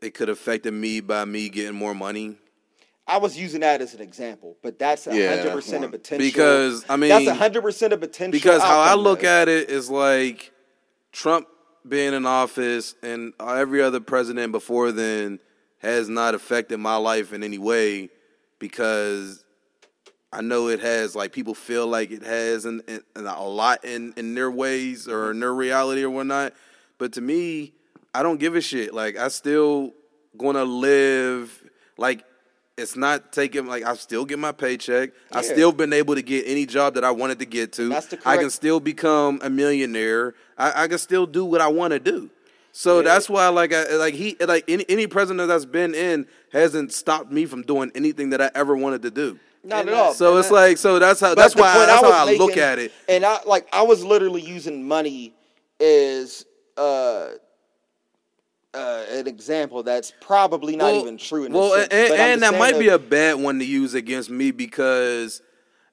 S1: it could have affected me by me getting more money.
S4: I was using that as an example, but that's a
S2: Yeah,
S4: hundred percent of potential.
S1: Because, I mean-
S4: that's a hundred percent of potential.
S1: because how I look
S4: though.
S1: at it is like Trump being in office and every other president before then has not affected my life in any way because I know it has like people feel like it has and a lot in in their ways or in their reality or whatnot. But to me, I don't give a shit. Like I still gonna live like it's not taking like I still get my paycheck. I
S4: Yeah.
S1: still been able to get any job that I wanted to get to.
S4: That's the
S1: I can still become a millionaire. I, I can still do what I want to do. So that's why like I, like he like any any president that's been in hasn't stopped me from doing anything that I ever wanted to do.
S4: Not
S3: And
S4: at all.
S1: So it's like so that's how that's why that's
S4: was
S1: how I look at it.
S4: And I like I was literally using money as uh, uh, an example that's probably not even true. In
S1: well,
S4: sense.
S1: and, and that might be a bad one to use against me because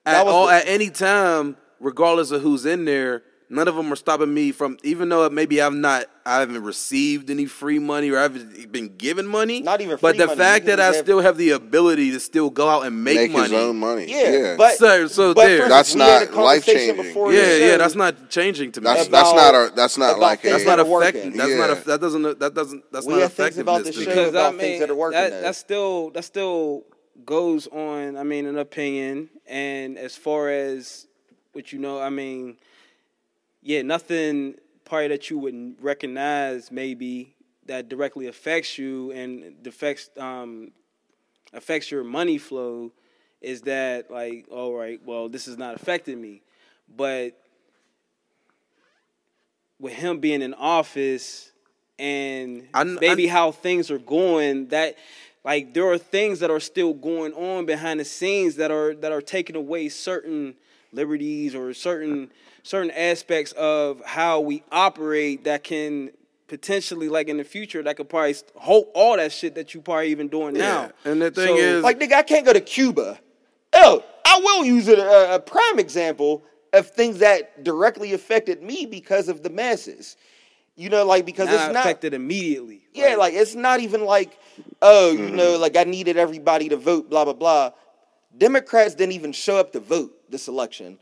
S1: at all
S4: the-
S1: at any time, regardless of who's in there, none of them are stopping me from. Even though maybe I've not, I haven't received any free money or I haven't been given money.
S4: Not even
S1: But the
S4: money,
S1: fact that I
S4: have-
S1: still have the ability to still go out and make,
S2: Make
S1: money.
S2: his own money.
S4: Yeah,
S2: Yeah.
S4: but
S1: So- so
S4: but
S1: there.
S4: for
S2: That's
S4: instance, we had a
S2: not life-changing.
S1: yeah, yeah,
S4: um,
S1: that's not changing to me.
S2: That's
S4: About-
S2: that's not our that's not like
S4: things
S1: That's not affecting. That's
S2: Yeah.
S1: not. A, that doesn't. That doesn't. That's
S4: We
S1: not
S4: have about the show.
S3: because I
S4: about things
S3: mean
S4: that are working
S3: that,
S4: though.
S3: that still that still goes on. I mean, an opinion, and as far as what you know, I mean, yeah, nothing probably that you wouldn't recognize maybe that directly affects you and affects um affects your money flow is that like all right well this is not affecting me. But with him being in office and
S1: I
S3: maybe
S1: I-
S3: how things are going that like there are things that are still going on behind the scenes that are that are taking away certain liberties or certain certain aspects of how we operate that can potentially like in the future that could probably hold all that shit that you probably even doing now
S1: And the thing
S3: So,
S1: is,
S4: Like, nigga, I can't go to Cuba. Oh, I will use it a, a prime example of things that directly affected me because of the masses. You know, like because
S3: not
S4: it's not
S3: affected immediately
S4: Yeah, like it's not even like, oh, you
S1: Mm-hmm.
S4: know, like I needed everybody to vote, blah blah blah. Democrats didn't even show up to vote this election.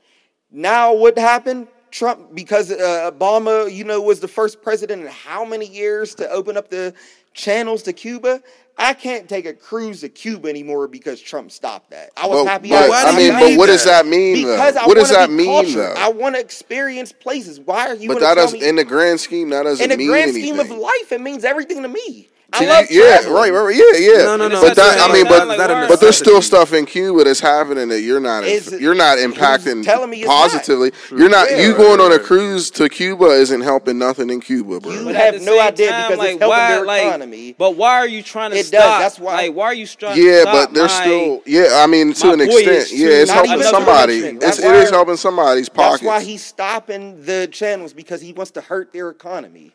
S4: Now what happened? Trump, because uh, Obama, you know, was the first president in how many years to open up the channels to Cuba? I can't take a cruise to Cuba anymore because Trump stopped that. I was
S2: But,
S4: happy.
S2: but, I
S1: do
S2: mean, but what does
S1: that?
S2: mean
S4: because
S2: though?
S4: I
S2: What does that mean
S4: cultured.
S2: though?
S4: I want to experience places. Why are you?
S2: but that does in the grand scheme that doesn't
S4: in the grand
S2: anything.
S4: scheme of life, it means everything to me. I love
S2: you- yeah,
S4: traveling.
S2: right, right, right, yeah, yeah.
S1: No, no, no,
S2: But that, I mean, but
S3: like,
S1: that
S2: but there's still stuff in Cuba that's happening that you're not
S4: Is it-
S2: you're not impacting
S4: telling me it's
S2: positively. You're not
S4: Yeah.
S2: you going on a cruise to Cuba isn't helping nothing in Cuba, bro.
S4: You have no idea
S3: time,
S4: because
S3: like,
S4: it's helping
S3: why,
S4: their
S3: like,
S4: economy.
S3: But why are you trying to
S4: It does,
S3: stop?
S4: that's why-
S3: Like, why are you trying? to
S2: yeah,
S3: stop
S2: but there's
S3: my-
S2: still yeah. I mean, to an extent, yeah, it's helping somebody. It's, it is helping somebody's pockets.
S4: That's why he's stopping the channels because he wants to hurt their economy.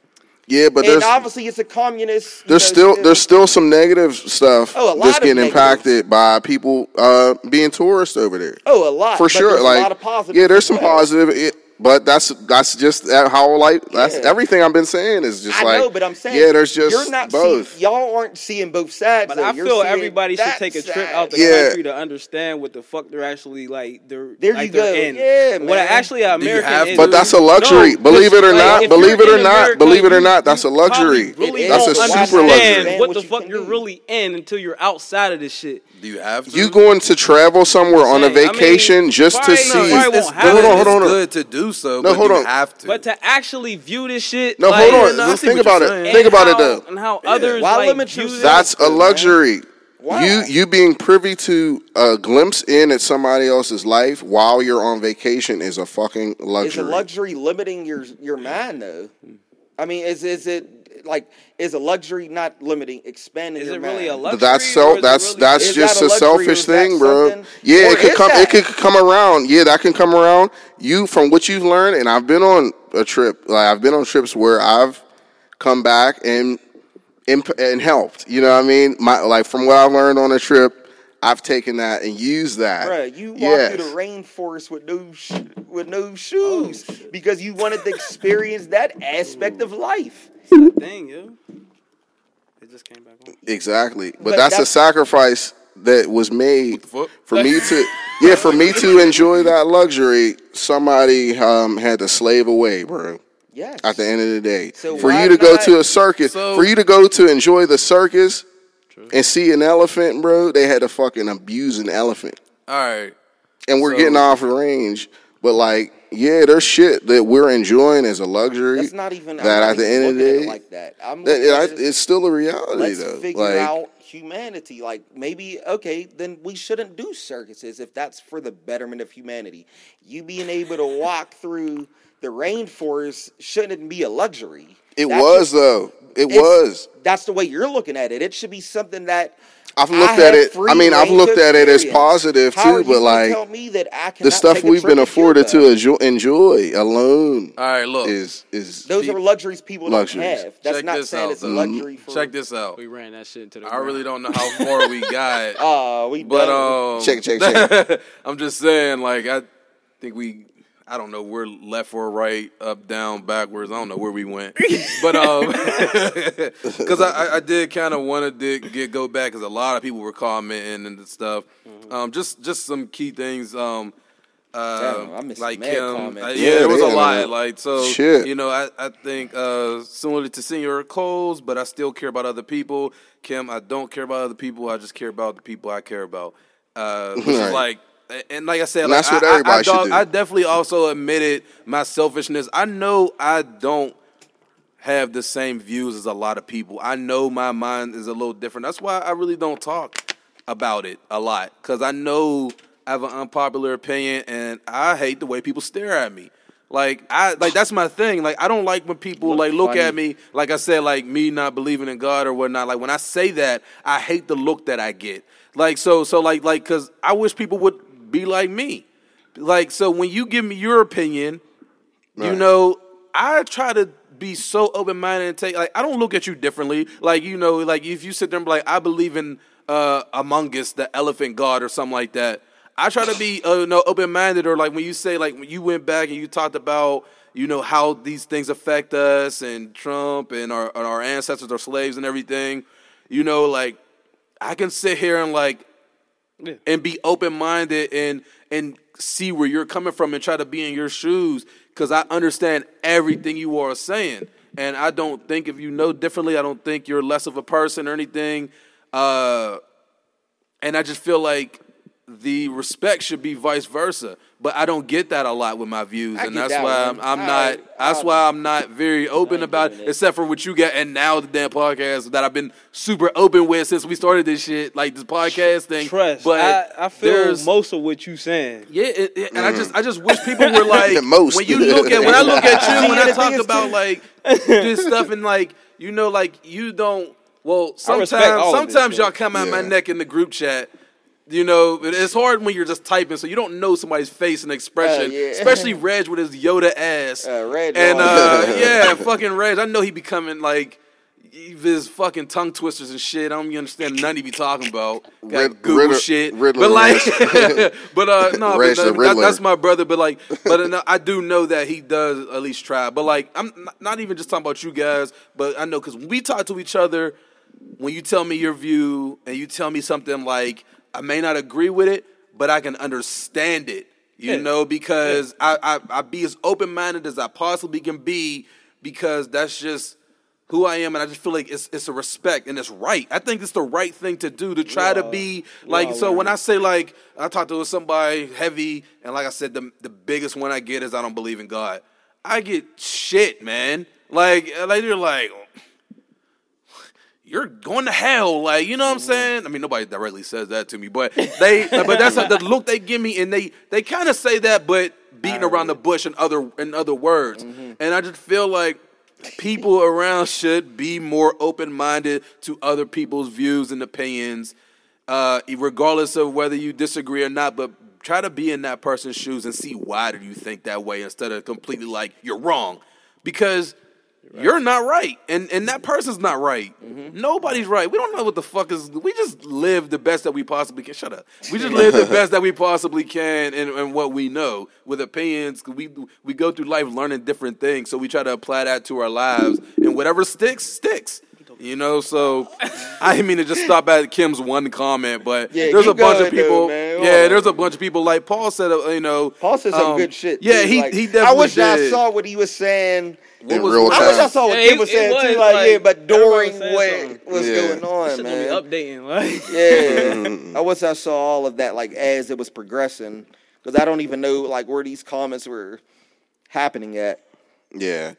S2: Yeah, but
S4: and
S2: there's
S4: obviously, it's a communist.
S2: there's
S4: know,
S2: still there's still some negative stuff
S4: Oh,
S2: that's getting
S4: negatives.
S2: impacted by people uh, being tourists over there.
S4: oh a lot
S2: for
S4: but
S2: sure. Like
S4: a lot of positive.
S2: yeah, there's some positive. It, but that's that's just that how like that's
S4: Yeah.
S2: everything I've been saying is just
S4: I
S2: like
S4: know, but I'm saying
S2: yeah, there's just
S4: you're not
S2: both.
S4: See, y'all aren't seeing both sides.
S3: But
S4: though.
S3: I
S4: You're
S3: feel everybody should take a trip
S4: side.
S3: out the
S2: Yeah.
S3: country to understand what the fuck they're actually like. They're
S4: There
S3: like
S4: you
S3: they're
S4: go.
S3: In.
S4: Yeah,
S3: What
S4: man.
S3: actually an American
S1: have
S3: is.
S2: But that's a luxury.
S3: No,
S2: believe it or
S3: like,
S2: not, believe it or
S3: in
S2: not,
S3: America,
S2: believe it or not, that's a luxury.
S3: Really
S2: That's a super luxury.
S3: What
S4: What
S3: the fuck you're really in until you're outside of this shit.
S1: do you have to?
S2: You going to travel somewhere on a
S3: saying, I mean,
S2: vacation just to see?
S3: no, probably
S1: it's
S3: won't
S1: good,
S3: have
S2: hold on, hold on,
S1: it's
S2: hold on.
S1: good to do so,
S2: No,
S1: but
S2: hold
S1: you
S2: on.
S1: have to.
S3: But to actually view this shit,
S2: No,
S3: like,
S2: hold
S1: no,
S2: on.
S1: I
S2: Let's think about it.
S3: and
S2: Think about it though.
S3: And how others
S4: Why
S3: like
S4: limit
S3: view
S4: yourself?
S2: That's a luxury.
S4: Wow.
S2: You you being privy to a glimpse in at somebody else's life while you're on vacation is a fucking luxury.
S4: Is
S2: luxury.
S4: a luxury limiting your your mind though? I mean, is is it like is a luxury not limiting expanding
S3: Is
S4: your
S3: it really a luxury?
S2: That's
S3: or
S2: so that's
S3: really-
S2: that's just
S4: that a
S2: a selfish thing, bro.
S4: something-
S2: Yeah,
S4: or
S2: it could come
S4: that?
S2: it could come around. Yeah, that can come around. You from what you've learned, and I've been on a trip. Like I've been on trips where I've come back and imp- and helped. You know what I mean? My like from what I've learned on a trip, I've taken that and used that.
S4: Bruh, you walk
S2: Yes.
S4: through the rainforest with no sh- with no oh, shoes because you wanted to experience that aspect of life.
S3: Dang, yo. It just came back on.
S2: Exactly. But,
S4: But
S2: that's, a
S4: that's-
S2: sacrifice that was made
S1: fuck?
S2: for me to yeah, for me to enjoy that luxury, somebody um, had to slave away, bro.
S4: Yes.
S2: At the end of the day.
S4: So
S2: for
S4: why
S2: you to go
S4: not-
S2: to a circus,
S1: So-
S2: for you to go to enjoy the circus and see an elephant, bro, they had to fucking abuse an elephant.
S1: All right.
S2: and we're
S1: So-
S2: getting off range. But like, yeah, there's shit that we're enjoying as a luxury.
S4: That's not even.
S2: That at the end of the day,
S4: like that. I'm
S2: that- it-
S4: as-
S2: it's still a reality
S4: Let's
S2: though.
S4: figure
S2: like,
S4: out humanity. Like maybe okay, then we shouldn't do circuses if that's for the betterment of humanity. You being able to walk through the rainforest shouldn't be a luxury.
S2: it
S4: That
S2: was
S4: should-
S2: though. It was.
S4: That's the way you're looking at it. It should be something that
S2: I've
S4: I
S2: looked at it. I mean, I've looked at it as positive
S4: How are
S2: too.
S4: you
S2: But like
S4: tell me that I
S2: the stuff we've been afforded to enjoy, enjoy alone
S1: All right, look.
S2: is is
S4: Those are luxuries people
S2: Luxuries.
S4: don't have. That's
S1: Check
S4: not
S1: this
S4: saying
S1: out,
S4: it's a luxury for.
S1: Check this out.
S3: We ran that shit into the
S1: I
S3: ground.
S1: really don't know how far we got. [laughs]
S4: Oh, we
S1: But
S4: done.
S1: um,
S2: Check, check, check. [laughs]
S1: I'm just saying, like I think we, I don't know, we're left or right, up, down, backwards. I don't know where we went, [laughs] but um, [laughs] because I, I, I did kind of want to get go back because a lot of people were commenting and stuff.
S4: Mm-hmm.
S1: Um, just just some key things. Um. Uh,
S4: Damn, I missed
S1: like
S4: mad
S1: Kim,
S4: comments.
S1: uh,
S2: Yeah,
S1: yeah, there was a lot.
S2: man.
S1: Like so,
S2: Shit.
S1: you know, I, I think uh, similar to Senior Coles, but I still care about other people. Kim, I don't care about other people. I just care about the people I care about. Uh, which is like, and like I said,
S2: And
S1: like,
S2: that's what
S1: I, I-
S2: everybody
S1: I,
S2: should
S1: dog-
S2: do.
S1: I definitely also admitted my selfishness. I know I don't have the same views as a lot of people. I know my mind is a little different. That's why I really don't talk about it a lot because I know I have an unpopular opinion and I hate the way people stare at me. Like I like that's my thing. Like I don't like when people
S4: Look
S1: like look
S4: funny.
S1: at me like I said like me not believing in God or whatnot. Like when I say that, I hate the look that I get. Like so so like like because I wish people would be like me. Like so when you give me your opinion, you know, I try to be so open minded and take like I don't look at you differently. Like you know, like if you sit there and be like, I believe in uh Among Us, the elephant god or something like that. I try to be uh, you know open minded or like when you say like when you went back and you talked about you know how these things affect us and Trump and our and our ancestors are slaves and everything. You know, like I can sit here and like and be open minded and and see where you're coming from and try to be in your shoes because I understand everything you are saying. And I don't think if you know differently, I don't think you're less of a person or anything. Uh, and I just feel like the respect should be vice versa. But I don't get that a lot with my views,
S4: I
S1: and that's
S4: that
S1: why. I'm, I'm not. That's why I'm not very open about it, except for what you get, and now the damn podcast that I've been super open with since we started this shit, like this podcast thing.
S3: Trust.
S1: but
S3: I, I feel most of what you saying.
S1: yeah, it, it- and I just I just wish people [laughs] were like the
S2: Most.
S1: when you look at when I look at you [laughs] when I talk about
S4: too-
S1: like [laughs] this stuff and like you know like you don't well
S3: respect
S1: sometimes
S3: this,
S1: sometimes y'all come out my neck in the group chat. You know, it's hard when you're just typing, so you don't know somebody's face and expression.
S4: Uh, yeah.
S1: Especially [laughs] Reg with his Yoda ass.
S4: Uh,
S1: and uh, [laughs] yeah, fucking Reg. I know he becoming like his fucking tongue twisters and shit. I don't even understand nothing he be talking about. Got
S2: Rid-
S1: Google
S2: Riddler-
S1: shit,
S2: Riddler
S1: but like, [laughs] but uh, no, but that- that's my brother. But like, but uh, I do know that he does at least try. But like, I'm not- not even just talking about you guys, but I know because we talk to each other, when you tell me your view and you tell me something like I may not agree with it, but I can understand it. You
S3: Yeah.
S1: know, because I, I I be as open minded as I possibly can be, because that's just who I am, and I just feel like it's it's a respect and it's right. I think it's the right thing to do to try to be like.
S3: all
S1: So when. I say like I talked to somebody heavy, and like I said, the the biggest one I get is I don't believe in God. I get shit, man. Like like you're like you're going to hell. Like, you know what I'm saying? I mean, nobody directly says that to me, but they, [laughs] but that's the look they give me, and they, they kind of say that, but beating around the bush in other, in other words. And I just feel like people [laughs] around should be more open minded to other people's views and opinions, uh, regardless of whether you disagree or not. But try to be in that person's shoes and see why do you think that way instead of completely like you're wrong, because you're not right, and and that person's not right. Nobody's right. We don't know what the fuck is. We just live the best that we possibly can. Shut up. We just [laughs] live the best that we possibly can, and, and what we know with opinions. We we go through life learning different things, so we try to apply that to our lives, and whatever sticks sticks. You know, so I didn't mean to just stop at Kim's one comment, but
S4: Yeah,
S1: there's a bunch of people. Yeah,
S4: on.
S1: there's a bunch of people like Paul said. uh, You know,
S4: Paul said some
S1: um,
S4: good shit.
S1: Yeah, he
S4: Like,
S1: he definitely
S4: I wish I saw what he was saying.
S2: In
S1: was-
S2: real
S1: I
S4: I wish I saw what
S3: Yeah,
S4: Kim was saying
S3: was,
S4: too. Like,
S3: like,
S4: yeah, but
S3: everybody
S4: during what was
S2: Yeah.
S4: going on,
S3: Shit
S4: man.
S3: be updating. Like, [laughs]
S4: Yeah, I wish I saw all of that like as it was progressing. because I don't even know like where these comments were happening at.
S2: Yeah.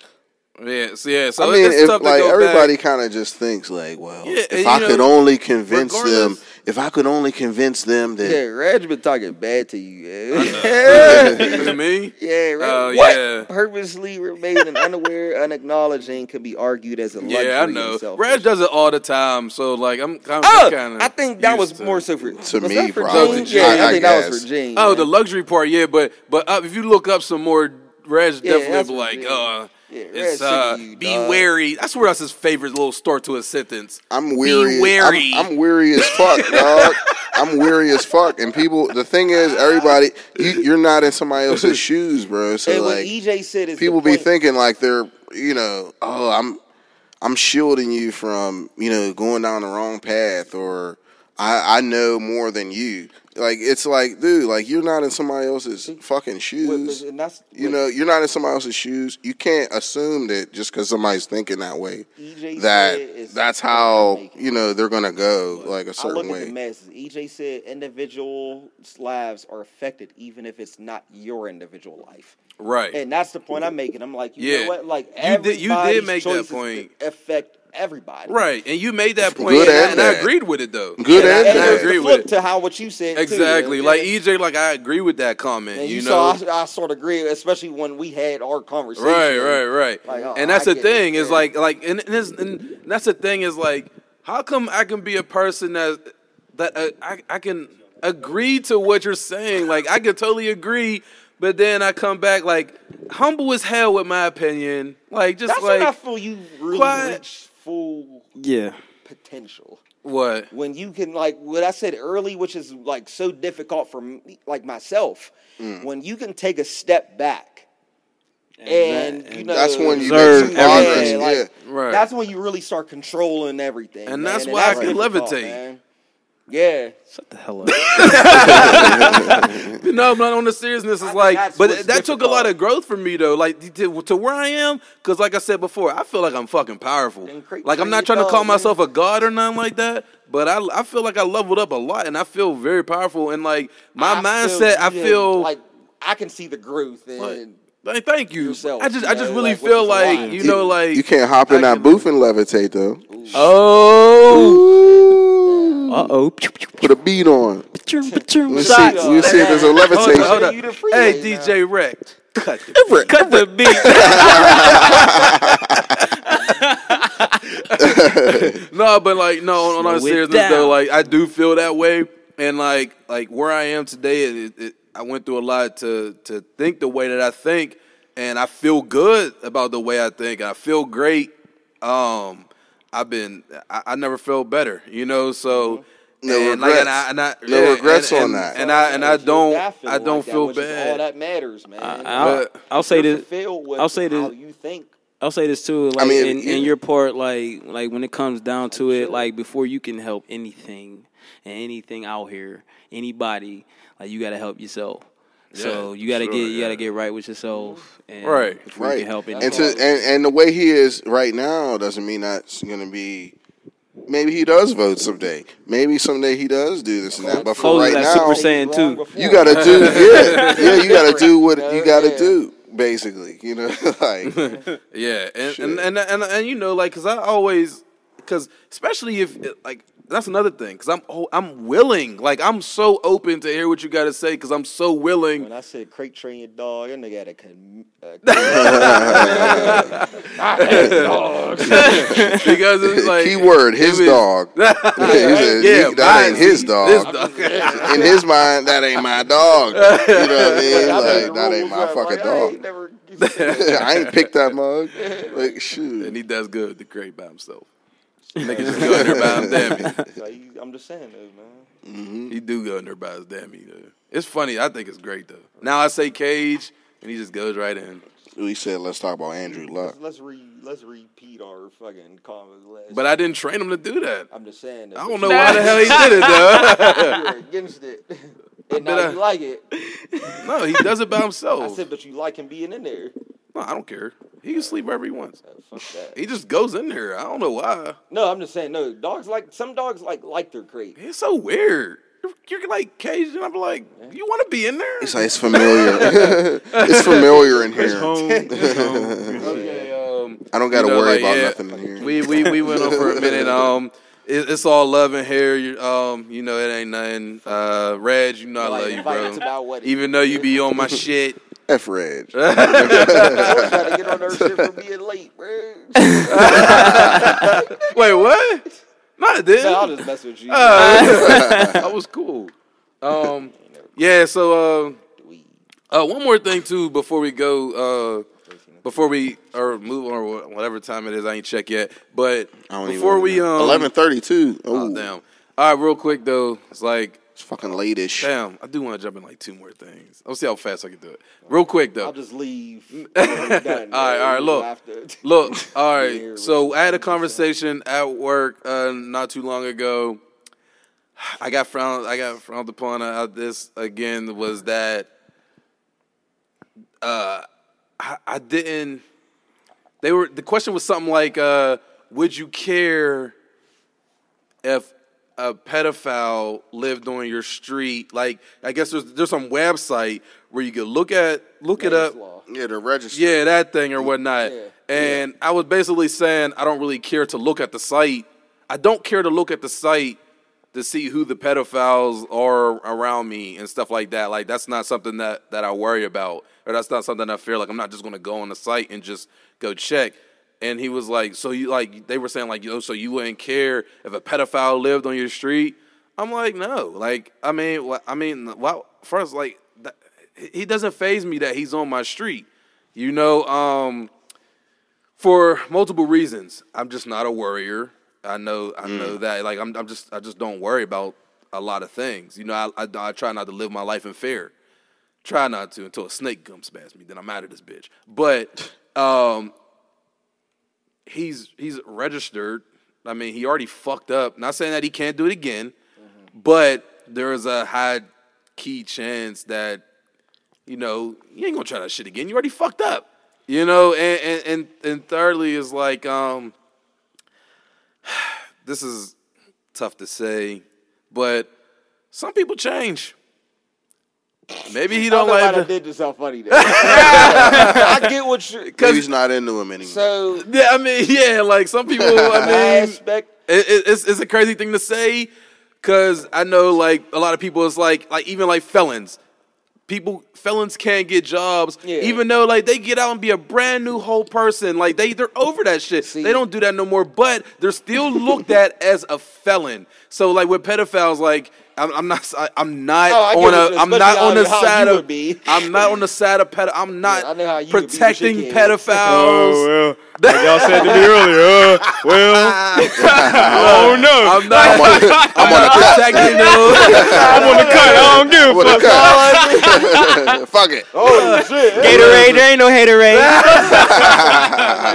S1: Yeah, so yeah, so
S2: I mean,
S1: it's
S2: if
S1: tough to
S2: like
S1: go
S2: everybody kind of just thinks like, well,
S1: Yeah,
S2: if I
S1: you
S2: could
S1: know,
S2: only convince them,
S1: regardless-
S2: if I could only convince them that
S4: Yeah, Reg been talking bad to you.
S1: Look [laughs]
S4: Yeah,
S1: at me.
S4: yeah, Reg.
S1: Oh,
S4: what?
S1: yeah.
S4: Purposely remaining unaware, unacknowledging can be argued as a luxury.
S1: Yeah, I know.
S4: selfish.
S1: Reg does it all the time, so like I'm kind
S4: Oh,
S1: of kind of.
S4: I think that was more so for
S2: To
S4: was
S2: me,
S4: that for
S2: probably.
S4: Gene? Yeah,
S2: I-
S4: I,
S2: I
S4: think that was
S2: guess.
S4: for Gene.
S1: Oh,
S4: man.
S1: the luxury part, yeah, but but uh, if you look up some more, Reg
S4: Yeah,
S1: definitely
S4: that's
S1: be
S4: what
S1: like,
S4: Reg-
S1: uh,
S4: Yeah,
S1: it's uh,
S4: you,
S1: be
S4: dog.
S1: wary. That's where that's his favorite little start to a sentence.
S2: I'm weary.
S1: wary.
S2: I'm, I'm weary as fuck, [laughs] dog. I'm weary as fuck. And people, the thing is, everybody, you, you're not in somebody else's [laughs] shoes, bro. So
S4: And
S2: like,
S4: EJ said
S2: people be thinking like they're, you know, oh, I'm, I'm shielding you from, you know, going down the wrong path, or I, I know more than you. Like it's like, dude, like you're not in somebody else's fucking shoes.
S4: and that's
S2: You know, you're not in somebody else's shoes. You can't assume that just because somebody's thinking that way,
S4: EJ
S2: that that's how you know they're gonna go like a
S4: I
S2: certain
S4: look at
S2: way.
S4: the masses. EJ said individual lives are affected even if it's not your individual life.
S1: Right.
S4: And that's the point I'm making. I'm like, you
S1: Yeah.
S4: know what? Like
S1: You did- you did make that point.
S4: affect everybody.
S1: Right, and you made that point,
S2: Good
S1: and, I,
S2: and
S1: and I agreed with it though.
S2: Good
S1: and,
S2: and
S1: I,
S4: And
S1: and I agree with
S4: flip
S1: it.
S4: to how what you said.
S1: Exactly,
S4: yeah.
S1: like EJ, like I agree with that comment.
S4: And
S1: you,
S4: you,
S1: know,
S4: saw, I, I sort of agree, especially when we had our conversation.
S1: right, right, right.
S4: Like, oh,
S1: and that's
S4: I
S1: the thing is
S4: yeah.
S1: like, like, and, and, it's- and that's the thing is like, how come I can be a person that that uh, I I can agree to what you're saying? Like, I can totally agree, but then I come back like humble as hell with my opinion, like just
S4: That's
S1: like
S4: when I feel you really
S1: quiet.
S4: reach full
S6: Yeah.
S4: potential.
S1: what?
S4: when you can like what I said early, which is like so difficult for me, like myself,
S1: Mm.
S4: when you can take a step back and,
S6: that-
S4: you know
S2: That's when you
S6: Observe
S2: make some progress.
S6: everything.
S2: Yeah,
S4: like,
S1: Right.
S4: That's when you really start controlling everything,
S1: And
S4: man,
S1: that's why I can
S4: difficult,
S1: levitate.
S4: Man. Yeah,
S6: Shut the hell up. [laughs]
S1: No, but on the seriousness, it's
S4: think
S1: like, but
S4: what's
S1: that took a lot of growth for me though. Like to, to where I am, because like I said before, I feel like I'm fucking powerful.
S4: Then
S1: Like I'm not trying to call
S4: man.
S1: myself a god or nothing like that. But I, I feel like I leveled up a lot, and I feel very powerful. And like my mindset, I
S4: yeah,
S1: feel
S4: like I can see the growth and
S1: Like, Like, thank you.
S4: yourself,
S1: I just,
S4: you
S1: I just
S4: know,
S1: really
S4: like,
S1: feel like
S4: lot.
S1: you know, like
S2: you can't hop in
S1: I
S2: that booth and levitate though.
S1: Oh,
S6: Uh oh.
S2: Put a beat on. We'll see.
S1: Shots.
S2: We'll see if there's a
S1: hold on,
S2: levitation.
S1: hold on.
S4: You the
S1: Hey. DJ Rec, cut the beat.
S6: Cut the beat. [laughs]
S1: no, but like no, on, on all
S6: Slow it
S1: seriousness though, like I do feel that way, and like like where I am today, it, it, I went through a lot to to think the way that I think, and I feel good about the way I think. I feel great. Um, I've been I, I never felt better, you know. So mm-hmm.
S2: No
S1: and, like, and
S2: regrets.
S1: I, and I,
S2: No
S1: yeah,
S2: regrets
S1: and,
S2: on that.
S1: And I and I don't I don't
S4: like
S1: feel
S4: which is all
S1: bad.
S4: that matters, man.
S6: I'll, I'll say this.
S4: fulfilled with
S6: I'll say this-
S4: How you think?
S6: I'll say this too. Like
S2: I mean,
S6: in,
S2: yeah.
S6: in your part, like like when it comes down to it, like before you can help anything and anything out here, anybody, like you got to help yourself. So you got to
S1: sure,
S6: get you gotta get right with yourself, and
S1: Right,
S6: before
S2: Right.
S6: can help
S2: And to and, and the way he is right now doesn't mean that's gonna be maybe he does vote someday. Maybe someday he does do this and that. But for
S6: Foles
S2: right
S6: is
S2: now
S6: Super Saiyan too.
S2: you gotta do [laughs] yeah, yeah, you gotta do what you gotta do, basically. You know, [laughs] like [laughs]
S1: Yeah, and and, and and and you know, like, cause I always, cause especially if like that's another thing, cause I'm oh, I'm willing, like I'm so open to hear what you got to say, cause I'm so willing.
S4: When I said crate train your dog, that nigga had a con- uh, [laughs] [laughs]
S1: because it's like
S2: keyword his
S1: it
S2: dog. [laughs] He said,
S1: yeah,
S2: "You- that ain't his dog.
S1: This dog.
S2: In his mind, that ain't my dog. You know what I mean?
S4: I made
S2: Like that ain't my
S4: up,
S2: fucking
S4: like, I ain't
S2: dog.
S4: never-
S2: I ain't picked that mug. Like shoot.
S1: and he does good to crate by himself. Nigga just [laughs] go in there by his dammy.
S4: Like, you- I'm just saying though, man. Mm-hmm.
S1: He do go in there by his dammy. Though. It's funny. I think it's great though. Now I say Cage, and he just goes right in.
S2: We said let's talk about Andrew Luck.
S4: Let's, let's re let's repeat our fucking comments. Last
S1: But I didn't train him to do that.
S4: I'm just saying.
S1: I don't know why the hell he [laughs] did it though.
S4: You're against it, and now
S1: Did I-
S4: you like it. [laughs]
S1: no, he does it by himself.
S4: I
S1: himself.
S4: said, but you like him being in there.
S1: No, I don't care. He can sleep wherever he wants.
S4: Oh, fuck that.
S1: He just goes in there. I don't know why.
S4: No, I'm just saying. No, dogs like some dogs like like their crate.
S1: It's so weird. You're, you're like Cajun. I'm like, you want to be in there?
S2: It's like it's familiar. [laughs] it's familiar in here. [laughs]
S1: okay. Um,
S2: I don't got to
S1: you know,
S2: worry
S1: like,
S2: about
S1: yeah,
S2: nothing in here.
S1: We we we went on for a minute. [laughs] Um, it, it's all love in here. You, um, you know it ain't nothing. Uh, Reg, you know I
S4: Like,
S1: love you, bro.
S4: about what
S1: Even though you be on my shit.
S2: F Reg. [laughs]
S4: trying to get on their shit for being late, bro. [laughs]
S1: Wait, what? No, I didn't.
S4: No, I'll just mess with you. [laughs]
S1: I was cool. Um, yeah. So, uh, uh, one more thing too before we go. Uh, before we or move on or whatever time it is, I ain't check yet. But
S2: I don't
S1: before
S2: know.
S1: we um,
S2: eleven thirty two.
S1: Oh damn! All right, real quick though, it's like
S2: It's fucking late-ish.
S1: damn. I do want to jump in like two more things. I'll see how fast I can do it. Real quick though.
S4: I'll just leave. [laughs] [laughs]
S1: all right, all right. Look, [laughs] look. All right. So I had a conversation at work uh, not too long ago. I got frowned. I got frowned upon at this again. Was that uh, I, I didn't. They were. The question was something like, uh, "Would you care if a pedophile lived on your street?" Like, I guess there's there's some website where you could look at look it up.
S2: Yeah, the register.
S1: Yeah, that thing or whatnot.
S4: Yeah.
S1: And I was basically saying I don't really care to look at the site. I don't care to look at the site to see who the pedophiles are around me and stuff like that. Like that's not something that that I worry about, or that's not something I fear. Like I'm not just gonna go on the site and just go check. And he was like, so you like they were saying like, yo, so you wouldn't care if a pedophile lived on your street? I'm like, no. Like I mean, I mean, well, first like that, he doesn't phase me that he's on my street. You know, um, for multiple reasons. I'm just not a worrier. I know, I know that. Like, I'm, I'm just, I just don't worry about a lot of things. You know, I, I, I try not to live my life in fear. Try not to until a snake comes past me. Then I'm out of this bitch. But [laughs] um, he's he's registered. I mean, he already fucked up. Not saying that he can't do it again, but there's a high key chance that you know you ain't gonna try that shit again. You already fucked up. You know, and and and, and thirdly is like um, [sighs] this is tough to say, but some people change. Maybe he don't
S4: don't
S1: like.
S4: that
S1: the-
S4: did this so funny. There. [laughs] I get what you.
S2: Maybe he's not into him anymore.
S4: So
S1: Yeah, I mean, [laughs] yeah, like some people. I
S4: I
S1: mean,
S4: expect.
S1: it, it, it's it's a crazy thing to say because I know like a lot of people is like like even like felons. People felons can't get jobs,
S4: Yeah.
S1: even though like they get out and be a brand new whole person. Like they they're over that shit.
S4: See-
S1: they don't do that no more. But they're still looked at as a felon. So like with pedophiles, like I'm, I'm not I- I'm not
S4: Oh,
S1: on
S4: what
S1: a
S4: you-
S1: I'm not on the side of
S4: would be.
S1: I'm not on the [laughs] side of pedo. I'm not
S4: I know how you would be with
S1: protecting
S4: your kids.
S1: pedophiles. [laughs]
S6: well, like y'all said to me earlier. Uh, well, [laughs] oh no,
S1: I'm not. I'm not protecting them.
S6: I'm on the cut. I don't give
S2: a
S6: fuck.
S2: cut. Fuck it.
S4: Oh shit!
S6: Gatorade, there ain't no haterade.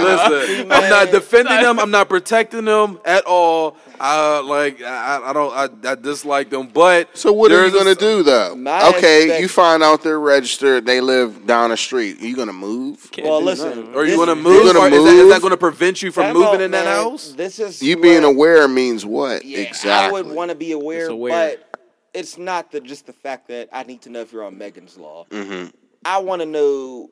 S1: Listen, I'm not defending them. I'm not protecting them at all. I like. I, I don't. I, I dislike them. But
S2: So what are you gonna do though?
S4: My
S2: Okay,
S4: expect-
S2: you find out they're registered. They live down the street. Are you gonna move?
S4: Well, listen.
S1: Are you going to move?
S2: gonna
S1: or is, that, is that going to prevent you from
S4: Time
S1: moving
S4: out,
S1: in that house?
S4: This is
S2: You being aware means what
S4: Yeah,
S2: exactly?
S4: I would want to be aware,
S6: It's aware.
S4: but it's not the just the fact that I need to know if you're on Megan's Law.
S2: Mhm.
S4: I want to know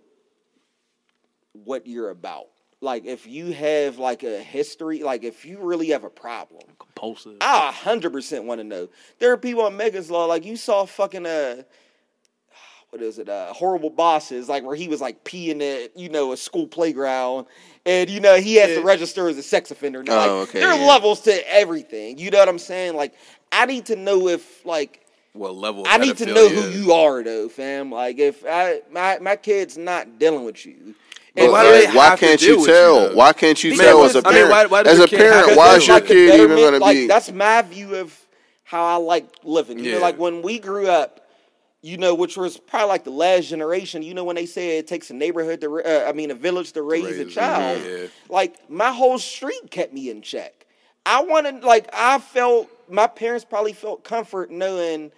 S4: what you're about. Like if you have like a history, like if you really have a problem,
S6: Compulsive.
S4: I hundred percent want to know. There are people on Megan's Law, like you saw fucking uh what is it, uh horrible bosses, like where he was like peeing at, you know, a school playground and you know he has to register as a sex offender. Now,
S2: Oh,
S4: like,
S2: okay,
S4: There are
S2: yeah.
S4: levels to everything. You know what I'm saying? Like I need to know if like
S1: What level?
S4: I need to know who you are though, fam. Like if I my my kid's not dealing with you.
S2: But
S4: And
S1: why
S2: why,
S1: they
S2: why
S1: have
S2: can't
S1: deal
S2: you
S1: with you,
S2: tell? why can't you
S4: Because
S2: tell as a
S4: I mean,
S2: parent?
S1: why- why
S2: as a parent, why is your
S4: like
S2: kid even going to
S4: like,
S2: be?
S4: That's my view of how I like living. You
S1: Yeah.
S4: know, like when we grew up, you know, which was probably like the last generation. You know, when they say it takes a neighborhood to, uh, I mean, a village to raise, a child.
S1: yeah.
S4: Like my whole street kept me in check. I wanted, like, I felt my parents probably felt comfort knowing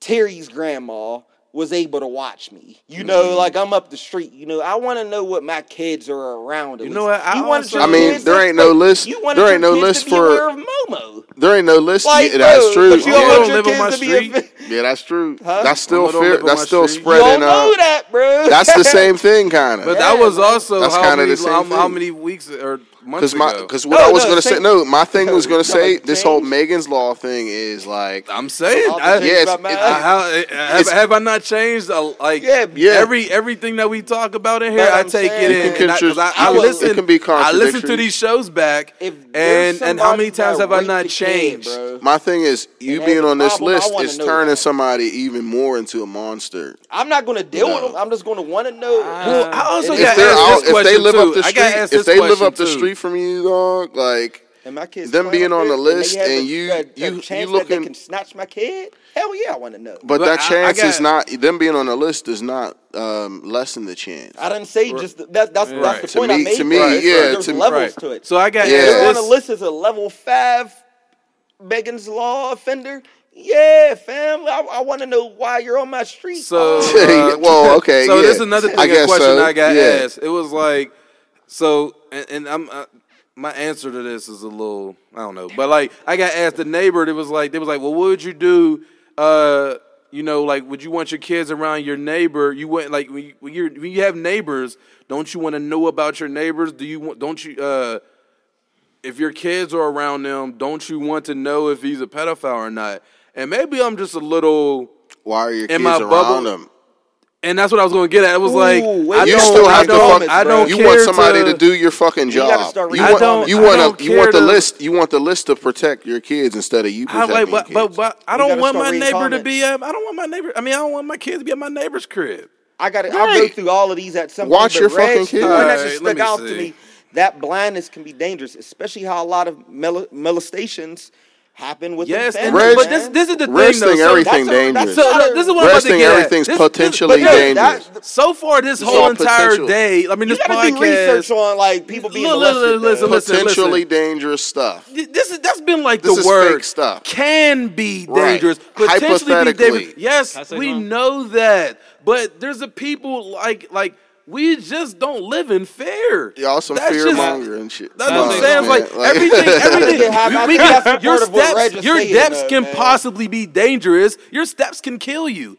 S4: Terry's grandma was able to watch me. You know,
S1: Mm-hmm.
S4: like I'm up the street. You know, I want to know what my kids are around.
S1: You know what, I
S4: You wanted
S1: also-
S2: I mean, there ain't no list-
S4: You wanted
S2: there ain't no list for-
S4: Momo.
S2: There ain't no list.
S4: Like,
S2: yeah, that's true.
S4: But you
S3: You
S4: don't
S3: don't
S4: want your
S3: live on my street?
S4: a, [laughs]
S2: yeah, that's true.
S4: Huh?
S2: That's still fair. That's still
S1: street.
S4: you don't
S2: spreading.
S4: know
S2: Uh,
S4: that, bro.
S2: that's the [laughs] same thing, kind of.
S1: But
S2: of.
S1: that was also
S2: That's
S1: how
S2: kinda
S1: many,
S2: the same
S1: how,
S2: thing.
S1: how many weeks or months
S2: Because my
S1: ago.
S2: because what
S4: No,
S2: I was
S4: no,
S2: gonna say no, my [laughs] thing was gonna say
S4: like
S2: this whole. Megan's Law thing is like
S1: I'm saying,
S4: I'll
S1: I,
S4: change
S2: yes,
S4: my
S2: it-
S1: I- how, have, have I not changed? Uh, like
S4: Yeah,
S2: yeah.
S1: every everything that we talk about in here, I take
S4: saying-
S1: it
S4: You
S1: in.
S2: can
S1: and I, 'cause
S2: contr-
S1: I, I
S4: it
S1: listen.
S2: can be
S1: I listen to these shows back,
S4: If
S1: and and how many times have I not
S4: a kid,
S1: changed?
S4: bro,
S2: my thing is you
S4: And
S2: being on this list is turning somebody even more into a monster.
S4: I'm not gonna deal with them. I'm just gonna want to know.
S1: Well, I also got
S2: they're
S1: asked this question
S2: live
S1: too.
S2: up the
S1: I got
S2: street,
S1: asked
S2: if
S1: this
S2: they live
S1: question
S2: up the
S1: too.
S2: Street from you, dog, like
S4: and my kids
S2: them being on the list
S4: have
S2: and
S4: a-
S2: you-
S4: a- a
S2: you- you
S4: that
S2: looking-
S4: they can snatch my kid. Hell yeah, I want to know.
S2: But
S1: But
S2: that
S1: I- I
S2: chance is not them being on the list does not um, lessen the chance.
S4: I didn't say just that. That's that's
S1: Right.
S4: the
S2: To
S4: point I
S2: me-
S4: made.
S2: to me,
S4: bro. It's
S2: yeah,
S4: There's
S2: to-
S4: levels
S1: Right.
S4: to it.
S1: So I got
S2: Yeah.
S4: If you're on the list as a level five Megan's Law offender. Yeah, fam. I, I want to know why you're on my street.
S1: So, uh, [laughs] [laughs]
S2: well, okay.
S1: so
S2: yeah.
S1: this is another thing.
S2: I
S1: a
S2: guess
S1: question
S2: so.
S1: I got
S2: yeah.
S1: asked. It was like, so, and, and I'm. Uh, my answer to this is a little, I don't know, but like I got asked the neighbor. It was like they was like, well, what would you do? Uh, you know, like would you want your kids around your neighbor? You went like when you, when, you're, when you have neighbors, don't you want to know about your neighbors? Do you want? Don't you? Uh, if your kids are around them, don't you want to know if he's a pedophile or not? And maybe I'm just a little.
S2: Why are your
S1: In
S2: kids
S1: my
S2: around
S1: bubble-
S2: them?
S1: And that's what I was going to get at. It was like
S4: wait,
S1: I
S2: You
S1: don't,
S2: still
S1: I
S2: have to
S1: don't,
S2: fuck.
S1: I don't
S2: you want somebody
S1: to,
S2: to, do your fucking job.
S4: start
S2: you want you want
S1: don't
S2: you want the
S1: to-
S2: list. You want the list to protect your kids instead of you
S1: I
S2: protecting
S1: like,
S2: your
S1: but, but, but I don't want my
S4: reading
S1: neighbor to be. At, I don't want my neighbor. I mean, I don't want my kids to be at my neighbor's crib.
S4: I got to. I'll go through all of these at some
S2: Watch
S4: point.
S2: your
S4: but
S2: fucking kids.
S4: The one that just stuck out
S1: see.
S4: to me. That blindness can be dangerous, especially how a lot of mol- molestations happen with
S1: Yes, and,
S2: Reg-
S1: but this this is the
S2: Reg
S1: thing though.
S2: think
S1: So,
S2: everything
S4: that's a- that's
S2: dangerous.
S1: so look, this is what I'm about to get
S2: everything's
S1: This- this-
S2: potentially
S1: but no,
S2: dangerous.
S4: that-
S1: So far, this whole entire
S2: potential.
S1: day. I mean,
S4: You
S1: this
S4: gotta do research
S1: podcast.
S4: on like people being
S1: Look,
S4: molested.
S1: look, listen,
S4: though.
S1: listen.
S2: Potentially dangerous stuff.
S1: This is that's been like
S2: This
S1: the
S2: is
S1: word
S2: fake stuff.
S1: can be
S2: Right.
S1: dangerous, potentially be dangerous. Yes,
S3: Can I say
S1: we know that, but there's a people like like we just don't live in fear.
S2: Y'all some
S1: That's
S2: fear
S1: just-
S2: monger and shit.
S1: That's
S3: Can
S1: what
S3: I
S1: I'm saying. It's
S2: Man,
S1: like everything, [laughs] everything.
S4: Yeah, I- I
S1: we
S4: think
S1: can-
S4: that's
S1: your
S4: part of what
S1: steps, your steps can
S4: man.
S1: possibly be dangerous. Your steps can kill you.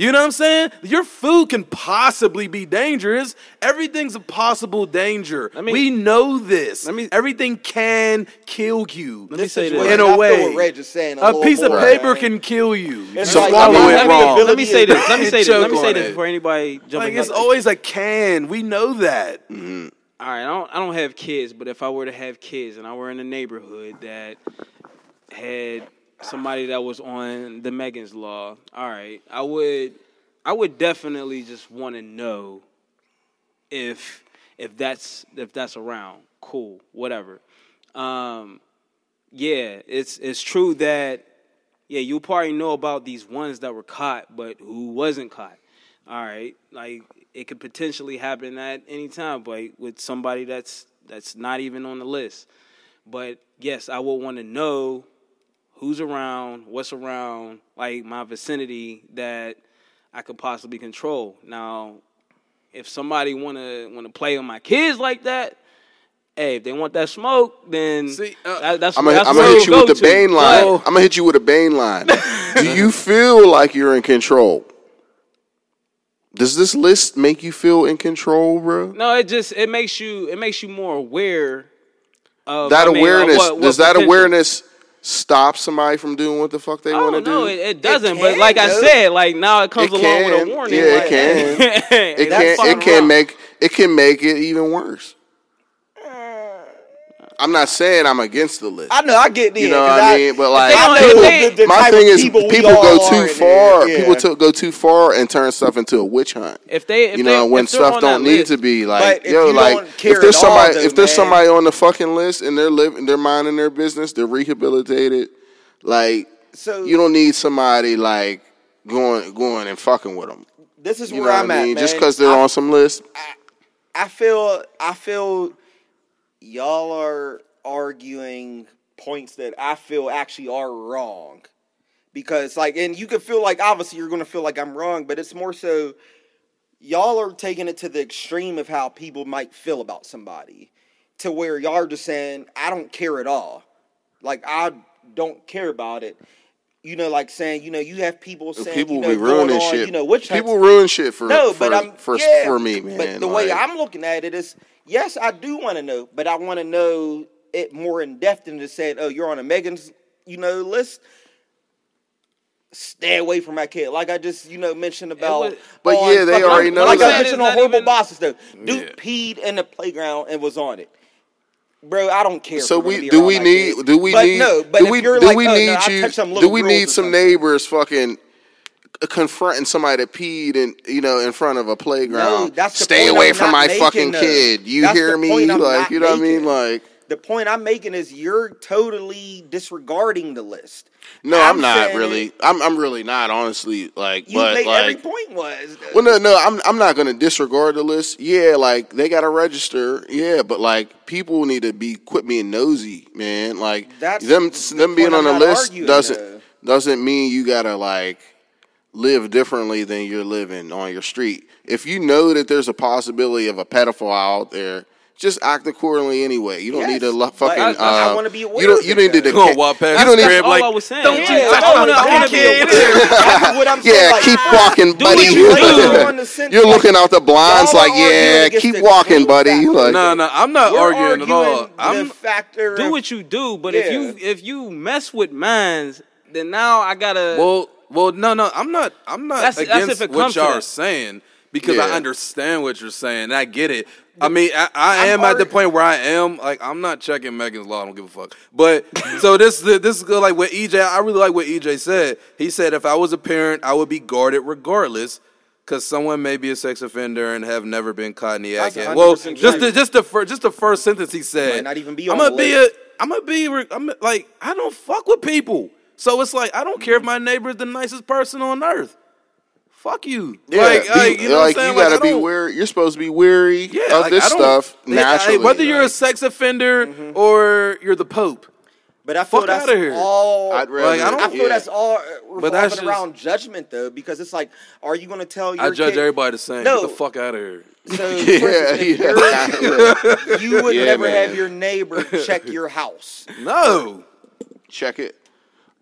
S1: You know what I'm saying? Your food can possibly be dangerous. Everything's a possible danger.
S3: Let me-
S1: we know this.
S3: Let me-
S1: Everything can kill you.
S3: Let me say this.
S4: situation,
S1: In a
S4: I feel
S1: way.
S4: what Reg is saying. A,
S1: A
S4: little
S1: piece of paper
S4: man.
S1: can kill you. You
S4: It's
S1: can
S4: like-
S1: swallow
S4: I mean,
S1: it
S4: let me-
S1: wrong.
S3: Let me say this. Let me say this. Let me say this before anybody jump
S1: Like
S3: in.
S1: it's always a can. We know that. Mm-hmm.
S3: All right, I don't I don't have kids, but if I were to have kids and I were in a neighborhood that had somebody that was on the Megan's law, all right, I would I would definitely just want to know if if that's if that's around. Cool, whatever. Um yeah, it's it's true that yeah, you probably know about these ones that were caught, but who wasn't caught. All right, like it could potentially happen at any time, but with somebody that's that's not even on the list. But yes, I would want to know who's around, what's around, like my vicinity that I could possibly control. Now, if somebody wanna wanna play on my kids like that, hey, if they want that smoke, then
S1: See, uh,
S3: that, that's
S2: I'm gonna,
S3: that's
S2: I'm gonna hit you with the
S3: to.
S2: Bane line.
S3: But-
S2: I'm gonna hit you with a Bane line. [laughs] Do you feel like you're in control? Does this list make you feel in control, bro?
S3: No, it just it makes you it makes you more aware of
S2: That
S3: I mean, of
S2: awareness
S3: what- what
S2: does that awareness stop somebody from doing what the fuck they want to
S3: no,
S2: do?
S3: it, it doesn't. but
S4: can,
S3: like I
S4: though.
S3: said, like now it comes
S2: It
S3: along with a warning.
S2: Yeah, it
S3: like,
S2: can. [laughs] it can
S3: fucking
S2: it can
S3: wrong.
S2: make it can make it even worse. I'm not saying I'm against the list.
S4: I know. I get the.
S2: You know what I mean? But like,
S3: they don't-
S2: people,
S3: if they-
S4: the
S2: my thing is,
S4: people
S2: people, go too far.
S4: there,
S2: People to, go too far and turn stuff into a witch hunt.
S3: If they, if
S2: you know, when
S3: they're
S2: stuff don't need
S3: list-
S2: to be like,
S4: But if
S2: yo,
S4: you
S2: like if there's somebody,
S4: though,
S2: if there's
S4: man.
S2: somebody on the fucking list and they're living, they're minding their business, they're rehabilitated. Like,
S4: So
S2: you don't need somebody like going, going and fucking with them.
S4: this is
S2: You
S4: where
S2: what
S4: I'm
S2: I mean?
S4: at, man.
S2: Just because they're
S4: I,
S2: on some list.
S4: I feel. I feel. Y'all are arguing points that I feel actually are wrong. Because like, and you can feel like obviously you're going to feel like I'm wrong, but it's more so. Y'all are taking it to the extreme of how people might feel about somebody, to where y'all are just saying, "I don't care at all." Like I don't care about it. You know, like saying, you know, you have people saying,
S2: People
S4: you know,
S2: be ruining
S4: on,
S2: shit.
S4: You know, which
S2: people ruin shit for
S4: no,
S2: for,
S4: but I'm
S2: for,
S4: yeah,
S2: for me, man.
S4: But the way I'm looking at it is, yes, I do want to know, but I want to know it more in depth than just saying, oh, you're on a Megan's, you know, list. Stay away from my kid, like I just you know mentioned about.
S6: was-
S2: But
S4: on
S2: yeah, they
S4: fucking-
S2: already know
S4: Like
S2: that.
S4: I mentioned on horrible
S6: even-
S4: bosses though, dude
S2: Yeah.
S4: peed in the playground and was on it. Bro, I don't care.
S2: So
S4: we're gonna
S2: we
S4: be
S2: do we need do we
S4: But
S2: need
S4: no, but
S2: do we do
S4: like,
S2: we
S4: oh,
S2: need
S4: I
S2: you do we need some neighbors fucking confronting somebody that peed in you know in front of a playground?
S4: No, that's
S2: Stay away
S4: I'm
S2: from my fucking kid. You hear me? Like you know what I mean? Like
S4: The point I'm making is you're totally disregarding the list.
S2: no, I'm, not
S4: saying
S2: really. I'm I'm really not honestly. Like
S4: You
S2: but
S4: made
S2: like
S4: every point was.
S2: Well, no, no, I'm I'm not gonna disregard the list. Yeah, like they gotta register. Yeah, but like people need to be quit being nosy, man. Like
S4: That's
S2: them
S4: the
S2: them being on
S4: I'm
S2: the list doesn't
S4: though.
S2: doesn't mean you gotta like live differently than you're living on your street. If you know that there's a possibility of a pedophile out there. Just act accordingly anyway. You don't
S4: Yes,
S2: need to lo-
S4: but
S2: fucking.
S4: I- I
S2: uh,
S4: wanna be aware
S2: You don't.
S4: of
S2: You don't need to.
S4: though.
S1: Gonna walk past
S2: you don't
S1: the
S2: need
S1: crib
S6: all
S1: like,
S6: I was saying.
S1: don't
S6: Yeah,
S1: you
S6: I
S1: touch
S6: wanna-
S1: my fucking
S6: be
S1: kid.
S4: What I'm [laughs] saying.
S2: Yeah,
S4: like,
S2: keep walking, buddy.
S6: you [laughs] do.
S4: On the sense,
S2: You're looking out the blinds like, yeah, keep walking, buddy. Like,
S1: No, no, I'm not
S4: We're
S1: arguing at all. I'm
S4: the factor.
S6: do what you do, but if you if you mess with mines, then now I gotta.
S1: Well, well, no, no, I'm not. I'm not
S6: That's- that's
S1: against
S6: it
S1: what y'all are saying because I understand what you're saying. and I get it. I mean, I, I am at the point where I am like I'm not checking Megan's law. I don't give a fuck. But [laughs] so this this is good. Like what EJ, I really like what EJ said. He said if I was a parent, I would be guarded regardless. Because someone may be a sex offender and have never been caught in the act.
S4: That's
S1: yet. Well,
S4: 100%
S1: just the, just the first just the first sentence he said.
S4: Might not even be
S1: I'm gonna be a I'm gonna be re- I'm like I don't fuck with people. So it's like I don't care if my neighbor is the nicest person on earth. Fuck you.
S2: Yeah,
S1: like,
S2: be-
S1: like, you know
S2: like,
S1: what I'm saying?
S2: you gotta
S1: Like,
S2: be
S1: don't-
S2: wary. You're supposed to be wary
S1: Yeah,
S2: of
S1: like,
S2: this stuff
S1: they-
S2: naturally.
S1: I- whether you're a sex offender
S4: Mm-hmm.
S1: or you're the Pope.
S4: But I feel
S1: Fuck
S4: that's
S1: outta here.
S4: all.
S2: I'd rather.
S1: Like, I don't-
S4: I feel
S2: yeah.
S4: that's all uh, revolving
S1: that's just-
S4: around judgment though, because it's like, are you going to tell your
S1: I judge
S4: kid,
S1: everybody the same.
S4: No.
S1: Get the fuck out of here.
S4: So, [laughs]
S2: Yeah,
S4: for instance, if
S2: yeah.
S4: you're- [laughs] [laughs] you would
S2: Yeah,
S4: never
S2: man.
S4: have your neighbor check your house.
S1: No.
S2: check it.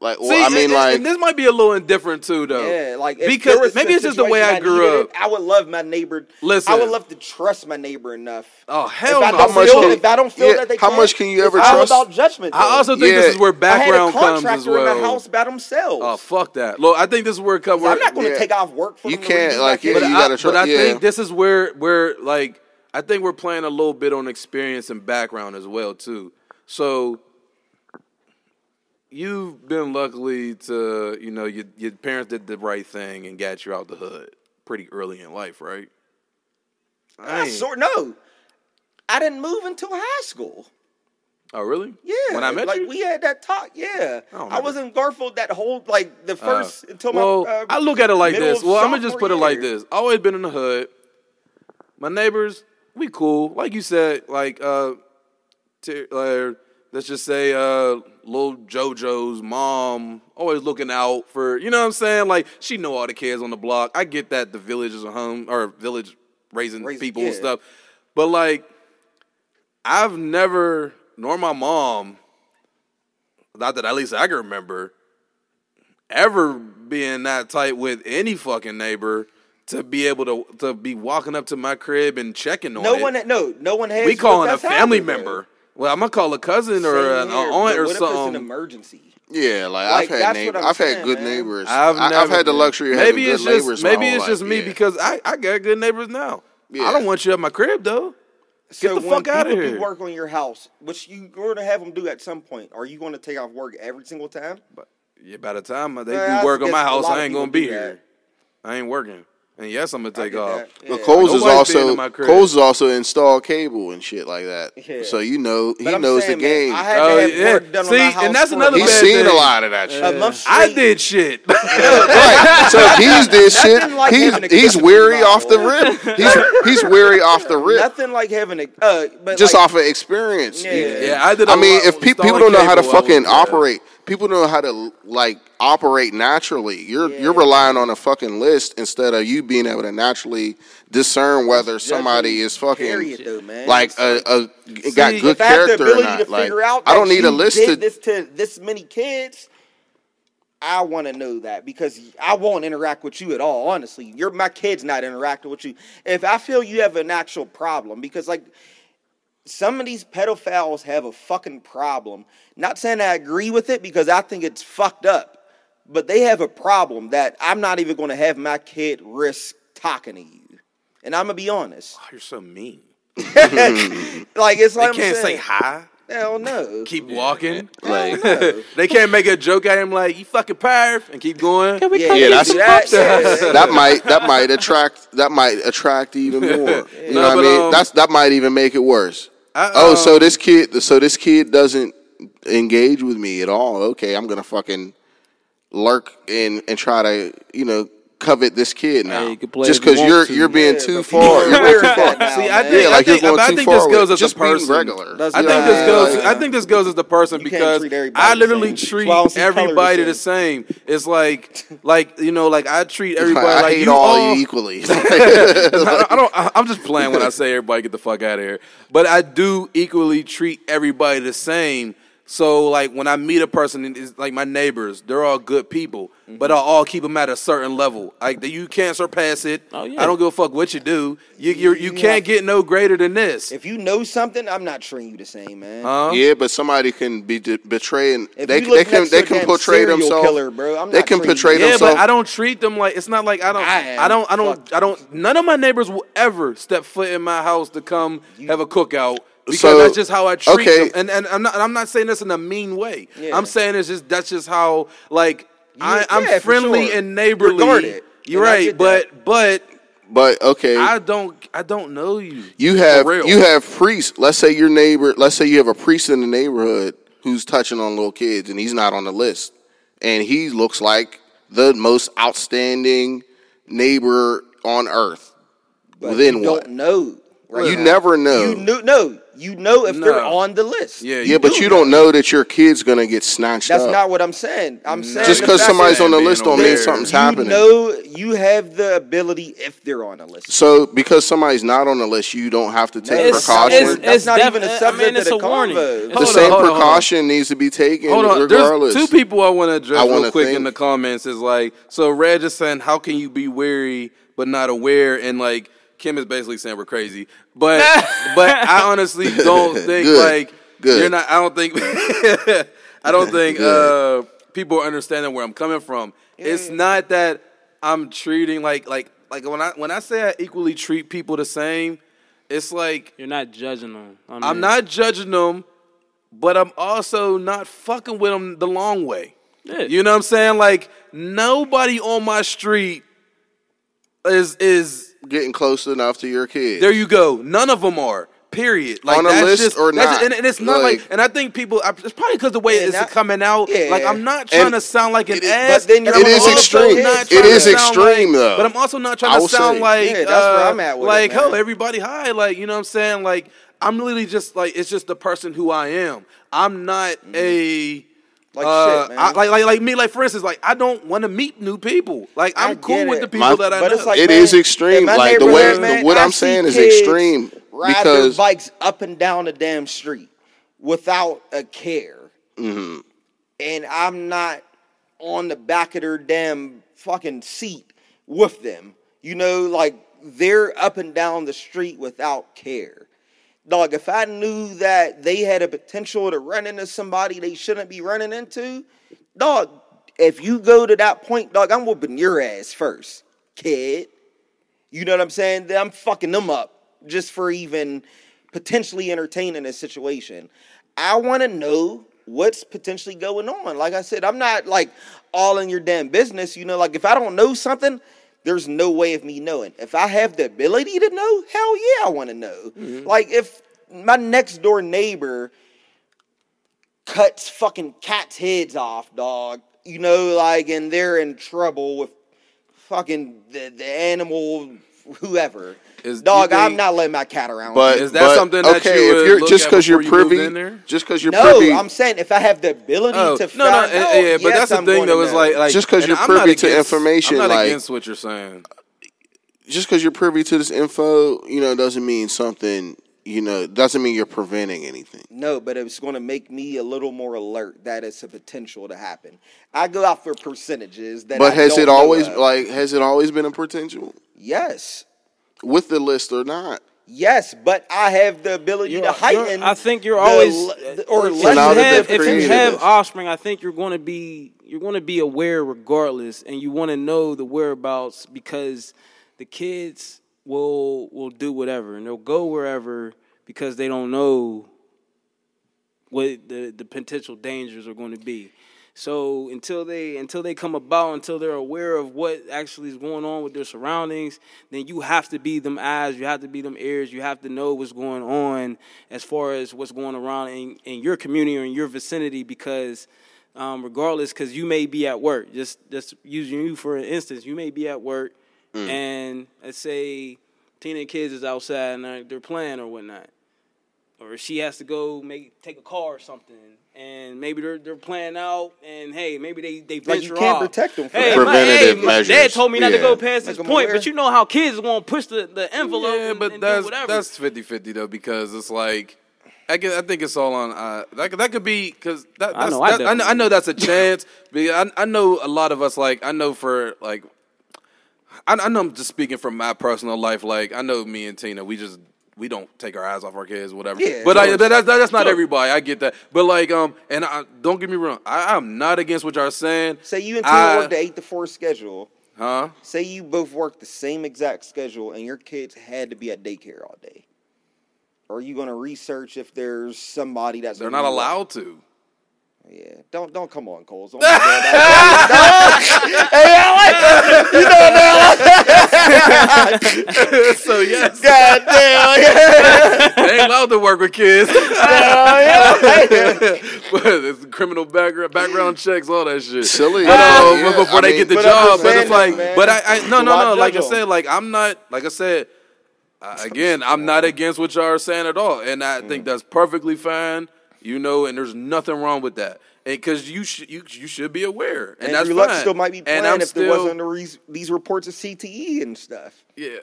S2: Like, well,
S1: See,
S2: I mean,
S1: and-
S2: like,
S1: and this might be a little indifferent too, though.
S4: Yeah, like
S1: because maybe it's just the way
S4: situation
S1: I grew up.
S4: it, I would love my neighbor.
S1: Listen.
S4: I would love to trust my neighbor enough.
S1: Oh hell
S4: if I
S1: no!
S2: How much
S4: feel,
S2: can-
S4: if I don't feel
S2: yeah,
S4: that they
S2: how
S4: can,
S2: much can you
S4: it's
S2: ever
S4: all
S2: trust-
S4: about judgment.
S1: I also think
S2: Yeah.
S1: this is where
S4: I had a
S1: background comes as
S4: contractor in the house by themselves.
S1: Oh fuck that! Look, I think this is where it comes.
S4: I'm not going to
S2: Yeah.
S4: take off work for
S2: You
S4: them to
S2: can't,
S4: redo
S2: like,
S4: my
S2: yeah,
S1: but
S4: kitchen.
S2: you gotta
S1: but I think this is where where like I think we're playing a little bit on experience and background as well too. So you've been luckily to you know your your parents did the right thing and got you out the hood pretty early in life, right? I
S4: I sort no. I didn't move until high school.
S1: oh really?
S4: Yeah,
S1: When I met
S4: like
S1: you.
S4: we had that talk. Yeah,
S1: I
S4: I, was in Garfield that whole like the
S1: Uh,
S4: first until
S1: well,
S4: my. Uh,
S1: I look at it like this. Well, I'm gonna just put it like
S4: year.
S1: this. Always been in the hood. My neighbors, we cool. Like you said, like uh, t- uh let's just say uh, little JoJo's mom always looking out for. You know what I'm saying? Like she know all the kids on the block. I get that the village is a home or village raising
S4: Raising-
S1: people and stuff, but like I've never, nor my mom, not that at least I can remember, ever being that tight with any fucking neighbor to be able to to be walking up to my crib and checking on
S4: no
S1: it.
S4: one, no, no one has.
S1: we calling a family member. Well, I'm gonna call a cousin or
S4: Same
S1: an
S4: here,
S1: aunt
S4: but
S1: or
S4: what If it's an emergency.
S2: Yeah, like,
S4: Like,
S2: I've had neighbors.
S4: I'm
S2: I've had good
S4: man.
S2: neighbors.
S1: I've
S2: I, have
S1: never
S2: had the luxury of
S1: maybe
S2: having good
S1: just
S2: neighbors.
S1: maybe
S2: my whole
S1: it's just
S2: life,
S1: me
S2: yeah.
S1: because I I got good neighbors now. I don't want you at my crib though.
S4: So
S1: the
S4: when
S1: fuck out
S4: of
S1: here.
S4: do work on your house, which you going to have them do at some point, are you going to take off work every single time?
S1: But yeah, by the time they
S4: Yeah, I
S1: do work on my house, I ain't gonna be here. I ain't working. And yes, I'm gonna take off.
S4: that.
S2: But Coles is also
S1: in my crib.
S2: Coles is also installed cable and shit like that.
S4: Yeah.
S2: So you know he
S4: But
S2: knows
S4: saying,
S2: the
S4: man,
S2: game.
S4: I had
S1: Oh,
S4: to have
S1: yeah.
S4: work done
S1: See,
S4: on my
S1: and that's
S4: for
S1: another
S2: He's
S1: bad
S2: seen
S1: thing.
S2: a lot of that shit.
S4: a month
S1: I did shit. [laughs]
S2: right. So he's did shit,
S4: like
S2: he's he's weary off the rip. [laughs] He's he's weary off the rip.
S4: Nothing like having a uh, but
S2: Just
S4: like,
S2: off of experience.
S4: Yeah.
S1: Yeah, I did. a
S2: I mean, if people don't know how to
S1: cable, I
S2: fucking
S1: yeah.
S2: operate, people know how to like operate naturally. You're
S4: Yeah.
S2: you're relying on a fucking list instead of you being able to naturally discern whether somebody is fucking
S4: Period, though, man.
S2: like a, a got good
S4: if I have the
S2: character or not. Like, I don't need a list to.
S4: this to this many kids. I want to know that because I won't interact with you at all. Honestly, you're my kid's not interacting with you. If I feel you have an actual problem, because like some of these pedophiles have a fucking problem. Not saying I agree with it because I think it's fucked up, but they have a problem that I'm not even going to have my kid risk talking to you. And I'm gonna be honest.
S1: Oh, you're so mean. [laughs]
S4: like it's like I'm
S1: can't say
S4: saying,
S1: hi.
S4: Hell no.
S1: Keep walking.
S4: Hell
S1: Like
S4: no. [laughs]
S1: they can't make a joke at him like you fucking perv and keep going.
S4: Yeah,
S2: Yeah, that's-
S4: that, [laughs] yeah.
S2: that might that might attract that might attract even more. You
S1: No,
S2: know what I mean?
S1: um,
S2: That's that might even make it worse.
S1: I,
S2: Oh, so this kid, so this kid doesn't engage with me at all. Okay, I'm gonna fucking lurk and and try to you know covet this kid now,
S6: you can play
S2: just because you're you're being
S4: Yeah,
S2: too far. You're too far. [laughs]
S1: See, I think,
S2: Yeah,
S1: I
S2: like you're
S1: think, I think this goes as
S2: just
S1: a person.
S2: regular.
S4: That's
S1: I think
S4: Yeah,
S1: this goes. I think this goes as the person
S4: You
S1: because I literally treat
S4: Well, I don't see color the
S1: everybody the same. It's like, like you know, like I treat everybody
S2: I
S1: like you
S2: all
S1: all.
S2: equally. [laughs] [laughs]
S1: I don't. I don't I- I'm just playing when I say everybody get the fuck out of here. But I do equally treat everybody the same. So like when I meet a person, it's like my neighbors, they're all good people, but mm-hmm. I'll all keep them at a certain level. Like you can't surpass it.
S6: Oh, yeah.
S1: I don't give a fuck what you do. You you you can't get no greater than this.
S4: If you know something, I'm not treating you the same, man.
S1: Huh?
S2: yeah, but somebody can be de- betraying.
S4: If
S2: They
S4: you
S2: they
S4: look
S2: can
S4: next
S2: they
S4: to a
S2: can portray
S4: serial
S2: themselves.
S4: killer, bro, I'm
S2: they
S4: not
S2: can
S4: treating
S2: portray
S4: you.
S1: Yeah, but I don't treat them like it's not like I don't.
S4: I
S1: I, don't. I don't.
S4: Fuck.
S1: I don't. None of my neighbors will ever step foot in my house to come have a cookout because
S2: So,
S1: that's just how I treat
S2: okay.
S1: them. And and I'm not. and I'm not saying this in a mean way.
S4: Yeah.
S1: I'm saying it's just that's just how like I, I'm
S4: yeah,
S1: friendly
S4: sure.
S1: and neighborly.
S4: Regard.
S1: You're
S4: And
S1: right, but but
S2: But okay,
S1: I don't. I don't know you.
S2: You
S1: For
S2: have
S1: real.
S2: you have priests. Let's say your neighbor. Let's say you have a priest in the neighborhood who's touching on little kids, and he's not on the list, and he looks like the most outstanding neighbor on earth.
S4: But
S2: then
S4: you
S2: what?
S4: don't know. Right
S2: You
S4: now.
S2: never know.
S4: You knew, no, you know if they're on the list.
S1: Yeah,
S2: yeah, but you don't know that your kid's gonna get snatched
S4: That's
S2: up.
S4: not what I'm saying. I'm saying
S2: Just because somebody's on the list don't mean
S1: there.
S2: something's
S4: you
S2: happening.
S4: know you have the ability if they're on the list.
S2: so because somebody's not on the list, you don't have to take
S4: It's-
S2: precaution.
S4: it's- That's not even a
S6: defi- I
S4: subject
S6: mean, it's
S4: of
S6: a
S4: the
S6: warning.
S4: convo.
S2: the
S1: Hold on,
S2: same
S1: hold on, hold on.
S2: precaution needs to be taken
S1: Hold on,
S2: regardless.
S1: there's two people I want to address real quick
S2: think.
S1: in the comments. Is like, so Red just saying, how can you be wary but not aware? And like, Kim is basically saying we're crazy, but but [laughs] I honestly don't [laughs] think
S2: Good.
S1: like
S2: Good.
S1: you're not. I don't think [laughs] I don't think uh, people are understanding where I'm coming from. It's not that I'm treating like like like when I when I say I equally treat people the same, it's like
S6: You're not judging them. I mean,
S1: I'm not judging them, but I'm also not fucking with them the long way.
S6: Yeah.
S1: You know what I'm saying? Like nobody on my street is is
S2: Getting close enough to your kid.
S1: there. You go. None of them are. Period. Like
S2: On a
S1: that's
S2: list
S1: just,
S2: or
S1: that's-
S2: not?
S1: and, and it's not like,
S2: Like-
S1: And I think people. I- It's probably because the way
S4: Yeah,
S1: it's
S4: that-
S1: coming out.
S4: yeah.
S1: Like I'm not trying
S2: And
S1: to sound like an
S2: it is-
S1: ass.
S4: but then you're
S1: and
S2: It
S1: I'm
S2: is
S1: also
S2: extreme.
S1: not trying to sound
S2: extreme,
S1: like-
S2: though.
S1: But I'm also not trying to sound
S2: say.
S1: like
S4: Yeah, that's where
S1: uh,
S4: I'm at with it,
S1: like oh everybody high. Like you know what I'm saying? Like I'm literally just like it's just the person who I am. I'm not a.
S4: Like
S1: uh,
S4: shit, man.
S1: I, like, like, like me, like for instance, like I don't want to meet new people. Like
S4: I
S1: I'm cool
S4: get
S1: with
S4: it.
S1: the people
S2: My-
S1: that I
S4: But
S1: know.
S4: it's like
S2: It
S4: man,
S2: is extreme. Like, the way-
S4: neighborhood,
S2: the- what
S4: I
S2: I'm saying is extreme
S4: Ride
S2: because-
S4: their bikes up and down the damn street without a care,
S2: Mm-hmm.
S4: and I'm not on the back of their damn fucking seat with them. You know, like they're up and down the street without care. Dog, if I knew that they had a potential to run into somebody they shouldn't be running into, dog, if you go to that point, dog, I'm whooping your ass first, kid. You know what I'm saying? I'm fucking them up just for even potentially entertaining a situation. I want to know what's potentially going on. Like I said, I'm not like all in your damn business. You know, like if I don't know something, there's no way of me knowing. If I have the ability to know, hell yeah, I want to know. Mm-hmm. Like if my next door neighbor cuts fucking cats' heads off, dog. You know, like, and they're in trouble with fucking the, the animal whoever.
S1: Is-
S4: Dog,
S1: you
S4: I'm not letting my cat around.
S2: But
S1: Is that
S2: but,
S1: something that
S2: okay,
S1: you would
S2: if you're
S1: look
S2: just because you're
S1: before you
S2: privy, just because you're privy.
S4: no,
S2: privy,
S4: I'm saying if I have the ability
S1: Oh,
S4: to
S1: no, no,
S4: find
S1: eh,
S4: out,
S1: yeah, but
S4: yes,
S1: that's the
S4: I'm
S1: thing
S4: going
S1: though. Is like, like
S2: Just 'cause
S1: and
S2: you're
S1: I'm not
S2: privy to information,
S1: I'm not
S2: like-
S1: against what you're saying.
S2: just because you're privy to this info, you know, doesn't mean something. You know, doesn't mean you're preventing anything.
S4: No, but it's going to make me a little more alert that it's a potential to happen. I go out for percentages that.
S2: But
S4: I
S2: has
S4: don't
S2: it always like has it always been a potential
S4: Yes,
S2: with the list or not?
S4: yes, but I have the ability
S3: You're-
S4: to heighten.
S3: I think you're always
S4: the- uh, or
S3: if
S2: So
S3: you have, if you have
S2: this-
S3: offspring, I think you're going to be you're going to be aware regardless, and you want to know the whereabouts because the kids will will do whatever and they'll go wherever because they don't know what the the potential dangers are going to be. So until they until they come about, until they're aware of what actually is going on with their surroundings, then you have to be them eyes, you have to be them ears, you have to know what's going on as far as what's going around in, in your community or in your vicinity because um, regardless, because you may be at work. Just just using you for an instance, you may be at work and let's say teenage kids is outside and they're- they're playing or whatnot or she has to go make take a car or something, and maybe they're they're playing out, and hey, maybe they they
S4: Like,
S3: venture
S4: you can't
S3: off.
S4: protect them for
S3: hey,
S4: that.
S3: my, hey,
S2: Preventative
S3: my dad told me not to go past this point,
S4: aware.
S3: but you know how kids want to push the, the envelope.
S1: Yeah,
S3: and,
S1: but
S3: and do
S1: that's
S3: whatever.
S1: that's 50-50 though because it's like I, get, I think it's all on uh, that. could- That could be because that,
S3: I know, I
S1: that- I, know, I know that's a [laughs] chance. because I, I know a lot of us like I know for like I, I know I'm just speaking from my personal life. Like I know me and Tina, we just we don't take our eyes off our kids, whatever.
S4: Yeah,
S1: but I, but that's, that's not
S3: Sure.
S1: everybody. I get that. But like um, and I, don't get me wrong, I, I'm not against what y'all saying.
S4: Say you and Tina work the eight to four schedule.
S1: Huh?
S4: Say you both work the same exact schedule, and your kids had to be at daycare all day. Are you going to research if there's somebody that's
S1: They're not allowed to.
S4: Yeah, don't don't come on, Coles. Don't do [laughs] that. hey, [laughs]
S1: so yes,
S4: God damn.
S1: they ain't allowed to work with kids. but [laughs] it's criminal background, background checks, all that shit.
S2: Silly,
S1: But, uh,
S2: yeah,
S1: but before
S2: I
S1: they
S2: mean-
S1: get the
S4: But
S1: job, but it's like,
S4: man.
S1: but I, I no, no, no. Like I said, like I'm not, like I said, uh, again, I'm not against what y'all are saying at all, and I think that's perfectly fine. You know, and there's nothing wrong with that, because you should you you should be aware, and
S4: Andrew
S1: that's
S4: Luck
S1: fine.
S4: still might be playing
S1: and I'm
S4: if
S1: still,
S4: there wasn't the re- these reports of CTE and stuff.
S1: yeah.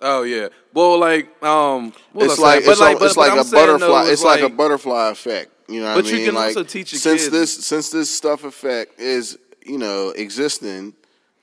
S1: Oh yeah. Well, like um, what was
S2: it's like?
S1: But
S2: it's, al-
S1: but-
S2: it's
S1: but
S2: like
S1: I'm
S2: a butterfly. It's like, a butterfly effect. You know, what
S1: But
S2: I
S1: you
S2: mean?
S1: can
S2: like,
S1: also teach your
S2: since
S1: kids-
S2: this since this stuff effect is you know existing,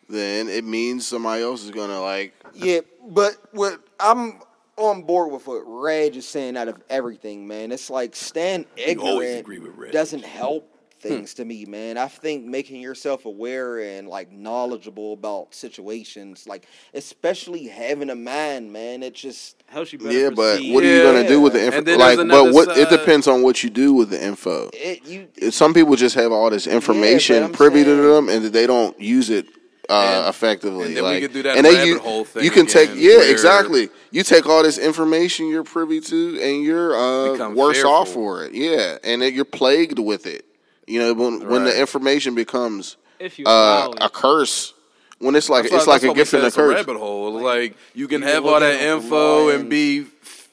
S2: then it means somebody else is gonna like.
S4: Yeah, but what I'm on board with what Reg is saying out of everything, man. It's like staying
S1: always
S4: ignorant
S1: agree with
S4: doesn't help hmm. things to me, man. I think making yourself aware and like knowledgeable about situations, like especially having a mind, man, it just
S3: helps you better
S2: Yeah, but
S3: perceive.
S2: what are you
S1: Yeah.
S2: gonna do with the info? Like, but
S1: another
S2: what it depends on what you do with the info.
S4: it you
S2: Some people just have all this information
S4: I'm
S2: privy to them, and they don't use it uh,
S1: And-
S2: effectively.
S1: and then we could do that
S2: and they
S1: rabbit
S2: u-
S1: hole thing
S2: You can take, yeah, exactly. You take all this information you're privy to, and you're uh,
S1: Become
S2: worse off for it. Yeah, and then you're plagued with it. You know, when when the information becomes
S3: If you
S2: uh, a curse, when it's like
S1: That's
S2: it's
S1: why-
S2: like a gift and a curse.
S1: rabbit hole. Like you can
S4: you
S1: have all that info
S4: from
S1: and be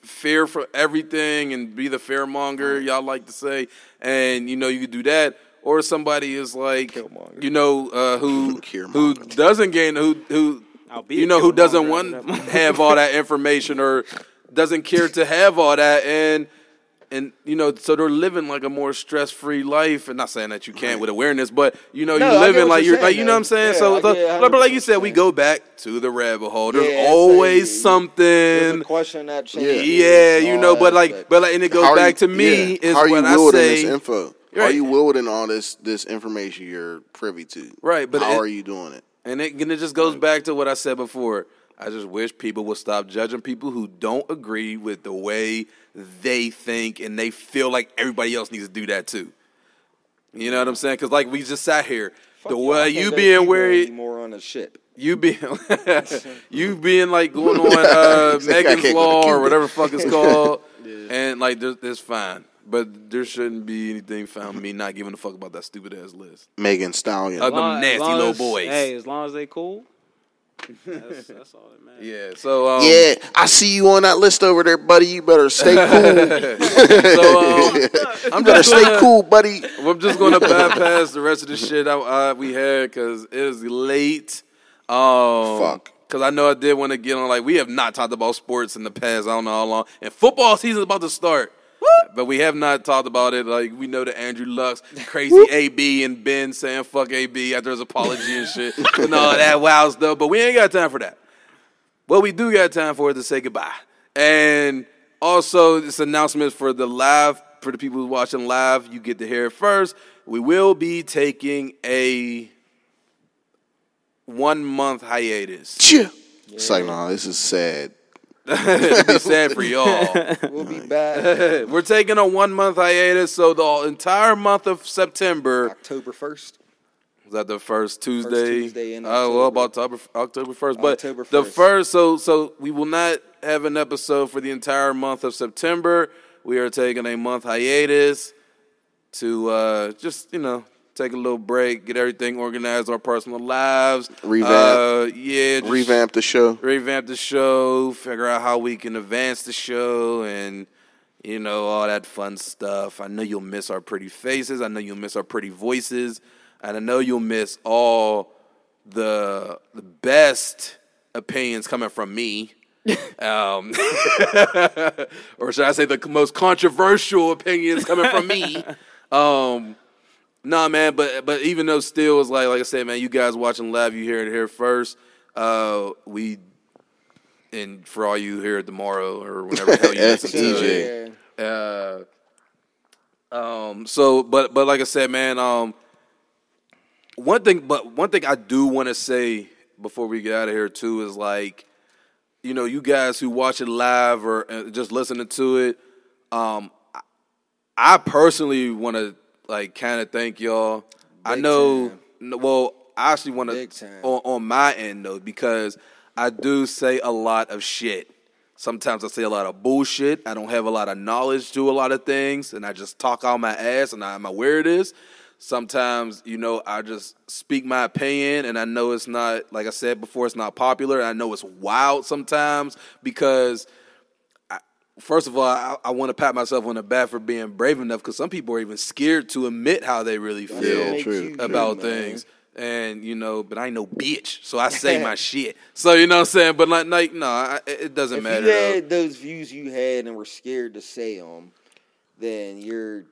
S1: fear for everything and be the fearmonger y'all like to say, and you know you could do that. Or somebody is like,
S4: Killmonger.
S1: you know, uh, who [laughs] who doesn't gain who who you know who doesn't want [laughs] have all that information or doesn't care to have all that. And and you know so they're living like a more stress free life. And not saying that you can't with awareness but you know
S4: No,
S1: you're
S4: get
S1: living like
S4: you're
S1: you're like you know what I'm saying?
S4: Yeah,
S1: so, so
S4: get
S1: but like you said we go back to the rabbit hole. There's
S4: Yeah, so
S1: always
S4: you-
S1: something.
S4: There's a question that changes.
S1: yeah you know but like but like and it goes
S2: How
S1: back
S2: you-
S1: to me
S2: yeah,
S1: is
S2: how are you
S1: when I
S2: wielding
S1: say.
S2: this info? Are you wielding all this this information you're privy to?
S1: Right, but
S2: how
S1: it-
S2: are you doing it?
S1: And it, and it just goes back to what I said before. I just wish people would stop judging people who don't agree with the way they think and they feel like everybody else needs to do that too. You know what I'm saying? Because like we just sat here,
S4: Fuck
S1: the way you being
S4: people
S1: worried,
S4: more on a ship.
S1: you being [laughs] [laughs] you being like going on uh, [laughs]
S2: He's like,
S1: Megan's
S2: can't go to
S1: Law or whatever the fuck it's called, and like there's it's fine. But there shouldn't be anything found me not giving a fuck about that stupid ass list.
S2: Megan Stallion.
S1: Uh,
S3: As long-
S1: them nasty little
S3: as-
S1: boys.
S3: Hey, as long as they cool.
S6: That's, [laughs] that's all that matters.
S1: Yeah. So um,
S2: yeah, I see you on that list over there, buddy. You better stay [laughs] cool.
S1: So um, [laughs] I'm
S2: better
S1: just
S2: stay
S1: gonna,
S2: cool, buddy.
S1: I'm just gonna bypass the rest of the shit I, I, we had because it is late. Um,
S2: Fuck.
S1: Because I know I did want to get on. Like we have not talked about sports in the past. I don't know how long. And football season is about to start. But we have not talked about it. Like we know that Andrew Luck's, crazy AB, and Ben saying "fuck AB" after his apology and shit, and all that wild stuff. But we ain't got time for that. What we do got time for is to say goodbye. And also, this announcement for the live, for the people who's watching live, you get to hear it first. We will be taking a one month hiatus.
S2: It's like, nah, this is sad. [laughs]
S1: It'd be sad for y'all. [laughs]
S4: We'll be back [laughs]
S1: We're taking a one month hiatus, so the entire month of September.
S4: October first.
S1: Was that the first Tuesday?
S4: Tuesday in
S1: Oh, well, about
S4: October.
S1: October October first, but
S4: October
S1: the
S4: 1st.
S1: first. So so we will not have an episode for the entire month of September. We are taking a month hiatus to uh, just you know take a little break, get everything organized, our personal lives,
S2: Revamp.
S1: uh, yeah,
S2: Revamp the show.
S1: revamp the show, figure out how we can advance the show, and you know all that fun stuff. I know you'll miss our pretty faces. I know you'll miss our pretty voices, and I know you'll miss all the the best opinions coming from me. [laughs] um, [laughs] or should I say the most controversial opinions coming from me? [laughs] Um, Nah, man, but but even though still is like like I said, man, you guys watching live, you hear it here first. Uh, we and for all you here tomorrow or whenever the hell you [laughs] listen to it.
S2: TJ.
S1: Uh, um, so but but like I said, man, um, one thing, but one thing I do want to say before we get out of here too is like, you know, you guys who watch it live or uh, just listening to it, um, I personally want to like kind of thank y'all. I know,
S4: time.
S1: well, I actually want to on, on my end though because I do say a lot of shit. Sometimes I say a lot of bullshit. I don't have a lot of knowledge to a lot of things, and I just talk out my ass, and I'm aware it is. Sometimes, you know, I just speak my opinion, and I know it's not, like I said before, it's not popular. I know it's wild sometimes because first of all, I, I want to pat myself on the back for being brave enough because some people are even scared to admit how they really feel
S4: makes
S2: true,
S4: you
S2: true,
S1: about things. And you know, but I ain't no bitch, so I say my [laughs] shit. So you know what I'm saying. But like, like no, I, it doesn't
S4: If
S1: matter.
S4: you
S1: though.
S4: had those views you had and were scared to say them, then you're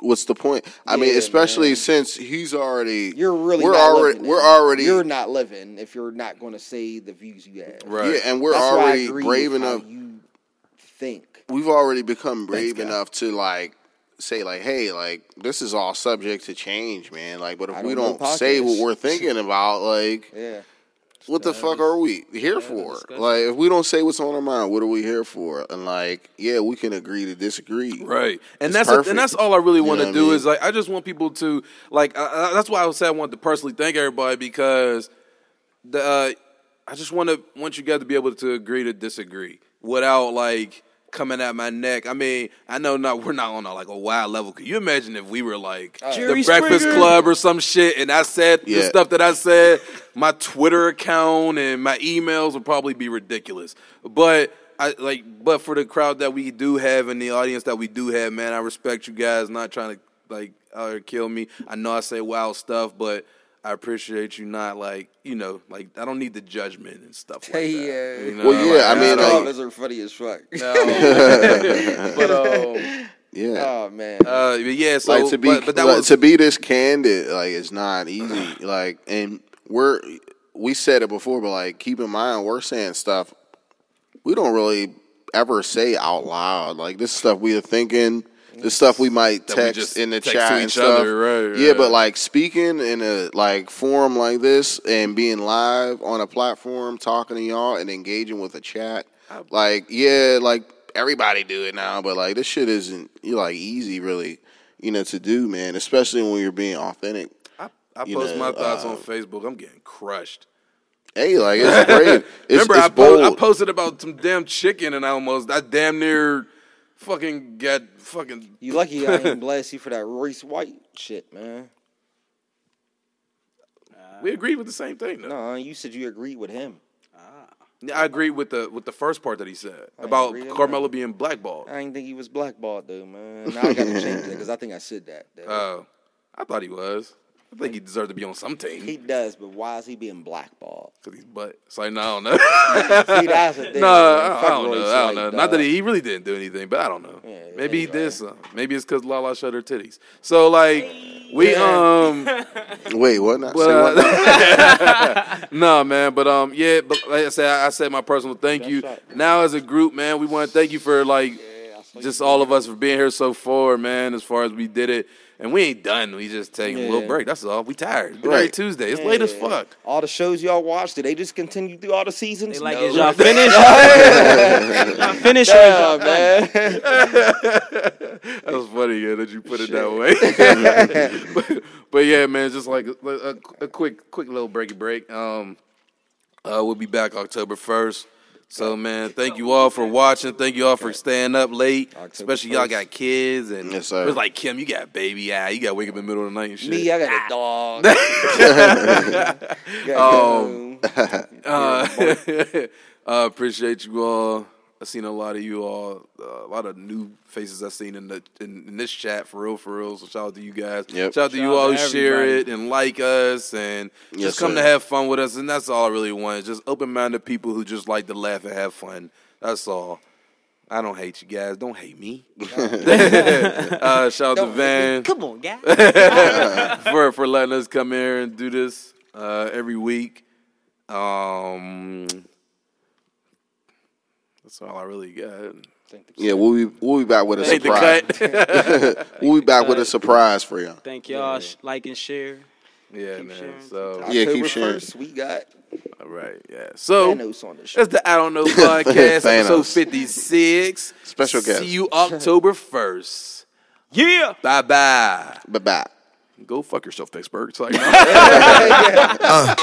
S2: What's the point? I mean, especially
S4: man.
S2: since he's already
S4: you're really
S2: we're
S4: not
S2: already
S4: living
S2: we're already
S4: you're not living if you're not going to say the views you have.
S1: Right.
S2: yeah, and we're
S4: That's why I
S2: already
S4: agree
S2: brave
S4: with how
S2: enough.
S4: You think
S2: We've already become brave
S1: guy.
S2: enough to like say like, hey, like this is all subject to change, man. Like, but if we
S4: don't know
S2: don't say what we're thinking about, like,
S4: yeah.
S2: What the fuck are we here for? Like, if we don't say what's on our mind, what are we here for? And like, yeah, we can agree to disagree.
S1: Right, and
S2: It's
S1: that's
S2: perfect.
S1: and that's all I really want to
S2: what I
S1: do
S2: mean?
S1: is like I just want people to like. Uh, uh, that's why I said I wanted to personally thank everybody because the uh, I just want to want you guys to be able to agree to disagree without like coming at my neck. I mean, I know not we're not on a, like a wild level. Could you imagine if we were like
S6: Jerry
S1: the Breakfast
S6: Springer.
S1: Club or some shit, and I said the stuff that I said, my Twitter account and my emails would probably be ridiculous. But I like, but for the crowd that we do have and the audience that we do have, man, I respect you guys. Not trying to like uh, kill me. I know I say wild stuff, but I appreciate you not like you know like I don't need the judgment and stuff like
S4: Hey,
S1: that.
S4: yeah.
S1: You know,
S2: Well, yeah, I mean,
S1: don't-
S2: like-
S4: are funny as fuck. [laughs]
S1: no. [laughs] but um, [laughs]
S2: Yeah.
S4: Oh man.
S1: uh, but yeah. So,
S2: like to be
S1: but, but that
S2: like,
S1: was
S2: to be this candid, like it's not easy. [sighs] like, and we're we said it before, but like keep in mind we're saying stuff we don't really ever say out loud. Like this stuff we are thinking, this stuff we might
S1: we
S2: text
S1: just
S2: in the
S1: text
S2: chat
S1: to
S2: and stuff.
S1: other, right,
S2: Yeah, but like speaking in a like forum like this and being live on a platform, talking to y'all and engaging with a chat, like yeah, like everybody do it now, but like this shit isn't you like easy really, you know, to do, man. Especially when you're being authentic.
S1: I, I post
S2: know,
S1: my thoughts
S2: uh,
S1: on Facebook. I'm getting crushed.
S2: Hey, like [laughs] it's great. It's,
S1: Remember,
S2: it's
S1: I, po- I posted about some damn chicken, and I almost, I damn near, fucking got fucking.
S4: you lucky I ain't [laughs] blast you for that Royce White shit, man.
S1: Uh, we agreed with the same thing. Though.
S4: No, you said you agreed with him. Ah.
S1: I agreed with the with the first part that he said about
S4: agree with
S1: Carmelo being blackballed.
S4: I didn't think he was blackballed though, man. Now I gotta change it because I think I said that. that [laughs]
S1: Oh, I thought he was. I think he deserves to be on some team
S4: he does, but why is he being blackballed?
S1: because he's butt. So I don't know. [laughs]
S4: See, that's the thing. [laughs]
S1: no,
S4: man.
S1: I don't know. I don't
S4: like
S1: know.
S4: that.
S1: Not that he, he really didn't do anything, but I don't know.
S4: Yeah,
S1: Maybe he
S4: anyway.
S1: did some. Maybe it's because Lala shut her titties. So like we um. [laughs]
S2: Wait, what? Not,
S1: But,
S2: what?
S1: uh, no, man. But um, yeah. But like I said, I, I said my personal thank you.
S4: Right.
S1: Now as a group, man, we want to thank you for like
S4: Yeah,
S1: just all of us for being here so far, man. As far as we did it, and we ain't done. We just taking a little break. That's all. We tired. Good
S2: Right.
S1: night Tuesday. It's late as fuck.
S4: All the shows y'all watched, did they just continue through all the seasons?
S6: They like,
S4: no.
S6: is y'all [laughs] finished? y'all finished? or is
S4: Yeah,
S6: y'all
S4: man. [laughs]
S1: that was funny, yeah, that you put it that way. [laughs] but, but yeah, man, just like a, a, a quick, quick little breaky break. Um, uh, we'll be back October first. So man, thank you all for watching. Thank you all for staying up late, especially y'all got kids and
S2: Yes, sir.
S1: It's like Kim, you got baby eye. You got to wake up in the middle of the night and shit.
S4: Me, I got a dog. [laughs] [laughs]
S1: Um, [laughs] Uh, uh, appreciate you all. I've seen a lot of you all, uh, a lot of new faces I've seen in the in, in this chat for real, for real. So shout out to you guys.
S2: Yep.
S1: Shout out to
S6: Shout
S1: you all who share it and like us and
S2: Yes,
S1: just come
S2: sir.
S1: to have fun with us. And that's all I really want. Is Just open minded people who just like to laugh and have fun. That's all. I don't hate you guys. Don't hate me. [laughs] [laughs] uh, shout out to
S4: Don't hate
S1: Van
S6: Come on, guy. [laughs]
S1: for for letting us come here and do this uh, every week. Um, that's all I really got.
S2: Yeah, we'll be we'll be back with a
S1: Take
S2: surprise.
S1: the cut. [laughs] [laughs]
S2: We'll be back with a surprise for y'all.
S6: Thank y'all. Sh- like and share.
S1: yeah,
S6: Keep
S1: man.
S6: sharing.
S1: So
S2: Yeah, keep
S4: October
S2: sharing.
S4: 1st, we got
S1: all right, yeah. So
S4: the
S1: that's the I don't know [laughs] podcast
S2: Thanos.
S1: episode fifty six.
S2: Special guest.
S1: See you October first.
S6: Yeah.
S1: Bye bye.
S2: Bye bye.
S1: Go fuck yourself, Pittsburgh. It's like,
S5: Yeah, uh,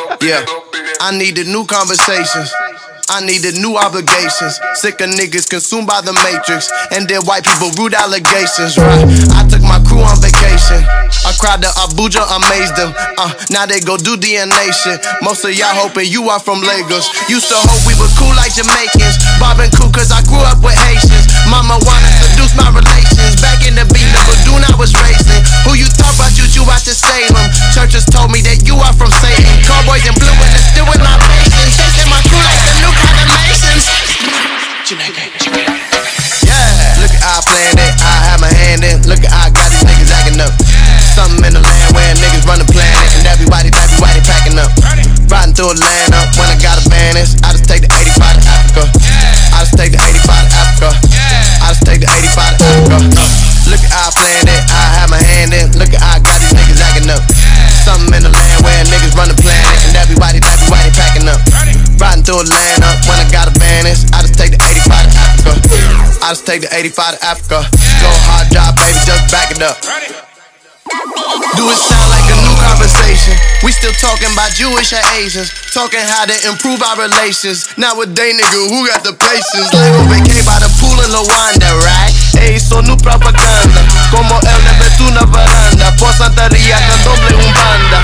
S5: I needed new conversations. I needed new obligations. Sick of niggas consumed by the matrix. And then white people rude allegations, right? I took my crew on vacation. I cried to Abuja, amazed them. Uh, now they go do DNA shit. Most of y'all hoping you are from Lagos. Used to hope we were cool like Jamaicans. Bob and cool cause I grew up with Haitians. Mama wanna seduce my relations. Back in the beat, Badoon I was racing. Who you talk about, you, you out to Salem. Churches told me that you are from Satan. Cowboys in blue and still with my patience. Chasing my crew like the new condemnations. Yeah, look at I planned it, I had my hand in. Look at I got these niggas acting up. Something in the land where niggas run the planet and everybody white packing up. Riding through Atlanta when I got a vanish. I just take the 85 Through Atlanta when I got a vanish. I just take the 85 to Africa. I just take the 85 to Africa. Go hard job, baby, just back it up. Do it sound like a new conversation? We still talking about Jewish and Asians, talking how to improve our relations. now Nowadays, nigga, who got the patience? Like on vacay by the pool in Luanda, right? Ey, son new propaganda. Como él le ve tu una veranda. Por Santería con doble un banda.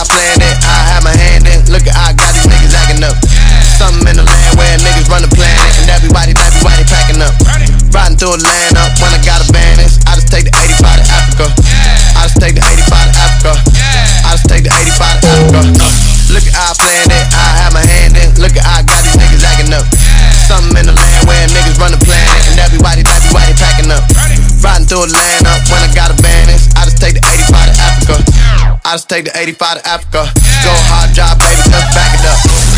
S5: I planned it, I had my hand in. Look at I got these niggas acting up. Something in the land where niggas run the planet and everybody, everybody packing up. Riding through Atlanta when I got a vanish. I just take the 85 to Africa. I just take the 85 to Africa. I just take the 85 to Africa. Look at I planned it, I had my hand in. Look at I got these niggas acting up. Something in the land where niggas run the planet and everybody, everybody packing up. Riding through Atlanta when I got a. I just take the 85 to Africa. Go hard, drive, baby, just back it up.